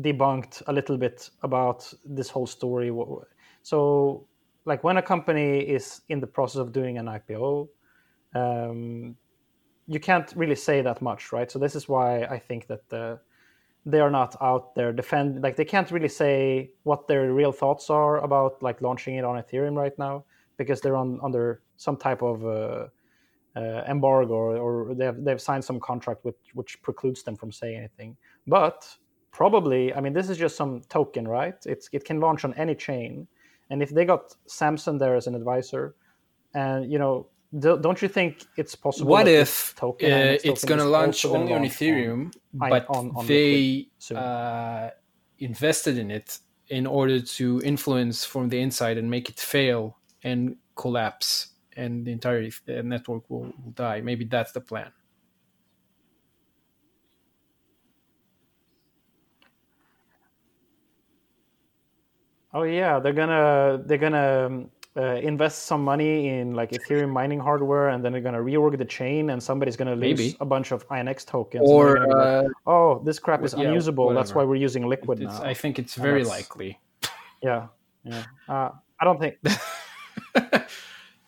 debunked a little bit about this whole story. So, like when a company is in the process of doing an IPO, um, you can't really say that much, right? So this is why I think that uh, they are not out there defend like they can't really say what their real thoughts are about like launching it on Ethereum right now because they're on under some type of uh, uh, embargo or, or they have they've signed some contract which which precludes them from saying anything. But probably, I mean, this is just some token, right? It's it can launch on any chain, and if they got Samson there as an advisor, and you know don't you think it's possible? what that if token, uh, it's going to launch only on Ethereum, I- but on- on they uh, invested in it in order to influence from the inside and make it fail and collapse, and the entire network will, will die. Maybe that's the plan. Oh yeah, they're gonna they're gonna um, uh, invest some money in like Ethereum mining hardware, and then they're gonna reorg the chain, and somebody's gonna lose Maybe. a bunch of INX tokens. Or gonna like, uh, oh, this crap is yeah, unusable. That's why we're using Liquid it's, now. I think it's very likely. Yeah, yeah. Uh, I don't think.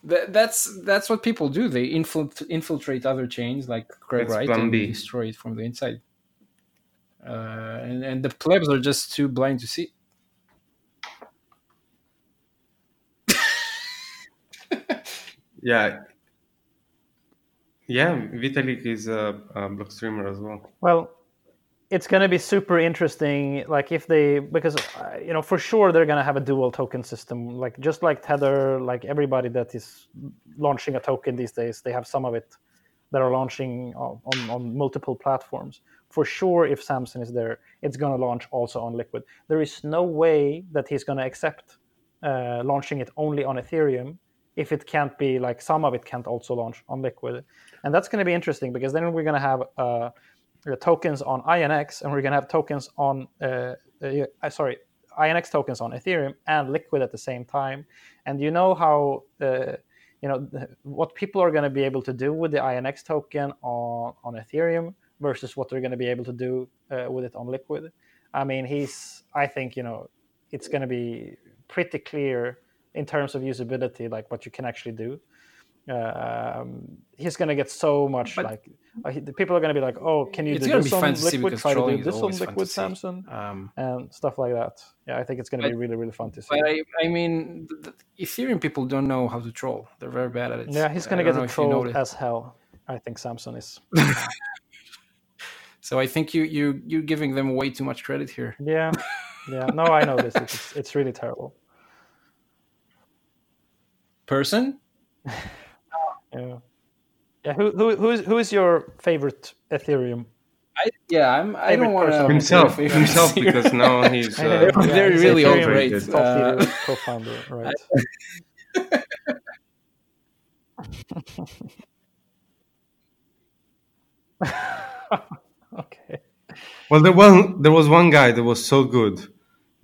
That's that's what people do. They infiltrate other chains like Craig That's Wright plan and B. destroy it from the inside. Uh, and and the plebs are just too blind to see. Yeah. Yeah, Vitalik is a, a block streamer as well. Well, it's going to be super interesting. Like if they, because uh, you know for sure they're going to have a dual token system. Like just like Tether, like everybody that is launching a token these days, they have some of it that are launching on, on, on multiple platforms. For sure, if Samson is there, it's going to launch also on Liquid. There is no way that he's going to accept uh, launching it only on Ethereum if it can't be like some of it can't also launch on Liquid, and that's going to be interesting because then we're going to have. Uh, tokens on INX, and we're going to have tokens on, uh, uh, sorry, INX tokens on Ethereum and Liquid at the same time. And you know how, uh, you know, what people are going to be able to do with the INX token on, on Ethereum versus what they're going to be able to do uh, with it on Liquid. I mean, he's, I think, you know, it's going to be pretty clear in terms of usability, like what you can actually do. Um, he's going to get so much But- like uh, he- the people are going to be like, "Oh, can you do gonna this on fun to see Liquid? Try to do this on always fun to Liquid. Samson, Um, and stuff like that." Yeah, I think it's going to But- be really, really fun to see. but I, I mean, the, the Ethereum people don't know how to troll. They're very bad at it. yeah, he's going to don't get know it you trolled as hell. I think Samson is. So I think you you you're giving them way too much credit here. Yeah, yeah. No, I know this. It's it's really terrible. Person, Yeah, yeah. Who who who is who is your favorite Ethereum? I yeah, I'm. I Favorite don't want to Himself, himself, because now he's. I know, Uh, Yeah, They're he's really Ethereum overrated. Uh, co-founder, right? okay. well, there was there was one guy that was so good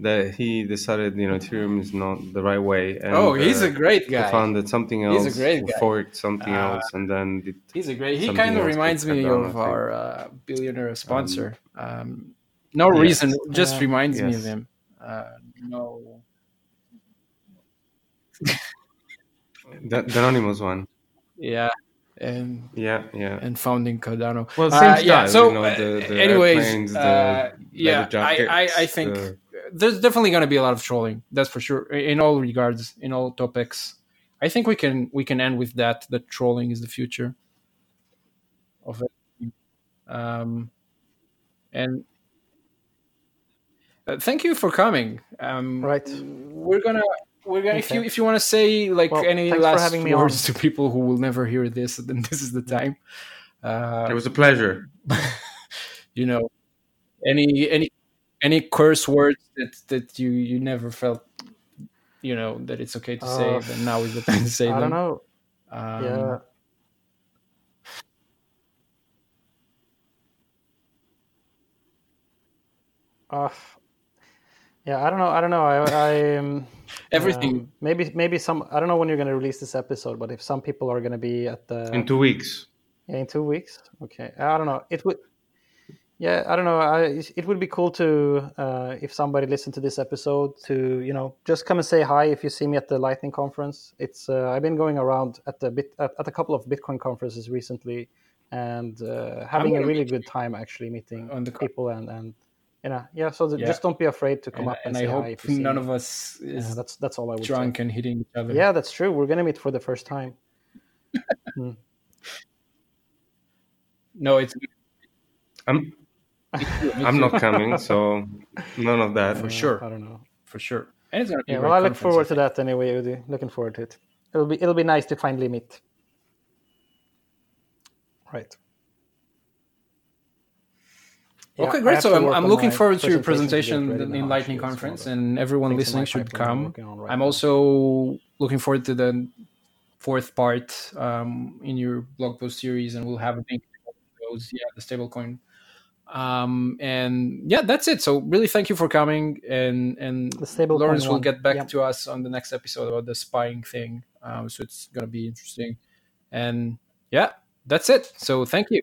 that he decided, you know, Ethereum is not the right way. And, oh, he's uh, a great guy. founded something else. He's a great guy. forked something Uh, else, and then did He's a great. He kind of reminds me Cardano, of our uh, billionaire sponsor. Um, no Yes. reason, just Yeah. reminds me of him. Uh, no. the, the anonymous one. Yeah, and Yeah, yeah. and founding Cardano. Well, Uh, same yeah. So, you know, uh, the- the anyways, uh, yeah, I, I, I think there's definitely going to be a lot of trolling. That's for sure. In all regards, in all topics, I think we can we can end with that. That trolling is the future of it. Um, and uh, thank you for coming. Um, Right. We're gonna we're gonna if you if you want to say like Well, any last having me words to people who will never hear this, then this is the time. Uh, it was a pleasure. you know any any any curse words that that you you never felt you know that it's okay to say Uh, then now is the time to say I them don't know. Um, yeah. Uh, yeah, I don't know. I don't know. I, I um, everything um, maybe maybe some. I don't know when you're going to release this episode, but if some people are going to be at the In two weeks. Yeah, in two weeks. Okay, I don't know. It would. Yeah, I don't know. I, it would be cool to uh, if somebody listened to this episode to you know just come and say hi if you see me at the Lightning conference. It's uh, I've been going around at the bit at, at a couple of Bitcoin conferences recently, and uh, having a really good time actually meeting on the con- people and and you know yeah. So th- Yeah. just don't be afraid to come and, up and, and say i hi hope if you see none me. of us Yeah, is that's that's all I would drunk say. and hitting each other Yeah, that's true. We're gonna meet for the first time. no it's I'm I'm not coming, so none of that. for sure I don't know. for sure and it's gonna Yeah, well, I look forward to that anyway, Udi. Looking forward to it. It'll be it'll be nice to finally meet. Right. okay, great. So I'm, I'm looking forward to your presentation to get presentation ready in now, Lightning actually. It's one of Conference, and everyone listening should come. right I'm now. also looking forward to the fourth part um, in your blog post series, and we'll have a link to those. Yeah, the stablecoin. Um, and yeah, that's it. So really, thank you for coming, and and Lawrence will get back Yeah. to us on the next episode about the spying thing. Um, so it's gonna be interesting, and yeah, that's it. So thank you.